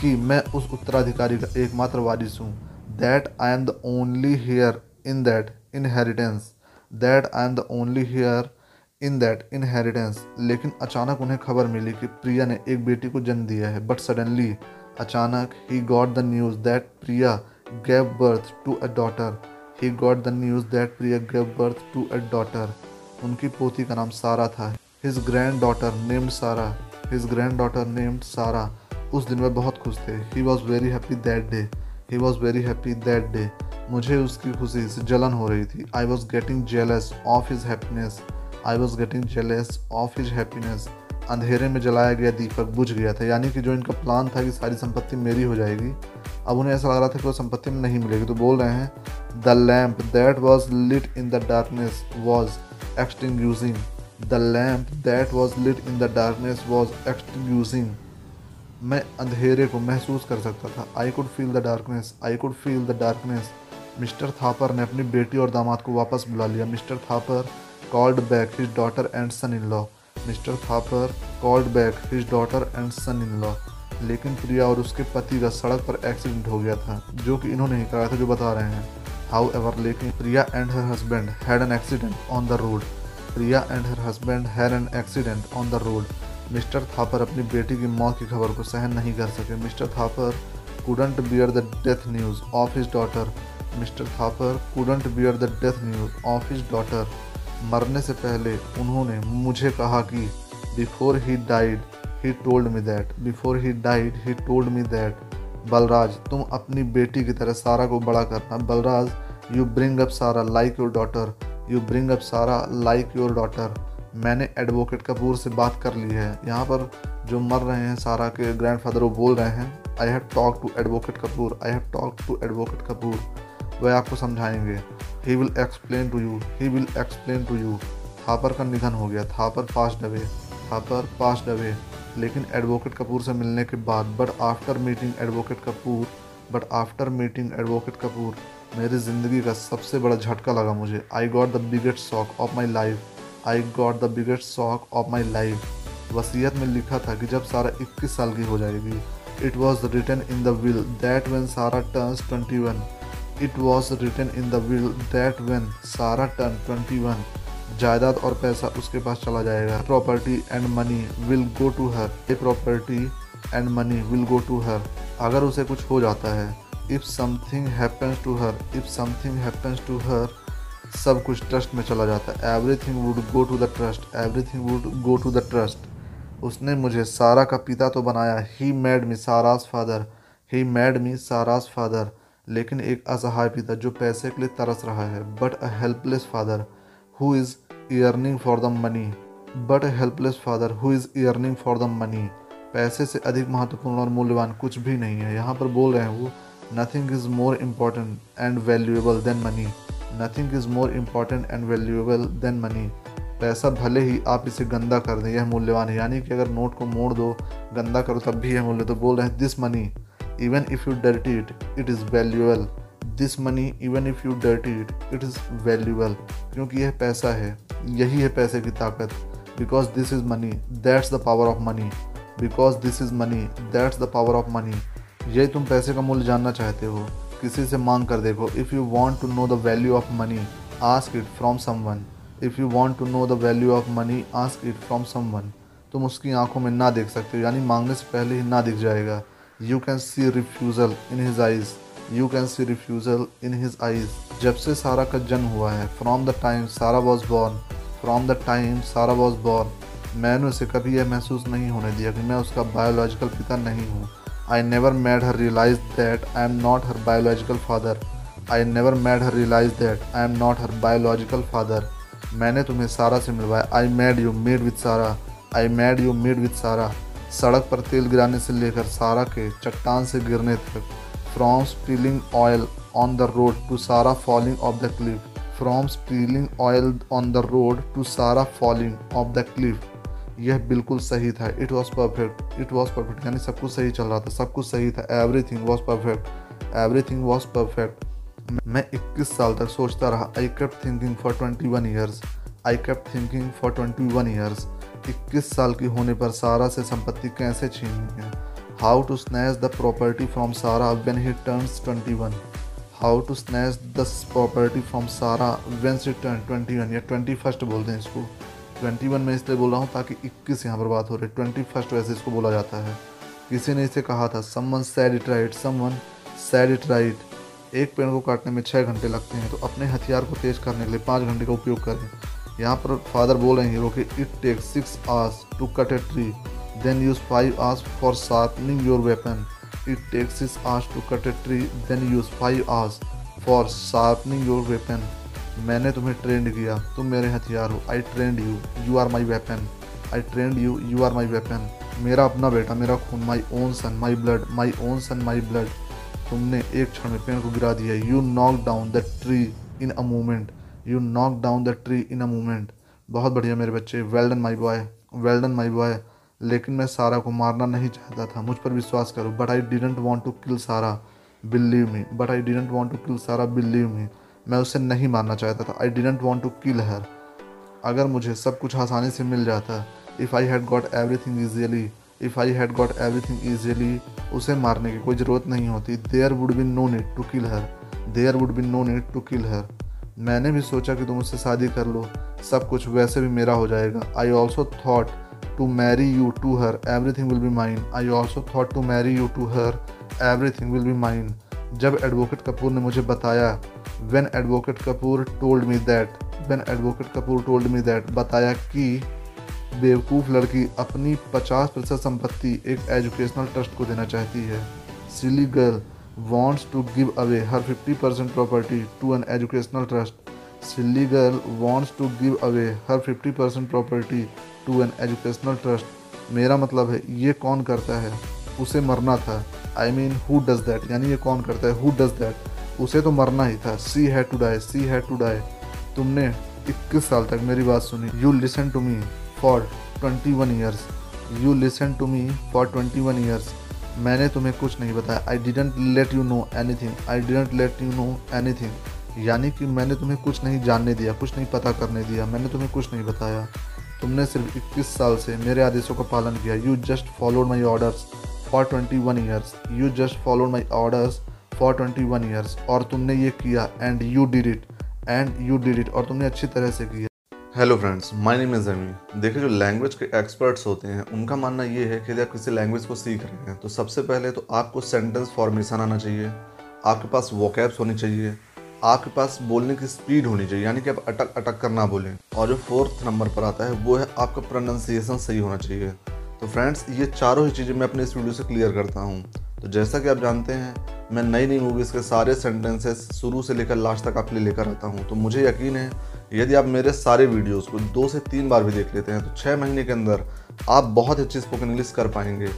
कि मैं उस उत्तराधिकारी का एकमात्र वारिस हूँ। That I am the only heir in that inheritance that I am the only heir in that inheritance लेकिन अचानक उन्हें खबर मिली कि प्रिया ने एक बेटी को जन्म दिया है। बट सडनली अचानक he got the news that Priya gave birth to a daughter he got the news that Priya gave birth to a daughter उनकी पोती का नाम सारा था। His granddaughter named Sara his granddaughter named Sara उस दिन वह बहुत खुश थे। He was very happy that day he was very happy that day मुझे उसकी खुशी से जलन हो रही थी। I was getting jealous of his happiness I was getting jealous of his happiness अंधेरे में जलाया गया दीपक बुझ गया था। यानी कि जो इनका प्लान था कि सारी संपत्ति मेरी हो जाएगी, अब उन्हें ऐसा लग रहा था कि वो संपत्ति में नहीं मिलेगी। तो बोल रहे हैं the lamp that was lit in the darkness was extinguishing the lamp that was lit in the darkness was extinguishing मैं अंधेरे को महसूस कर सकता था। I could feel the darkness I could feel the darkness mister Thapar ने अपनी बेटी और दामाद को वापस बुला लिया। Mister Thapar called back his daughter and son in law mister Thapar called back his daughter and son in law लेकिन प्रिया और उसके पति का सड़क पर एक्सीडेंट हो गया था, जो कि इन्होंने ही कराया था, जो बता रहे हैं। हाउ एवर लेकिन Priya and her husband had an accident on the road Priya and her husband had an accident on the road mister Thapar अपनी बेटी की मौत की खबर को सहन नहीं कर सके। Mister Thapar couldn't bear the death news of his daughter mister Thapar couldn't bear the death news of his daughter मरने से पहले उन्होंने मुझे कहा कि before he died he told me that before he died he told me that Balraj, तुम अपनी बेटी की तरह सारा को बड़ा करना। Balraj you bring up Sara like your daughter you bring up Sara like your daughter मैंने एडवोकेट कपूर से बात कर ली है। यहाँ पर जो मर रहे हैं, सारा के ग्रैंडफादर वो बोल रहे हैं I have talk to advocate Kapoor. I have talk to advocate Kapoor. वह आपको समझाएँगे। He will explain to you he will explain to you Thapar का निधन हो गया, थापर पास डवे थापर पास डवे लेकिन एडवोकेट कपूर से मिलने के बाद but after meeting advocate Kapoor but after meeting advocate Kapoor, मेरी ज़िंदगी का सबसे बड़ा झटका लगा मुझे। I got the biggest shock of my life I got the biggest shock of my life वसीयत में लिखा था कि जब सारा 21 साल की हो जाएगी it was return in the will that when Sara turns 21 it was written in will that when Sara turn 21 जायदाद और पैसा उसके पास चला जाएगा। Property and money will go to her a property and money will go to her अगर उसे कुछ हो जाता है if something happens to her if something happens to her सब कुछ ट्रस्ट में चला जाता है। Everything would go to the trust everything would go to the trust उसने मुझे सारा का पिता तो बनाया। He made me Sara's father he made me Sara's father लेकिन एक असहाय पिता जो पैसे के लिए तरस रहा है but a helpless father who is yearning for the money but a helpless father who is yearning for the money पैसे से अधिक महत्वपूर्ण और मूल्यवान कुछ भी नहीं है। यहाँ पर बोल रहे हैं वो nothing is more important and valuable than money nothing is more important and valuable than money पैसा भले ही आप इसे गंदा कर दें, यह मूल्यवान है। यानी कि अगर नोट को मोड़ दो, गंदा करो, तब भी यह मूल्य। तो बोल रहे हैं this money even if you dirty it it is valuable this money even if you dirty it it is valuable क्योंकि यह पैसा है, यही है पैसे की ताकत. Because this is money that's the power of money because this is money that's the power of money यही तुम पैसे का मूल्य जानना चाहते हो, किसी से मांग कर देखो. If you want to know the value of money ask it from someone if you want to know the value of money ask it from someone तुम उसकी आँखों में ना देख सकते हो, यानी मांगने से पहले ही ना दिख जाएगा. You can see refusal in his eyes you can see refusal in his eyes जब से सारा का जन्म हुआ है from the time Sara was born from the time Sara was born मैंने उसे कभी यह महसूस नहीं होने दिया कि मैं उसका बायोलॉजिकल पिता नहीं हूँ। I never made her realize that I am not her biological father I never made her realize that I am not her biological father मैंने तुम्हें सारा से मिलवाया। I made you made with Sara I made you made with Sara सड़क पर तेल गिराने से लेकर सारा के चट्टान से गिरने तक, from spilling oil on the road to Sara falling off the cliff. From spilling oil on the road to Sara falling off the cliff. यह बिल्कुल सही था। It was perfect it was perfect यानी सब कुछ सही चल रहा था। सब कुछ सही था। Everything was perfect everything was perfect मैं 21 साल तक सोचता रहा। I kept thinking for 21 years I kept thinking for 21 years 21 साल की होने पर सारा से संपत्ति कैसे छीननी है? How to snatch the property from Sara when he turns 21 how to snatch the property from Sara when she turn 21 या ट्वेंटी फ़र्स्ट बोलते हैं इसको। ट्वेंटी वन में इसलिए बोल रहा हूँ ताकि इक्कीस यहाँ पर बात हो रही है। ट्वेंटी फ़र्स्ट वैसे इसको बोला जाता है। किसी ने इसे कहा था someone said it right someone said it right एक पेड़ को काटने में छः घंटे लगते हैं तो अपने हथियार को तेज करने के लिए पाँच घंटे का उपयोग करें। यहाँ पर फादर बोल रहे हैं हीरो कि it take six hours to cut a tree then use five hours for sharpening your weapon it take six hours to cut a tree then use five hours for sharpening your weapon मैंने तुम्हें ट्रेंड किया, तुम मेरे हथियार हो। I trained you you are my weapon I trained you you are my weapon मेरा अपना बेटा, मेरा खून my own son my blood my own son my blood तुमने एक क्षण में पेड़ को गिरा दिया। You knock down the tree in a moment you knock down the tree in a moment बहुत बढ़िया मेरे बच्चे well done my boy well done my boy लेकिन मैं सारा को मारना नहीं चाहता था। मुझ पर विश्वास करो। But I didn't want to kill Sara believe me but I didn't want to kill Sara believe me मैं उसे नहीं मारना चाहता था। I didn't want to kill her अगर मुझे सब कुछ आसानी से मिल जाता if I had got everything easily if I had got everything easily उसे मारने की कोई ज़रूरत नहीं होती। There would be no need to kill her there would be no need to kill her मैंने भी सोचा कि तुम उससे शादी कर लो। सब कुछ वैसे भी मेरा हो जाएगा। I also thought to marry you to her everything will be mine I also thought to marry you to her everything will be mine जब एडवोकेट कपूर ने मुझे बताया when advocate Kapoor told me that when advocate Kapoor told me that बताया कि बेवकूफ़ लड़की अपनी 50 प्रतिशत संपत्ति एक एजुकेशनल ट्रस्ट को देना चाहती है। Silly girl wants to give away her 50 percent property to an educational trust silly girl wants to give away her fifty percent property to an educational trust मेरा मतलब है, ये कौन करता है? उसे मरना था। I mean who does that यानी ये कौन करता है? हु डज दैट उसे तो मरना ही था। She had to die she had to die तुमने 21 साल तक मेरी बात सुनी। You listen to me for 21 years you listen to me for 21 years मैंने तुम्हें कुछ नहीं बताया। I didn't let you know anything I didn't let you know anything यानी कि मैंने तुम्हें कुछ नहीं जानने दिया, कुछ नहीं पता करने दिया। मैंने तुम्हें कुछ नहीं बताया। तुमने सिर्फ़ 21 साल से मेरे आदेशों का पालन किया। You just followed my orders for 21 years you just followed my orders for 21 years और तुमने ये किया and you did it and you did it और तुमने अच्छी तरह से किया। Hello friends my name is Ami देखिए, जो लैंग्वेज के एक्सपर्ट्स होते हैं, उनका मानना ये है कि यदि आप किसी लैंग्वेज को सीख रहे हैं तो सबसे पहले तो आपको सेंटेंस फॉर्मेशन आना चाहिए। आपके पास वोकैब्स होनी चाहिए। आपके पास बोलने की स्पीड होनी चाहिए, यानी कि आप अटक अटक कर ना बोलें। और जो फोर्थ नंबर पर आता है, वो है आपका प्रोनाउंसिएशन सही होना चाहिए। तो फ्रेंड्स ये चारों ही चीज़ें मैं अपने इस वीडियो से क्लियर करता हूँ। तो जैसा कि आप जानते हैं, मैं नई नई मूवीज़ के सारे सेंटेंसेस शुरू से लेकर लास्ट तक आपके लिए लेकर आता हूँ। तो मुझे यकीन है यदि आप मेरे सारे वीडियोस को दो से तीन बार भी देख लेते हैं तो छः महीने के अंदर आप बहुत अच्छी स्पोकन इंग्लिश कर पाएँगे।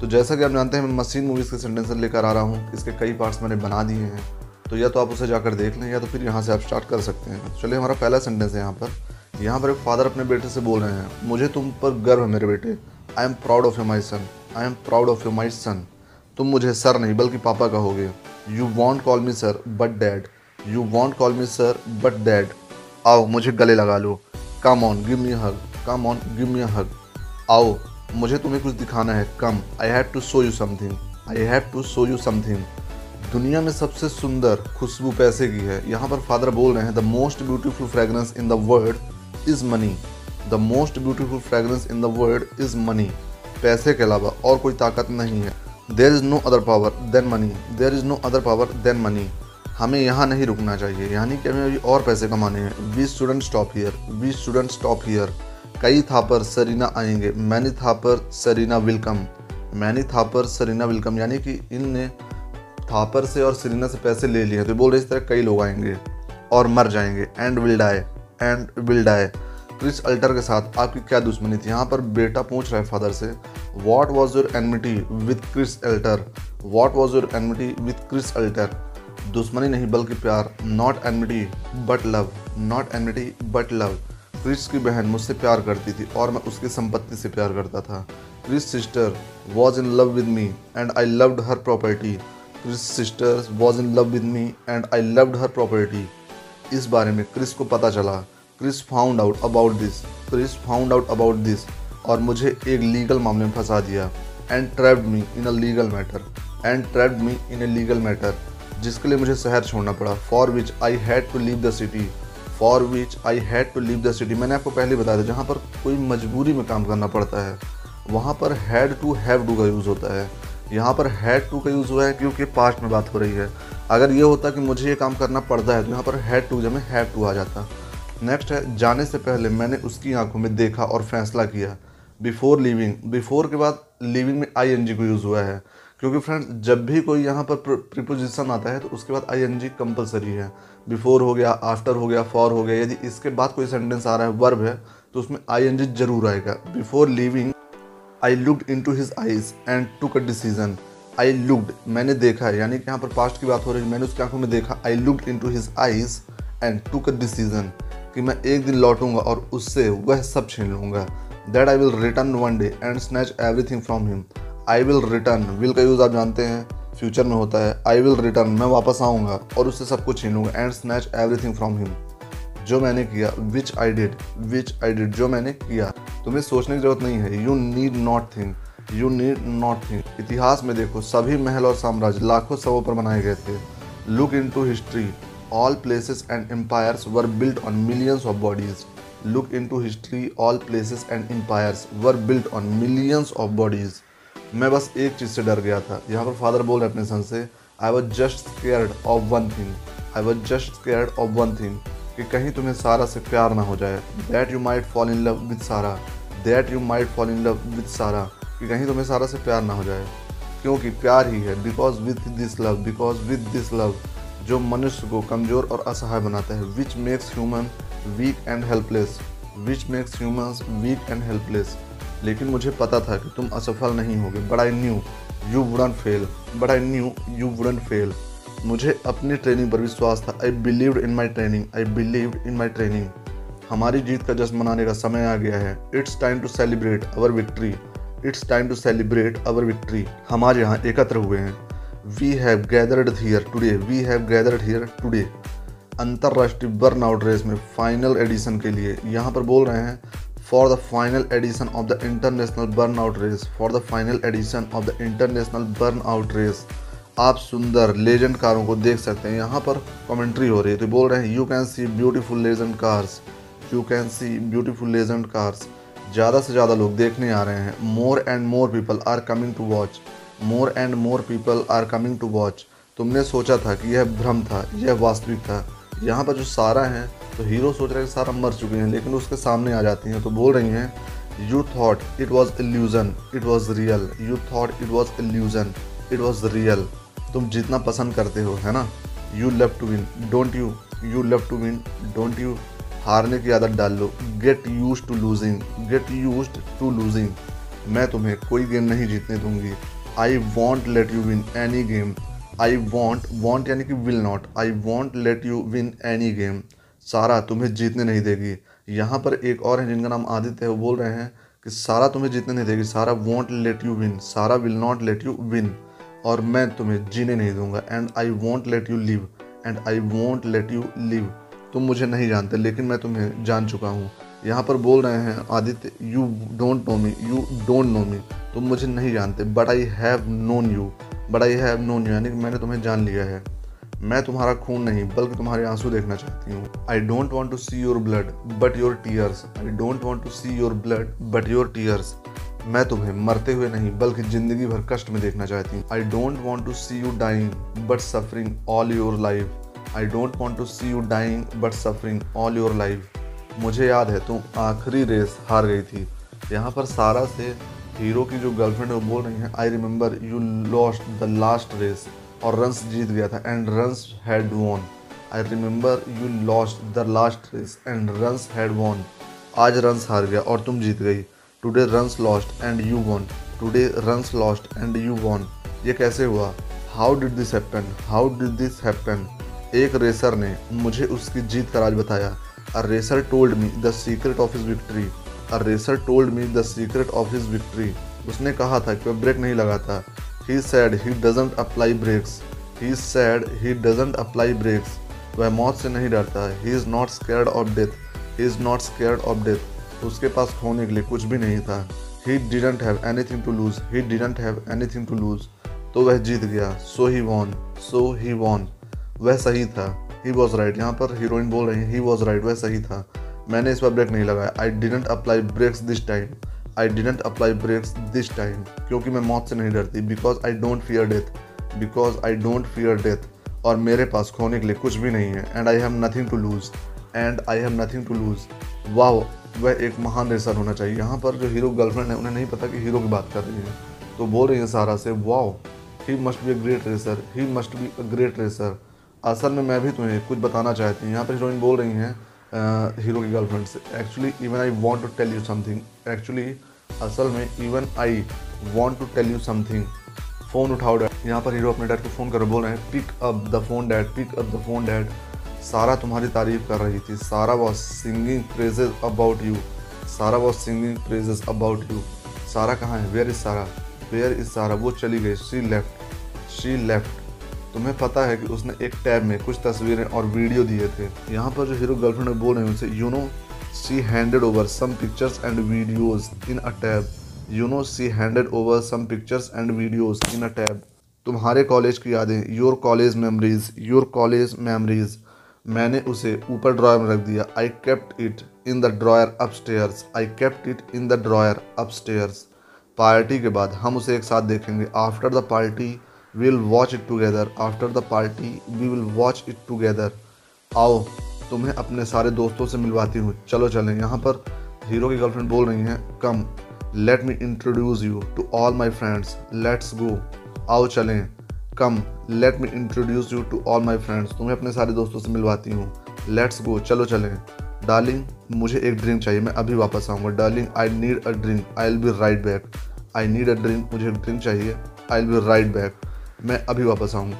तो जैसा कि आप जानते हैं, मैं मशीन मूवीज़ के सेंटेंसेस लेकर आ रहा हूँ इसके कई पार्ट्स मैंने बना दिए हैं। तो या तो आप उसे जाकर देख लें, या तो फिर यहाँ से आप स्टार्ट कर सकते हैं। चलिए, हमारा पहला सेंटेंस है यहाँ पर। यहाँ पर एक फादर अपने बेटे से बोल रहे हैं, मुझे तुम पर गर्व है मेरे बेटे। I am proud of you my son I am proud of you my son तुम मुझे सर नहीं, बल्कि पापा कहोगे। You won't call me sir but dad you won't call me sir but dad आओ, मुझे गले लगा लो। Come on give me hug come on give me hug आओ, मुझे तुम्हें कुछ दिखाना है। Come I have to show you something I have to show you something दुनिया में सबसे सुंदर खुशबू पैसे की है। यहाँ पर फादर बोल रहे हैं the most beautiful fragrance in the world is money the most beautiful fragrance in the world is money पैसे के अलावा और कोई ताकत नहीं है। There is no other power than money there is no other power than money हमें यहाँ नहीं रुकना चाहिए। यानी कि हमें अभी और पैसे कमाने हैं। We student stop here we student stop here कई था पर सरीना आएँगे। मैनी था पर सरीना विलकम मैनी था पर सरीना विलकम यानी कि इनने थापर से और सरीना से पैसे ले लिए तो बोल रहे इस तरह कई लोग आएँगे और मर जाएँगे। And will die and will die Chris Alter के साथ आपकी क्या दुश्मनी थी? यहाँ पर बेटा पूछ रहा है फादर से what was your enmity with Chris Alter what was your enmity with Chris Alter दुश्मनी नहीं, बल्कि प्यार। Not enmity but love not enmity but love Chris की बहन मुझसे प्यार करती थी और मैं उसकी संपत्ति से प्यार करता था। Chris sister was in love with me and I loved her property Chris sister was in love with me and I loved her property इस बारे में क्रिस को पता चला। Chris found out about this Chris found out about this और मुझे एक लीगल मामले में फंसा दिया। And trapped me in a legal matter and trapped me in a legal matter जिसके लिए मुझे शहर छोड़ना पड़ा। For which I had to leave the city for which I had to leave the city मैंने आपको पहले बताया था जहाँ पर कोई मजबूरी में काम करना पड़ता है, वहाँ पर हैड टू हैव टू का यूज़ होता है। यहाँ पर हैड टू का यूज़ हुआ है क्योंकि पास्ट में बात हो रही है। अगर ये होता कि मुझे ये काम करना पड़ता है तो यहाँ पर हैड टू जब हैव टू आ जाता। नेक्स्ट है, जाने से पहले मैंने उसकी आँखों में देखा और फैसला किया। बिफोर लिविंग बिफोर के बाद लिविंग में आई एन जी को यूज़ हुआ है। क्योंकि फ्रेंड्स जब भी कोई यहाँ पर प्रिपोजिशन आता है तो उसके बाद आई एन जी कंपलसरी है। बिफोर हो गया आफ्टर हो गया फॉर हो गया, यदि इसके बाद कोई सेंटेंस आ रहा है वर्ब है तो उसमें आई एन जी ज़रूर आएगा। Before leaving I looked into his eyes and took a decision I looked मैंने देखा है यानी कि यहाँ पर पास्ट की बात हो रही है, मैंने उसकी आँखों में देखा। I looked into his eyes and took a decision कि मैं एक दिन लौटूँगा और उससे वह सब छीन लूँगा। That I will return one day and snatch everything from him I will return will का यूज़ आप जानते हैं फ्यूचर में होता है। आई विल रिटर्न मैं वापस आऊँगा और उससे सब कुछ छीनूँगा and snatch everything from him जो मैंने किया विच I did which I did जो मैंने किया। तुम्हें सोचने की ज़रूरत नहीं है। You need not think you need not think इतिहास में देखो सभी महल और साम्राज्य लाखों सबों पर बनाए गए थे। Look into history all all places and empires were built on millions of bodies. Look into history, all places and empires were built on millions of bodies. मैं बस एक चीज़ से डर गया था। यहाँ पर फादर बोल रहे अपने सन से I was just scared of one thing I was just scared of one thing कि कहीं तुम्हें सारा से प्यार ना हो जाए। That you might fall in love with Sara that you might fall in love with Sara कि कहीं तुम्हें सारा से प्यार ना हो जाए। क्योंकि प्यार ही है। Because with this love because with this love जो मनुष्य को कमज़ोर और असहाय बनाता है which makes human weak and helpless which makes humans weak and helpless लेकिन मुझे पता था कि तुम असफल नहीं होगे। But I knew you wouldn't fail but I knew you wouldn't fail मुझे अपनी ट्रेनिंग पर विश्वास था। I believe in my training I believe in my training हमारी जीत का जश्न मनाने का समय आ गया है। It's time to celebrate our victory it's time to celebrate our victory हम आज यहाँ एकत्र हुए हैं। We have gathered here today we have gathered here today अंतर्राष्ट्रीय बर्नआउट रेस में फाइनल एडिशन के लिए यहाँ पर बोल रहे हैं final edition of the international burn out race for the final edition of the international burn out race आप सुंदर लेजेंड कारों को देख सकते हैं। यहाँ पर कमेंट्री हो रही है। तो बोल रहे हैं you can see beautiful legend cars you can see beautiful legend cars ज़्यादा से ज़्यादा लोग देखने आ रहे हैं। More and more people are coming to watch more and more people are coming to watch तुमने सोचा था कि यह भ्रम था, यह वास्तविक था। यहाँ पर जो सारा है तो हीरो सोच रहे हैं कि सारा मर चुके हैं, लेकिन उसके सामने आ जाती हैं तो बोल रही हैं you thought it was illusion it was real you thought it was illusion it was real तुम जितना पसंद करते हो, है ना? You love to win don't you you love to win don't you हारने की आदत डाल लो. Get used to losing get used to losing मैं तुम्हें कोई गेम नहीं जीतने दूँगी. I won't let you win any game I won't won't यानी कि will not I won't let you win any game Sara तुम्हें जीतने नहीं देगी। यहाँ पर एक और है जिनका नाम आदित्य है, वो बोल रहे हैं कि सारा तुम्हें जीतने नहीं देगी। Sara won't let you win Sara will not let you win और मैं तुम्हें जीने नहीं दूँगा। And I won't let you live and I won't let you live तुम मुझे नहीं जानते, लेकिन मैं तुम्हें जान चुका हूँ। यहाँ पर बोल रहे हैं, Aditya you don't know me you don't know me तुम मुझे नहीं जानते but I have known you but I have known you यानी मैंने तुम्हें जान लिया है। मैं तुम्हारा खून नहीं, बल्कि तुम्हारे आँसू देखना चाहती हूँ। I don't want to see your blood but your tears I don't want to see your blood but your tears मैं तुम्हें मरते हुए नहीं, बल्कि ज़िंदगी भर कष्ट में देखना चाहती हूँ। I don't want to see you dying but suffering all your life I don't want to see you dying but suffering all your life मुझे याद है, तुम आखिरी रेस हार गई थी। यहाँ पर सारा से हीरो की जो गर्लफ्रेंड है वो बोल रही है I remember you lost the last race और रंस जीत गया था and Runs had won I remember you lost the last race and Runs had won आज रंस हार गया और तुम जीत गई. Today Runs lost and you won today Runs lost and you won ये कैसे हुआ? How did this happen how did this happen एक रेसर ने मुझे उसकी जीत का राज बताया। A racer told me the secret of his victory a racer told me the secret of his victory उसने कहा था कि वह ब्रेक नहीं लगाता he said he doesn't apply brakes he said he doesn't apply brakes वह मौत से नहीं डरता। He is not scared of death he is not scared of death उसके पास खोने के लिए कुछ भी नहीं था। He didn't have anything to lose he didn't have anything to lose तो वह जीत गया। सो he won so he won वह सही था। ही वॉज़ राइट यहाँ पर हीरोइन बोल रही है ही वॉज़ राइट वह सही था। मैंने इस पर ब्रेक नहीं लगाया। I didn't apply brakes this time I didn't apply brakes this time क्योंकि मैं मौत से नहीं डरती। Because I don't fear death because I don't fear death और मेरे पास खोने के लिए कुछ भी नहीं है। And I have nothing to lose and I have nothing to lose वाह वह एक महान रेसर होना चाहिए। यहाँ पर जो हीरो गर्लफ्रेंड है, उन्हें नहीं पता कि हीरो की बात कर रही है। तो बोल रही है सारा से wow he must be a great racer he must be a great racer असल में मैं भी तुम्हें कुछ बताना चाहती हूँ। यहाँ पर हीरोइन बोल रही हैं हीरो की गर्लफ्रेंड से. Actually even I want to tell you something actually असल में even I want to tell you something phone उठाओ डैड. यहाँ पर हीरो अपने डैड को फ़ोन कर. बोल रहे हैं pick up the phone dad. Pick up the phone dad. Sara तुम्हारी तारीफ़ कर रही थी. Sara was singing praises about you Sara was singing praises about you Sara कहाँ है? Where is Sara where is Sara वो चली गई. शी लेफ़्ट शी लेफ़्ट तुम्हें पता है कि उसने एक टैब में कुछ तस्वीरें और वीडियो दिए थे। यहाँ पर जो हीरो गर्लफ्रेंड बोल रहे हैं उनसे you know she handed over some pictures and videos in a tab you know she handed over some pictures and videos in a tab तुम्हारे कॉलेज की यादें your college memories your college memories मैंने उसे ऊपर ड्रॉयर में रख दिया। I kept it in the drawer upstairs I kept it in the drawer upstairs party के बाद हम उसे एक साथ देखेंगे। After the party will watch it together after the party we will watch it together आओ, तुम्हें अपने सारे दोस्तों से मिलवाती हूँ। चलो, चलें। यहाँ पर हीरो की गर्लफ्रेंड बोल रही हैं, come let me introduce you to all my friends let's go आओ, चलें। Come let me introduce you to all my friends तुम्हें अपने सारे दोस्तों से मिलवाती हूँ। लेट्स गो चलो, चलें। डार्लिंग मुझे एक ड्रिंक चाहिए। मैं अभी वापस आऊँगा। Darling I need a drink I will be right back I need a drink मुझे एक ड्रिंक चाहिए। I will be right back मैं अभी वापस आऊँ।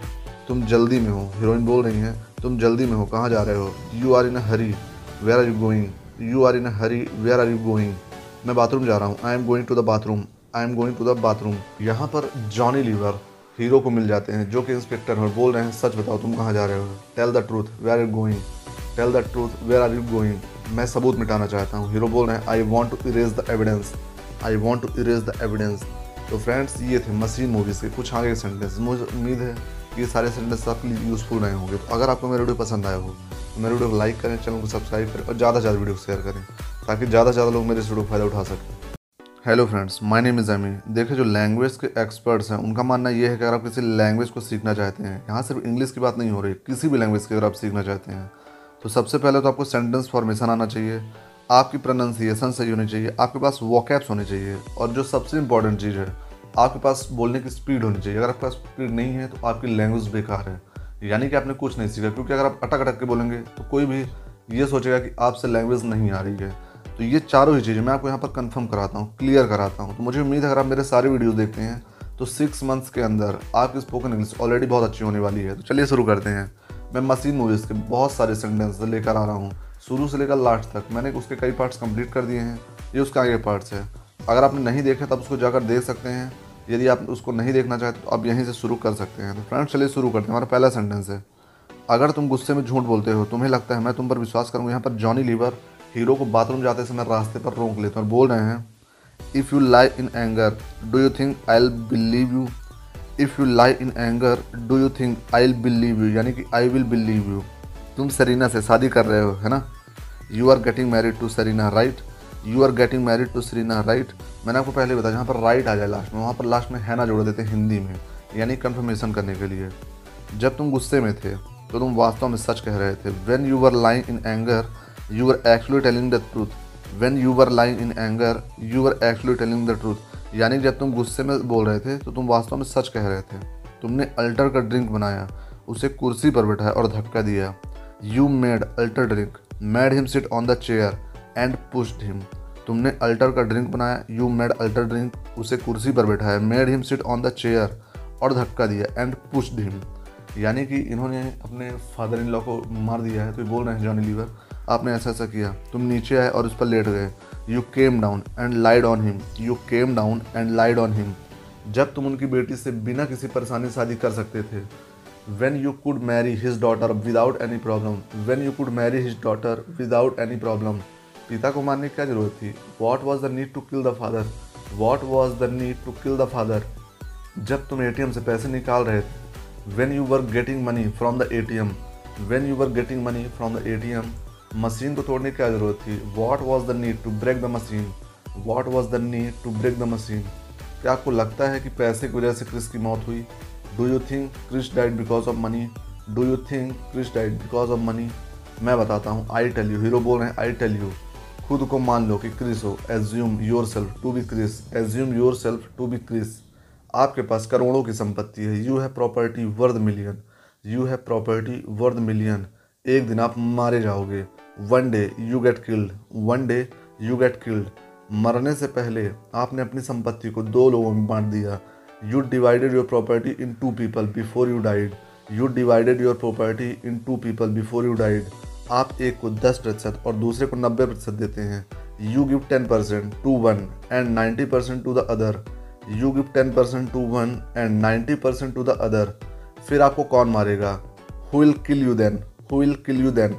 तुम जल्दी में हो। हीरोइन बोल रही हैं, तुम जल्दी में हो। कहाँ जा रहे हो? You are in a hurry where are you going you are in a hurry where are you going मैं बाथरूम जा रहा हूँ। I am going to the bathroom I am going to the bathroom यहाँ पर जॉनी लीवर हीरो को मिल जाते हैं, जो कि इंस्पेक्टर हैं बोल रहे हैं, सच बताओ, तुम कहाँ जा रहे हो? Tell the truth where are you going tell the truth where are you going मैं सबूत मिटाना चाहता हूँ। हीरो बोल रहे हैं I want to erase the evidence I want to erase the evidence तो फ्रेंड्स ये थे मसीन मूवीज़ के कुछ आगे सेंटेंस मुझे उम्मीद है कि ये सारे सेंटेंस आपके लिए यूज़फुल रहे होंगे। तो अगर आपको मेरा वीडियो पसंद आया हो तो मेरे वीडियो को लाइक करें चैनल को सब्सक्राइब करें और ज़्यादा से ज़्यादा वीडियो शेयर करें, ताकि ज़्यादा से ज़्यादा लोग मेरे इस वीडियो फ़ायदा उठा सकें। Hello friends my name is Ami देखिए, जो लैंग्वेज के एक्सपर्ट्स हैं, उनका मानना यह है कि अगर आप किसी लैंग्वेज को सीखना चाहते हैं, यहाँ सिर्फ़ इंग्लिश की बात नहीं हो रही, किसी भी लैंग्वेज की अगर आप सीखना चाहते हैं तो सबसे पहले तो आपको सेंटेंस फॉर्मेशन आना चाहिए। आपकी प्रोनाउंसिएशन सही होनी चाहिए, आपके पास वॉकैप्स होने चाहिए, और जो सबसे इंपॉर्टेंट चीज़ है, आपके पास बोलने की स्पीड होनी चाहिए। अगर आपके पास स्पीड नहीं है तो आपकी लैंग्वेज बेकार है। यानी कि आपने कुछ नहीं सीखा, क्योंकि अगर आप अटक अटक के बोलेंगे तो कोई भी ये सोचेगा कि आपसे लैंग्वेज नहीं आ रही है। तो ये चारों ही चीज़ें, मैं आपको यहाँ पर कंफर्म कराता हूँ क्लियर कराता हूँ। तो मुझे उम्मीद है, अगर आप मेरे सारे वीडियो देखते हैं तो सिक्स मंथ्स के अंदर आपकी स्पोकन इंग्लिश ऑलरेडी बहुत अच्छी होने वाली है। तो चलिए शुरू करते हैं। मैं मसीन मूवीज़ के बहुत सारे सेंटेंस लेकर आ रहा हूँ। शुरू से लेकर लास्ट तक। मैंने उसके कई पार्ट्स कंप्लीट कर दिए हैं। ये उसका आगे पार्ट्स है। अगर आपने नहीं देखे, तब उसको जाकर देख सकते हैं। यदि आप उसको नहीं देखना चाहते तो आप यहीं से शुरू कर सकते हैं। तो फ्रेंड्स चलिए शुरू करते हैं। हमारा पहला सेंटेंस है, अगर तुम गुस्से में झूठ बोलते हो, तुम्हें लगता है मैं तुम पर विश्वास करूँगा, यहाँ पर जॉनी लीवर हीरो को बाथरूम जाते समय रास्ते पर रोक लेते हैं और बोल रहे हैं if you lie in anger do you think I believe you if you lie in anger do you think I believe you यानी कि आई विल बिलीव यू तुम सरीना से शादी कर रहे हो, है ना? You are getting married to Sarina right you are getting married to Sarina right मैंने आपको पहले बताया, जहाँ पर राइट आ जाए लास्ट में, वहाँ पर लास्ट में है ना जोड़ देते हिंदी में, यानी कन्फर्मेशन करने के लिए। जब तुम गुस्से में थे तो तुम वास्तव में सच कह रहे थे when you are lying in anger you are actually telling the truth when you are lying in anger you are actually telling the truth यानी जब तुम गुस्से में बोल रहे थे तो तुम वास्तव में सच कह रहे थे। तुमने अल्टर का ड्रिंक बनाया, उसे कुर्सी पर बैठाया और धक्का दिया। You made alter drink made him sit on the chair and pushed him तुमने अल्टर का ड्रिंक बनाया. यू मेड अल्टर ड्रिंक उसे कुर्सी पर बैठाया. Made him sit on the chair और धक्का दिया एंड पुश्ड हिम यानी कि इन्होंने अपने फादर इन लॉ को मार दिया है. तो बोल रहे हैं जॉनी लीवर आपने ऐसा ऐसा किया. तुम नीचे आए और उस पर लेट गए. You came down and lied on him you came down and lied on him जब तुम उनकी बेटी से बिना किसी परेशानी शादी कर सकते थे when you could marry his daughter without any problem when you could marry his daughter without any problem पिता को मारने की क्या ज़रूरत थी what was the need to kill the father what was the need to kill the father जब तुम ATM से पैसे निकाल रहे थे, when you were getting money from the ATM when you were getting money from the ATM machine को तोड़ने की क्या ज़रूरत थी? What was the need to break the machine what was the need to break the machine क्या आपको लगता है कि पैसे की वजह से क्रिस की मौत हुई? Do you think Chris died because of money do you think Chris died because of money मैं बताता हूँ आई टेल यू हीरो बोल रहे हैं आई टेल यू खुद को मान लो कि क्रिस हो assume yourself to be Chris assume yourself to be Chris आपके पास करोड़ों की संपत्ति है you have property worth million you have property worth million एक दिन आप मारे जाओगे one day you get killed one day you get killed मरने से पहले आपने अपनी संपत्ति को दो लोगों में बांट दिया you divided your property into people before you died you divided your property into people before you died आप एक को दस प्रतिशत और दूसरे को नब्बे प्रतिशत देते हैं। You give ten percent to one and ninety percent to the other you give ten percent to one and ninety percent to the other फिर आपको कौन मारेगा? Who will kill you then who will kill you then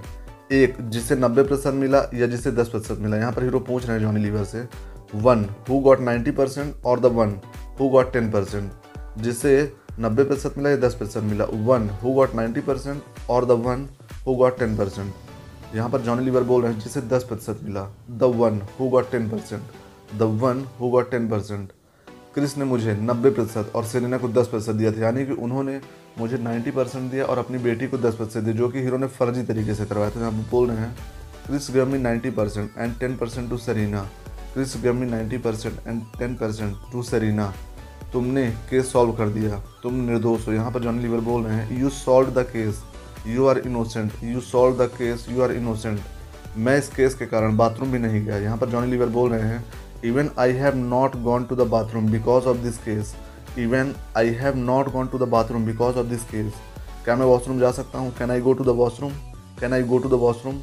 एक जिसे नब्बे प्रतिशत मिला या जिसे दस प्रतिशत मिला? यहाँ पर हीरो पूछ रहे हैं जॉनी लीवर से। One who got ninety percent और the one who got ten percent जिसे नब्बे प्रतिशत मिला या दस प्रतिशत मिला। One who got ninety percent और the one who got ten percent यहाँ पर जॉनी लीवर बोल रहे हैं, जिसे दस प्रतिशत मिला। The one who got ten percent the one who got ten percent Chris ने मुझे 90 प्रतिशत और सेलिना को 10 प्रतिशत दिया था। यानी कि उन्होंने मुझे 90 परसेंट दिया और अपनी बेटी को 10 प्रतिशत दिया, जो कि हीरो ने फर्जी तरीके से करवाया था। यहाँ पर बोल रहे हैं, Chris gave me 90 percent and ten percent to Serena Chris gave me 90 percent and 10 percent to Serena तुमने केस सॉल्व कर दिया। तुम निर्दोष हो। यहाँ पर जॉनी लीवर बोल रहे हैं you solve the case you are innocent you solve the case you are innocent मैं इस केस के कारण बाथरूम भी नहीं गया। यहाँ पर जॉनी लीवर बोल रहे हैं even I have not gone to the bathroom because of this case even I have not gone to the bathroom because of this case क्या मैं वॉशरूम जा सकता हूँ? Can I go to the washroom can I go to the washroom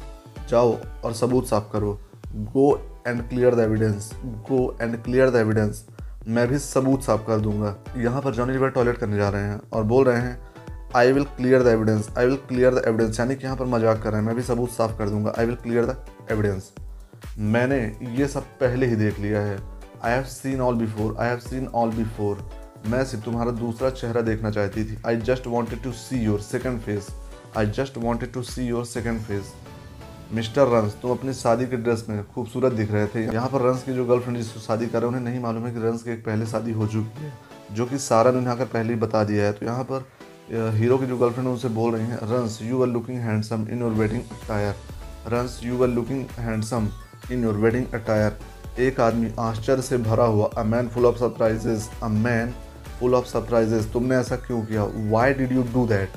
जाओ और सबूत साफ़ करो। Go and clear the evidence go and clear the evidence मैं भी सबूत साफ़ कर दूँगा। यहाँ पर जॉनी लीवर टॉयलेट करने जा रहे हैं और बोल रहे हैं I will clear the evidence I will clear the evidence यानी कि यहाँ पर मज़ाक कर रहे हैं। मैं भी सबूत साफ़ कर दूँगा। I will clear the evidence मैंने ये सब पहले ही देख लिया है। I have seen all before I have seen all before मैं सिर्फ़ तुम्हारा दूसरा चेहरा देखना चाहती थी। I just wanted to see your second face I just wanted to see your second face mister Ranz, तुम अपनी शादी के ड्रेस में खूबसूरत दिख रहे थे। यहाँ पर रंस की जो गर्लफ्रेंड जिसको शादी कर रहे हैं, उन्हें नहीं मालूम है कि रंस की एक पहले शादी हो चुकी है, जो कि सारा ने उन्हें आकर पहले ही बता दिया है। तो यहाँ पर हीरो की जो गर्लफ्रेंड है, उनसे बोल रही हैं, Ranz you are looking handsome in your wedding attire Ranz you are looking handsome in your wedding attire एक आदमी आश्चर्य से भरा हुआ a man full of surprises a man full of surprises तुमने ऐसा क्यों किया? Why did you do that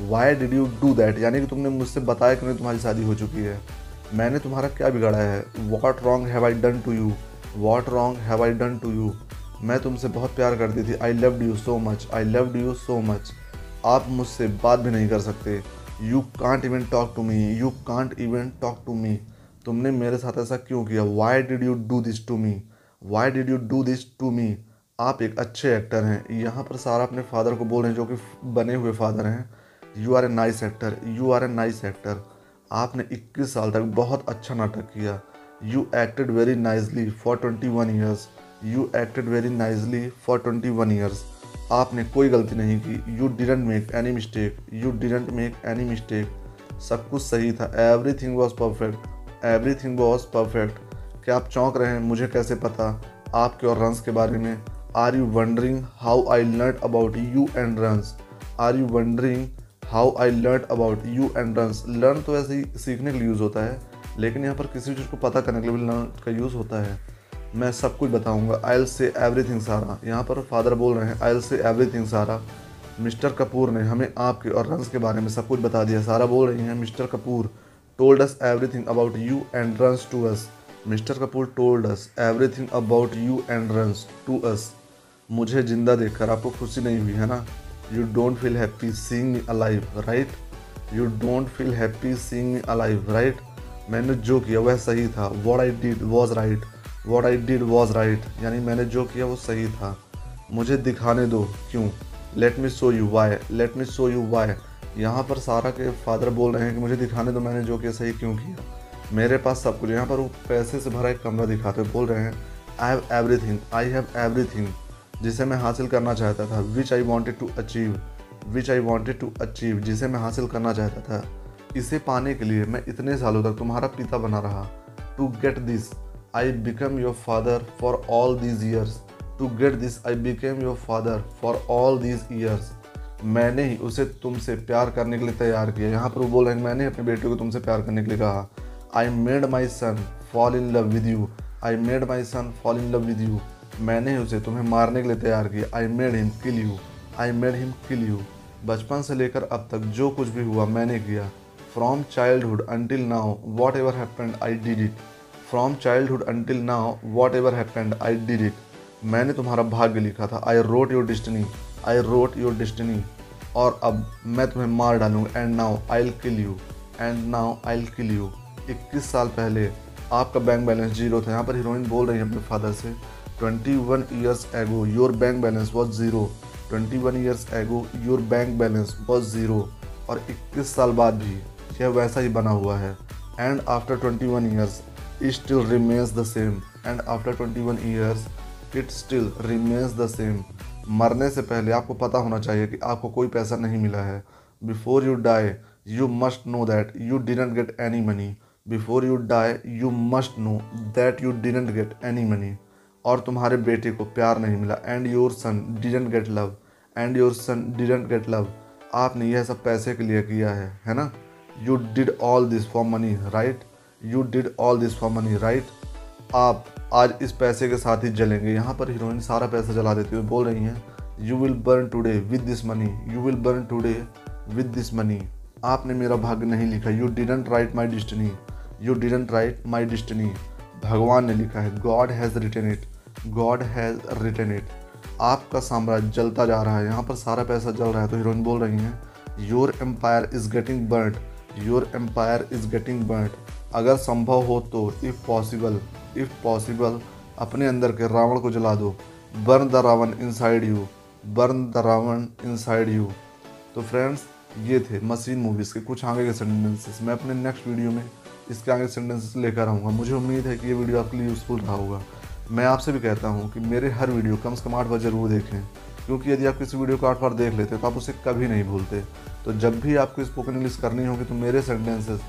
why did you do that यानी कि तुमने मुझसे बताया कि तुम्हारी शादी हो चुकी है। मैंने तुम्हारा क्या बिगाड़ा है? What wrong have I done to you what wrong have I done to you मैं तुमसे बहुत प्यार करती थी। I loved you so much I loved you so much आप मुझसे बात भी नहीं कर सकते। You can't even talk to me you can't even talk to me तुमने मेरे साथ ऐसा क्यों किया? Why did you do this to me why did you do this to me आप एक अच्छे एक्टर हैं। यहाँ पर सारा अपने फादर को बोल रहे हैं जो कि बने हुए फादर हैं। You are a nice actor you are a nice actor आपने 21 साल तक बहुत अच्छा नाटक किया। You acted very nicely for 21 years you acted very nicely for 21 years आपने कोई गलती नहीं की। You didn't make any mistake you didn't make any mistake सब कुछ सही था। Everything was perfect everything was perfect क्या आप चौंक रहे हैं, मुझे कैसे पता? आपके और रंस के बारे में। Are you wondering how I learn about you and Ranz are you wondering how I learn about you and Ranz learn तो ऐसे ही सीखने के लिए यूज़ होता है, लेकिन यहाँ पर किसी चीज़ को पता करने के लिए भी लर्न का यूज़ होता है। मैं सब कुछ बताऊँगा। आई एल से एवरीथिंग सारा यहाँ पर फादर बोल रहे हैं I'll say everything Sara mister Kapoor ने हमें आपके और रंस के बारे में सब कुछ बता दिया। सारा बोल रही हैं, mister Kapoor told us everything about you and Ranz to us mister Kapoor told us everything about you and Ranz to us मुझे ज़िंदा देखकर आपको खुशी नहीं हुई, है ना? You don't feel happy seeing me alive right you don't feel happy seeing me alive right मैंने जो किया वह सही था। What I did was right what I did was right यानी मैंने जो किया वो सही था। मुझे दिखाने दो क्यों? Let me show you why let me show you why यहाँ पर सारा के फादर बोल रहे हैं कि मुझे दिखाने दो मैंने जो किया सही क्यों किया। मेरे पास सब कुछ यहाँ पर वो पैसे से भरा एक कमरा दिखाते बोल रहे हैं I have everything I have every जिसे मैं हासिल करना चाहता था which I wanted to achieve which I wanted to achieve जिसे मैं हासिल करना चाहता था, इसे पाने के लिए मैं इतने सालों तक तुम्हारा पिता बना रहा। To get this I become your father for all these years to get this I became your father for all these years मैंने ही उसे तुमसे प्यार करने के लिए तैयार किया। यहाँ पर वो बोल रहे हैं, मैंने अपने बेटे को तुमसे प्यार करने के लिए कहा। I made my son fall in love with you I made my son fall in love with you मैंने उसे तुम्हें मारने के लिए तैयार किया। I made him kill you I made him kill you बचपन से लेकर अब तक जो कुछ भी हुआ मैंने किया। From childhood until now whatever happened I did it from childhood until now whatever happened I did it मैंने तुम्हारा भाग्य लिखा था। I wrote your destiny I wrote your destiny और अब मैं तुम्हें मार डालूँगा and now I kill you and now I kill you इक्कीस साल पहले आपका बैंक बैलेंस ज़ीरो था। यहाँ पर हीरोइन बोल रही है अपने फादर से। Twenty one years ago your bank balance balance zero twenty one years ago your bank balance was zero और 21 साल बाद भी यह वैसा ही बना हुआ है। And after twenty one years it still remains the same and after twenty one years it still remains the same मरने से पहले आपको पता होना चाहिए कि आपको कोई पैसा नहीं मिला है। Before you die you must know that you didn't get any money before you die you must know that you didn't get any money और तुम्हारे बेटे को प्यार नहीं मिला। And your son didn't get love and your son didn't get love आपने यह सब पैसे के लिए किया है है ना? You did all this for money right you did all this for money right आप आज इस पैसे के साथ ही जलेंगे। यहाँ पर हीरोइन सारा पैसा जला देती हुई बोल रही हैं you will burn today with this money you will burn today with this money आपने मेरा भाग्य नहीं लिखा। You didn't write my destiny you didn't write my destiny भगवान ने लिखा है God has written it God has written it आपका साम्राज्य जलता जा रहा है। यहाँ पर सारा पैसा जल रहा है तो हीरोइन बोल रही हैं your empire is getting burned your empire is getting burned अगर संभव हो तो इफ़ पॉसिबल इफ़ पॉसिबल अपने अंदर के रावण को जला दो। Burn the Ravan inside you burn the Ravan inside you तो फ्रेंड्स ये थे मशीन मूवीज़ के कुछ आगे के सेंटेंसेस मैं अपने नेक्स्ट वीडियो में इसके आगे सेंटेंसेस लेकर आऊँगा। मुझे उम्मीद है कि ये वीडियो आपके लिए यूज़फुल रहा होगा। मैं आपसे भी कहता हूँ कि मेरे हर वीडियो कम से कम आठ बार ज़रूर देखें, क्योंकि यदि आप किसी वीडियो को आठ बार देख लेते हैं तो आप उसे कभी नहीं भूलते। तो जब भी आपको स्पोकन इंग्लिश करनी होगी तो मेरे सेंटेंसेस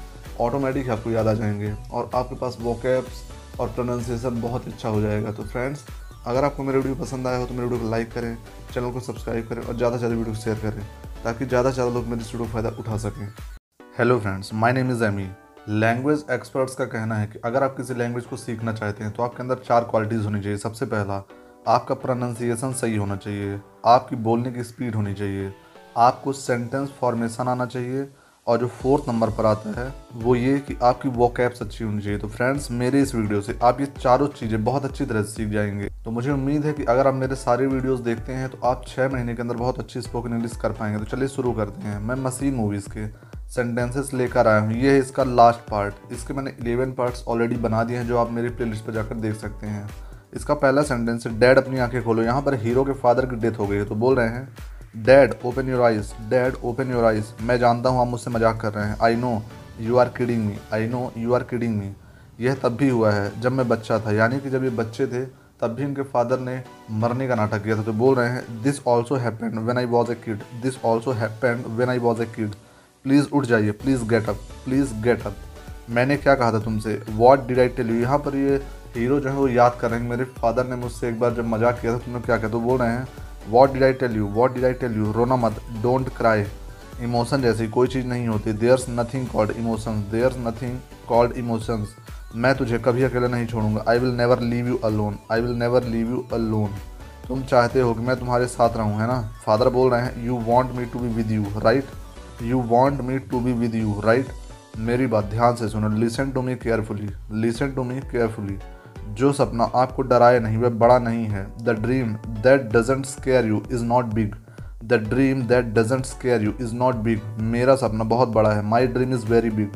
ऑटोमेटिक आपको याद आ जाएँगे, और आपके पास वोकेब्स और प्रोनाउंसिएशन बहुत अच्छा हो जाएगा। तो फ्रेंड्स अगर आपको मेरे वीडियो पसंद आया हो तो मेरे वीडियो को लाइक करें चैनल को सब्सक्राइब करें, और ज़्यादा से ज़्यादा वीडियो को शेयर करें, ताकि ज़्यादा से ज़्यादा लोग मेरे वीडियो का फ़ायदा उठा सकें। Hello friends my name is Amy language experts का कहना है कि अगर आप किसी लैंग्वेज को सीखना चाहते हैं तो आपके अंदर चार क्वालिटीज़ होनी चाहिए। सबसे पहला, आपका प्रोनाउंसिएशन सही होना चाहिए। आपकी बोलने की स्पीड होनी चाहिए। आपको सेंटेंस फॉर्मेशन आना चाहिए। और जो फोर्थ नंबर पर आता है, वो ये कि आपकी वोकैब्स अच्छी होनी चाहिए। तो फ्रेंड्स मेरे इस वीडियो से आप ये चारों चीज़ें बहुत अच्छी तरह से सीख जाएँगे। तो मुझे उम्मीद है कि अगर आप मेरे सारे वीडियोस देखते हैं तो आप छः महीने के अंदर बहुत अच्छी स्पोकन इंग्लिश कर पाएँगे। तो चलिए शुरू करते हैं। मैं मसीन मूवीज़ के। सेंटेंसेस लेकर आया हूँ। ये है इसका लास्ट पार्ट इसके मैंने इलेवन पार्ट्स ऑलरेडी बना दिए हैं, जो आप मेरी प्ले लिस्ट पर जाकर देख सकते हैं। इसका पहला सेंटेंस है डैड अपनी आँखें खोलो। यहाँ पर हीरो के फादर की डेथ हो गई है तो बोल रहे हैं dad open your eyes dad open your eyes मैं जानता हूँ आप मुझसे मज़ाक कर रहे हैं। I know you are kidding me I know you are kidding me यह तब भी हुआ है, जब मैं बच्चा था। यानी कि जब ये बच्चे थे, तब भी इनके फादर ने मरने का नाटक किया था। तो बोल रहे हैं this also happened when I was a kid this also happened when I was a kid please उठ जाइए, please get up please get up मैंने क्या कहा था तुमसे? What did I tell you यहाँ पर ये हीरो जो है वो याद कर रहे हैं मेरे फादर ने मुझसे एक बार जब मज़ाक किया था, तुमने क्या किया तो बोल रहे हैं what did I tell you what did I tell you रोना मत डोंट क्राई इमोशन जैसी कोई चीज़ नहीं होती। There's nothing called emotions there's nothing called emotions मैं तुझे कभी अकेला नहीं छोड़ूँगा। I will never leave you alone I will never leave you alone तुम चाहते हो कि मैं तुम्हारे साथ रहूँ, है ना? फादर बोल रहे हैं you want me to be with you right you want me to be with you right मेरी बात ध्यान से सुनो listen to me carefully listen to me carefully जो सपना आपको डराए नहीं, वह बड़ा नहीं है। The dream that doesn't scare you is not big the dream that doesn't scare you is not big मेरा सपना बहुत बड़ा है। My dream is very big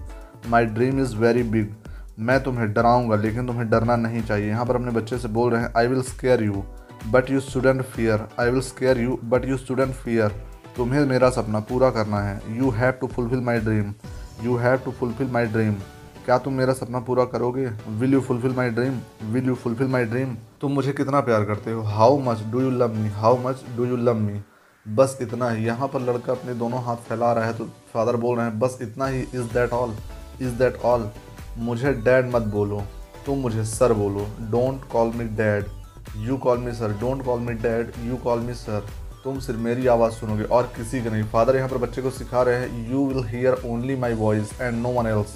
my dream is very big मैं तुम्हें डराऊँगा, लेकिन तुम्हें डरना नहीं चाहिए। यहाँ पर अपने बच्चे से बोल रहे हैं I will scare you but you shouldn't fear I will scare you but you shouldn't fear तुम्हें मेरा सपना पूरा करना है। You have to fulfil my dream you have to fulfil my dream क्या तुम मेरा सपना पूरा करोगे? Will you fulfil my dream will you fulfil my dream तुम मुझे कितना प्यार करते हो? How much do you love me how much do you love me बस इतना ही। यहाँ पर लड़का अपने दोनों हाथ फैला रहा है तो फादर बोल रहे हैं, बस इतना ही। Is that all is that all मुझे डैड मत बोलो। तुम मुझे सर बोलो। Don't call me dad you call me sir don't call me dad you call me sir तुम सिर्फ़ मेरी आवाज़ सुनोगे और किसी की नहीं। फादर यहाँ पर बच्चे को सिखा रहे हैं you will hear only my voice and no one else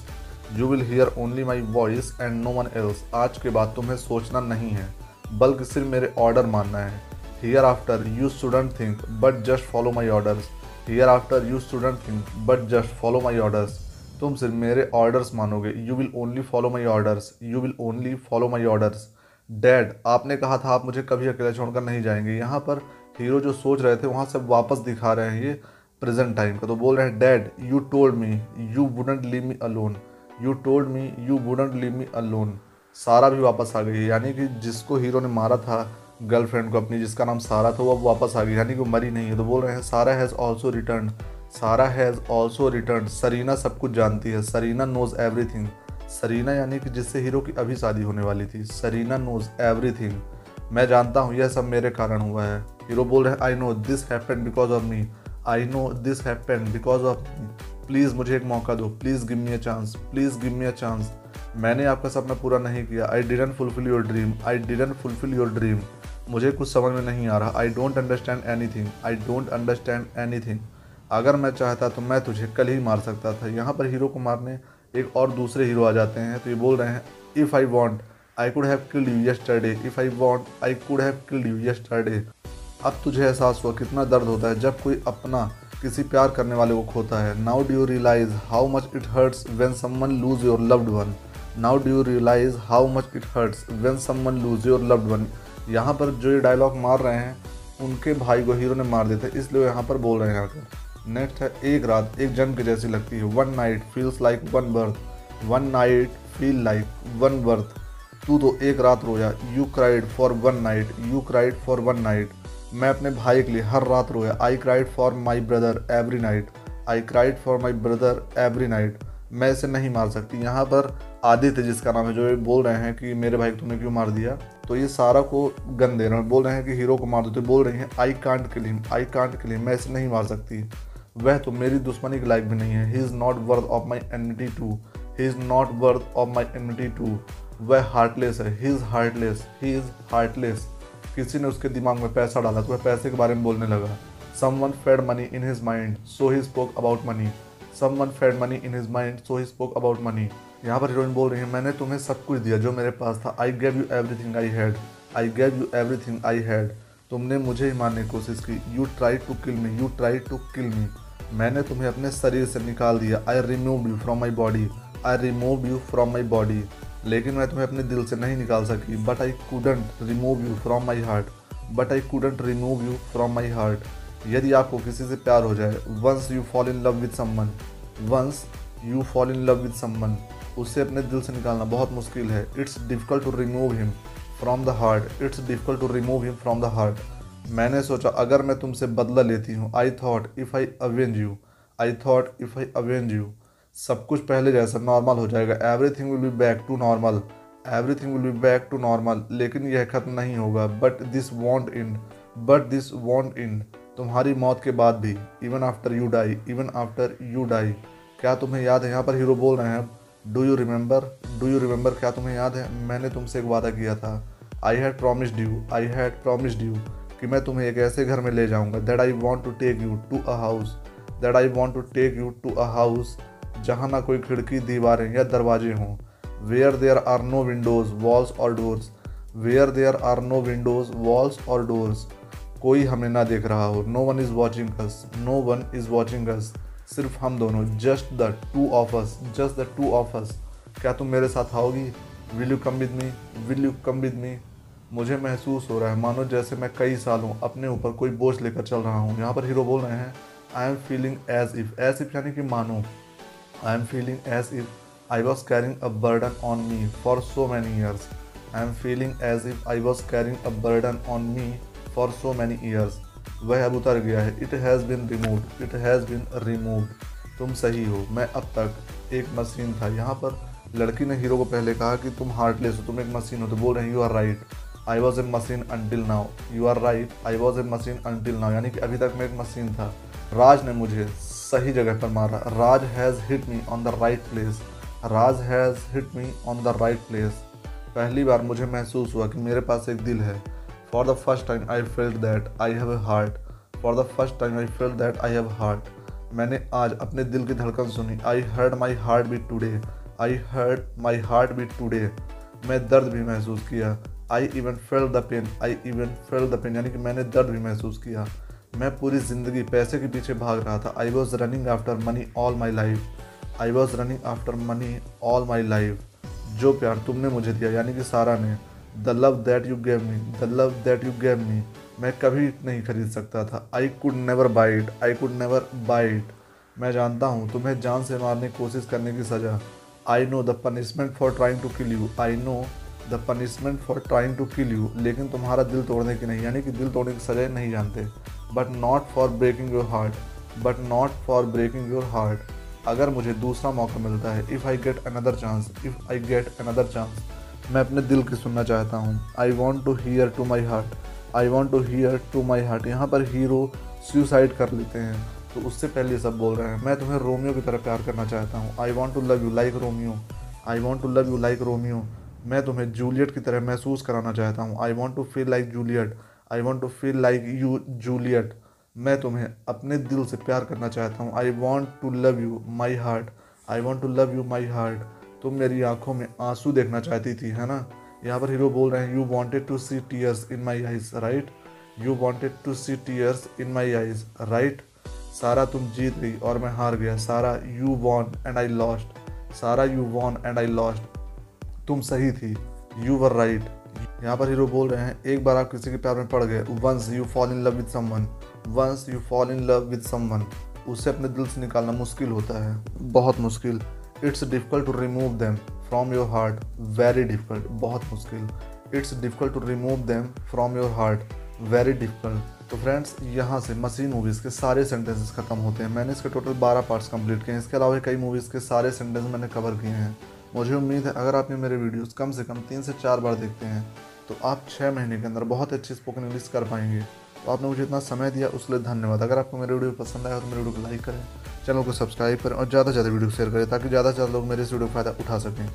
you will hear only my voice and no one else आज के बाद तुम्हें सोचना नहीं है, बल्कि सिर्फ़ मेरे ऑर्डर मानना है। Hereafter you shouldn't think but just follow my orders hereafter you shouldn't think but just follow my orders तुम सिर्फ़ मेरे ऑर्डर्स मानोगे। You will only follow my orders you will only follow my orders dad आपने कहा था आप मुझे कभी अकेला छोड़कर नहीं जाएँगे। यहाँ पर हीरो जो सोच रहे थे, वहाँ से वापस दिखा रहे हैं ये प्रेजेंट टाइम का। तो बोल रहे हैं dad you told me you wouldn't leave me alone you told me you wouldn't leave me alone Sara भी वापस आ गई है। यानी कि जिसको हीरो ने मारा था गर्लफ्रेंड को अपनी, जिसका नाम सारा था, वो अब वापस आ गई यानी कि वो मरी नहीं है। तो बोल रहे हैं Sara has also returned Sara has also returned Serena सब कुछ जानती है। सरीना नोज़ एवरीथिंग सरीना यानी कि जिससे हीरो की अभी शादी होने वाली थी। सरीना नोज़ एवरीथिंग मैं जानता हूँ, यह सब मेरे कारण हुआ है। हीरो बोल रहे हैं I know this happened because of me I know this happened because of me please मुझे एक मौका दो. Please give me a chance please give me a chance मैंने आपका सपना पूरा नहीं किया. I didn't fulfil your dream I didn't fulfil your dream मुझे कुछ समझ में नहीं आ रहा. I don't understand anything I don't understand anything अगर मैं चाहता तो मैं तुझे कल ही मार सकता था. यहाँ पर हीरो को मारने एक और दूसरे हीरो आ जाते हैं तो ये बोल रहे हैं if I want I could have killed you yesterday if I want I could have killed you yesterday अब तुझे एहसास हुआ कितना दर्द होता है जब कोई अपना किसी प्यार करने वाले को खोता है। Now do you realise how much it hurts when someone lose your loved one now do you realise how much it hurts when someone lose your loved one यहाँ पर जो ये डायलॉग मार रहे हैं, उनके भाई को हीरो ने मार देते इसलिए वो यहाँ पर बोल रहे हैं आकर। नेक्स्ट है, एक रात एक जन्म की जैसी लगती है। One night feels like one birth one night feel like one birth तू तो एक रात रोया। You cried for one night you cried for one night मैं अपने भाई के लिए हर रात रोया। I cried for my brother every night I cried for my brother every night मैं इसे नहीं मार सकती। यहाँ पर आदित्य जिसका नाम है, जो ये बोल रहे हैं कि मेरे भाई को तुमने क्यों मार दिया? तो ये सारा को गन दे रहे हैं। बोल रहे हैं कि हीरो को मार दो। तो बोल रही हैं I can't kill him I can't kill him मैं इसे नहीं मार सकती। वह तो मेरी दुश्मनी के लायक भी नहीं है। He is not worth of my enmity too he is not worth of my enmity too वह हार्टलेस है। He is heartless he is heartless किसी ने उसके दिमाग में पैसा डाला तो वह पैसे के बारे में बोलने लगा। Someone fed money in his mind so he spoke about money someone fed money in his mind so he spoke about money यहाँ पर हीरोइन बोल रही है, मैंने तुम्हें सब कुछ दिया जो मेरे पास था। I gave you everything I had I gave you everything I had तुमने मुझे ही मारने की कोशिश की। You try to kill me you try to kill me मैंने तुम्हें अपने शरीर से निकाल दिया। I remove you from my body I remove you from my body लेकिन मैं तुम्हें अपने दिल से नहीं निकाल सकी but I couldn't remove you from my heart but I couldn't remove you from my heart यदि आपको किसी से प्यार हो जाए once you fall in love with someone once you fall in love with someone उसे अपने दिल से निकालना बहुत मुश्किल है। It's difficult to remove him from the heart it's difficult to remove him from the heart मैंने सोचा, अगर मैं तुमसे बदला लेती हूँ I thought if I avenge you I thought if I avenge you सब कुछ पहले जैसा नॉर्मल हो जाएगा। Everything will be back to normal everything will be back to normal लेकिन यह खत्म नहीं होगा। But this won't end but this won't end तुम्हारी मौत के बाद भी even after you die even after you die क्या तुम्हें याद है? यहाँ पर हीरो बोल रहे हैं। Do you remember do you remember क्या तुम्हें याद है? मैंने तुमसे एक वादा किया था। I had promised you I had promised you कि मैं तुम्हें एक ऐसे घर में ले जाऊँगा। That I want to take you to a house that I want to take you to a house जहाँ ना कोई खिड़की, दीवारें या दरवाजे हों। Where there are no windows walls और doors where there are no windows walls और डोर्स कोई हमें ना देख रहा हो। No one is watching us no one is watching us सिर्फ़ हम दोनों। Just the two of us just the two of us क्या तुम मेरे साथ आओगी? Will you come with me will you come with me मुझे महसूस हो रहा है। मानो जैसे मैं कई सालों अपने ऊपर कोई बोझ लेकर चल रहा हूँ। यहाँ पर हीरो बोल रहे हैं I am feeling as if as if यानी कि मानो। I am feeling as if I was carrying a burden on me for so many years. I am feeling as if I was carrying a burden on me for so many years. वह अब उतर गया है। It has been removed it has been removed तुम सही हो। मैं अब तक एक मशीन था। यहाँ पर लड़की ने हीरो को पहले कहा कि तुम हार्टलेस हो। तुम एक मशीन हो। तो बोल रहे हैं you are right I was a machine until now you are right I was a machine until now यानी कि अभी तक मैं एक मशीन था। राज ने मुझे सही जगह पर मारा। Raj has hit me on the right place Raj has hit me on the right place पहली बार मुझे महसूस हुआ कि मेरे पास एक दिल है। For the first time I felt that I have a heart for the first time I felt that I have heart मैंने आज अपने दिल की धड़कन सुनी। I heard my heart beat today I heard my heart beat today मैं दर्द भी महसूस किया। I even felt the pain I even felt the pain यानी कि मैंने दर्द भी महसूस किया। मैं पूरी ज़िंदगी पैसे के पीछे भाग रहा था। I was running after money all my life I was running after money all my life जो प्यार तुमने मुझे दिया, यानी कि सारा ने the love that you gave me the love that you gave me मैं कभी नहीं खरीद सकता था। I could never buy it I could never buy it मैं जानता हूँ, तुम्हें जान से मारने की कोशिश करने की सज़ा। I know the punishment for trying to kill you I know the punishment for trying to kill you लेकिन तुम्हारा दिल तोड़ने की नहीं, यानी कि दिल तोड़ने की सज़ा नहीं जानते। But not for breaking your heart but not for breaking your heart अगर मुझे दूसरा मौका मिलता है if I get another chance if I get another chance मैं अपने दिल की सुनना चाहता हूँ। I want to hear to my heart I want to hear to my heart यहाँ पर हीरो सुसाइड कर लेते हैं। तो उससे पहले सब बोल रहे हैं, मैं तुम्हें रोमियो की तरह प्यार करना चाहता हूँ। I want to love you like Romeo I want to love you like Romeo मैं तुम्हें जूलियट की तरह महसूस कराना चाहता हूँ। I want to feel like Juliet I want to feel like you Juliet मैं तुम्हें अपने दिल से प्यार करना चाहता हूँ। I want to love you my heart I want to love you my heart तुम मेरी आँखों में आँसू देखना चाहती थी, है ना? यहाँ पर हीरो बोल रहे हैं you wanted to see tears in my eyes right you wanted to see tears in my eyes right Sara तुम जीत गई और मैं हार गया। Sara you won and I lost Sara you won and I lost तुम सही थी। यू वर राइट यहाँ पर हीरो बोल रहे हैं, एक बार आप किसी के प्यार में पड़ गए once you fall in love with someone once you fall in love with someone उसे अपने दिल से निकालना मुश्किल होता है, बहुत मुश्किल। It's difficult to remove them from your heart very difficult बहुत मुश्किल। It's difficult to remove them from your heart very difficult तो फ्रेंड्स यहाँ से मसीन मूवीज़ के सारे सेंटेंसेस खत्म होते हैं। मैंने इसके टोटल बारह पार्ट्स कंप्लीट किए हैं। इसके अलावा कई मूवीज़ के सारे सेंटेंस मैंने कवर किए हैं। मुझे उम्मीद है, अगर आपने मेरे वीडियोस कम से कम तीन से चार बार देखते हैं तो आप छः महीने के अंदर बहुत अच्छी स्पोकन इंग्लिश कर पाएँगे। तो आपने मुझे इतना समय दिया, उसके लिए धन्यवाद। अगर आपको मेरे वीडियो पसंद आया तो मेरे वीडियो को लाइक करें, चैनल को सब्सक्राइब करें और ज़्यादा से ज़्यादा वीडियो शेयर करें, ताकि ज़्यादा से ज़्यादा लोग मेरे इस वीडियो का फ़ायदा उठा सकें।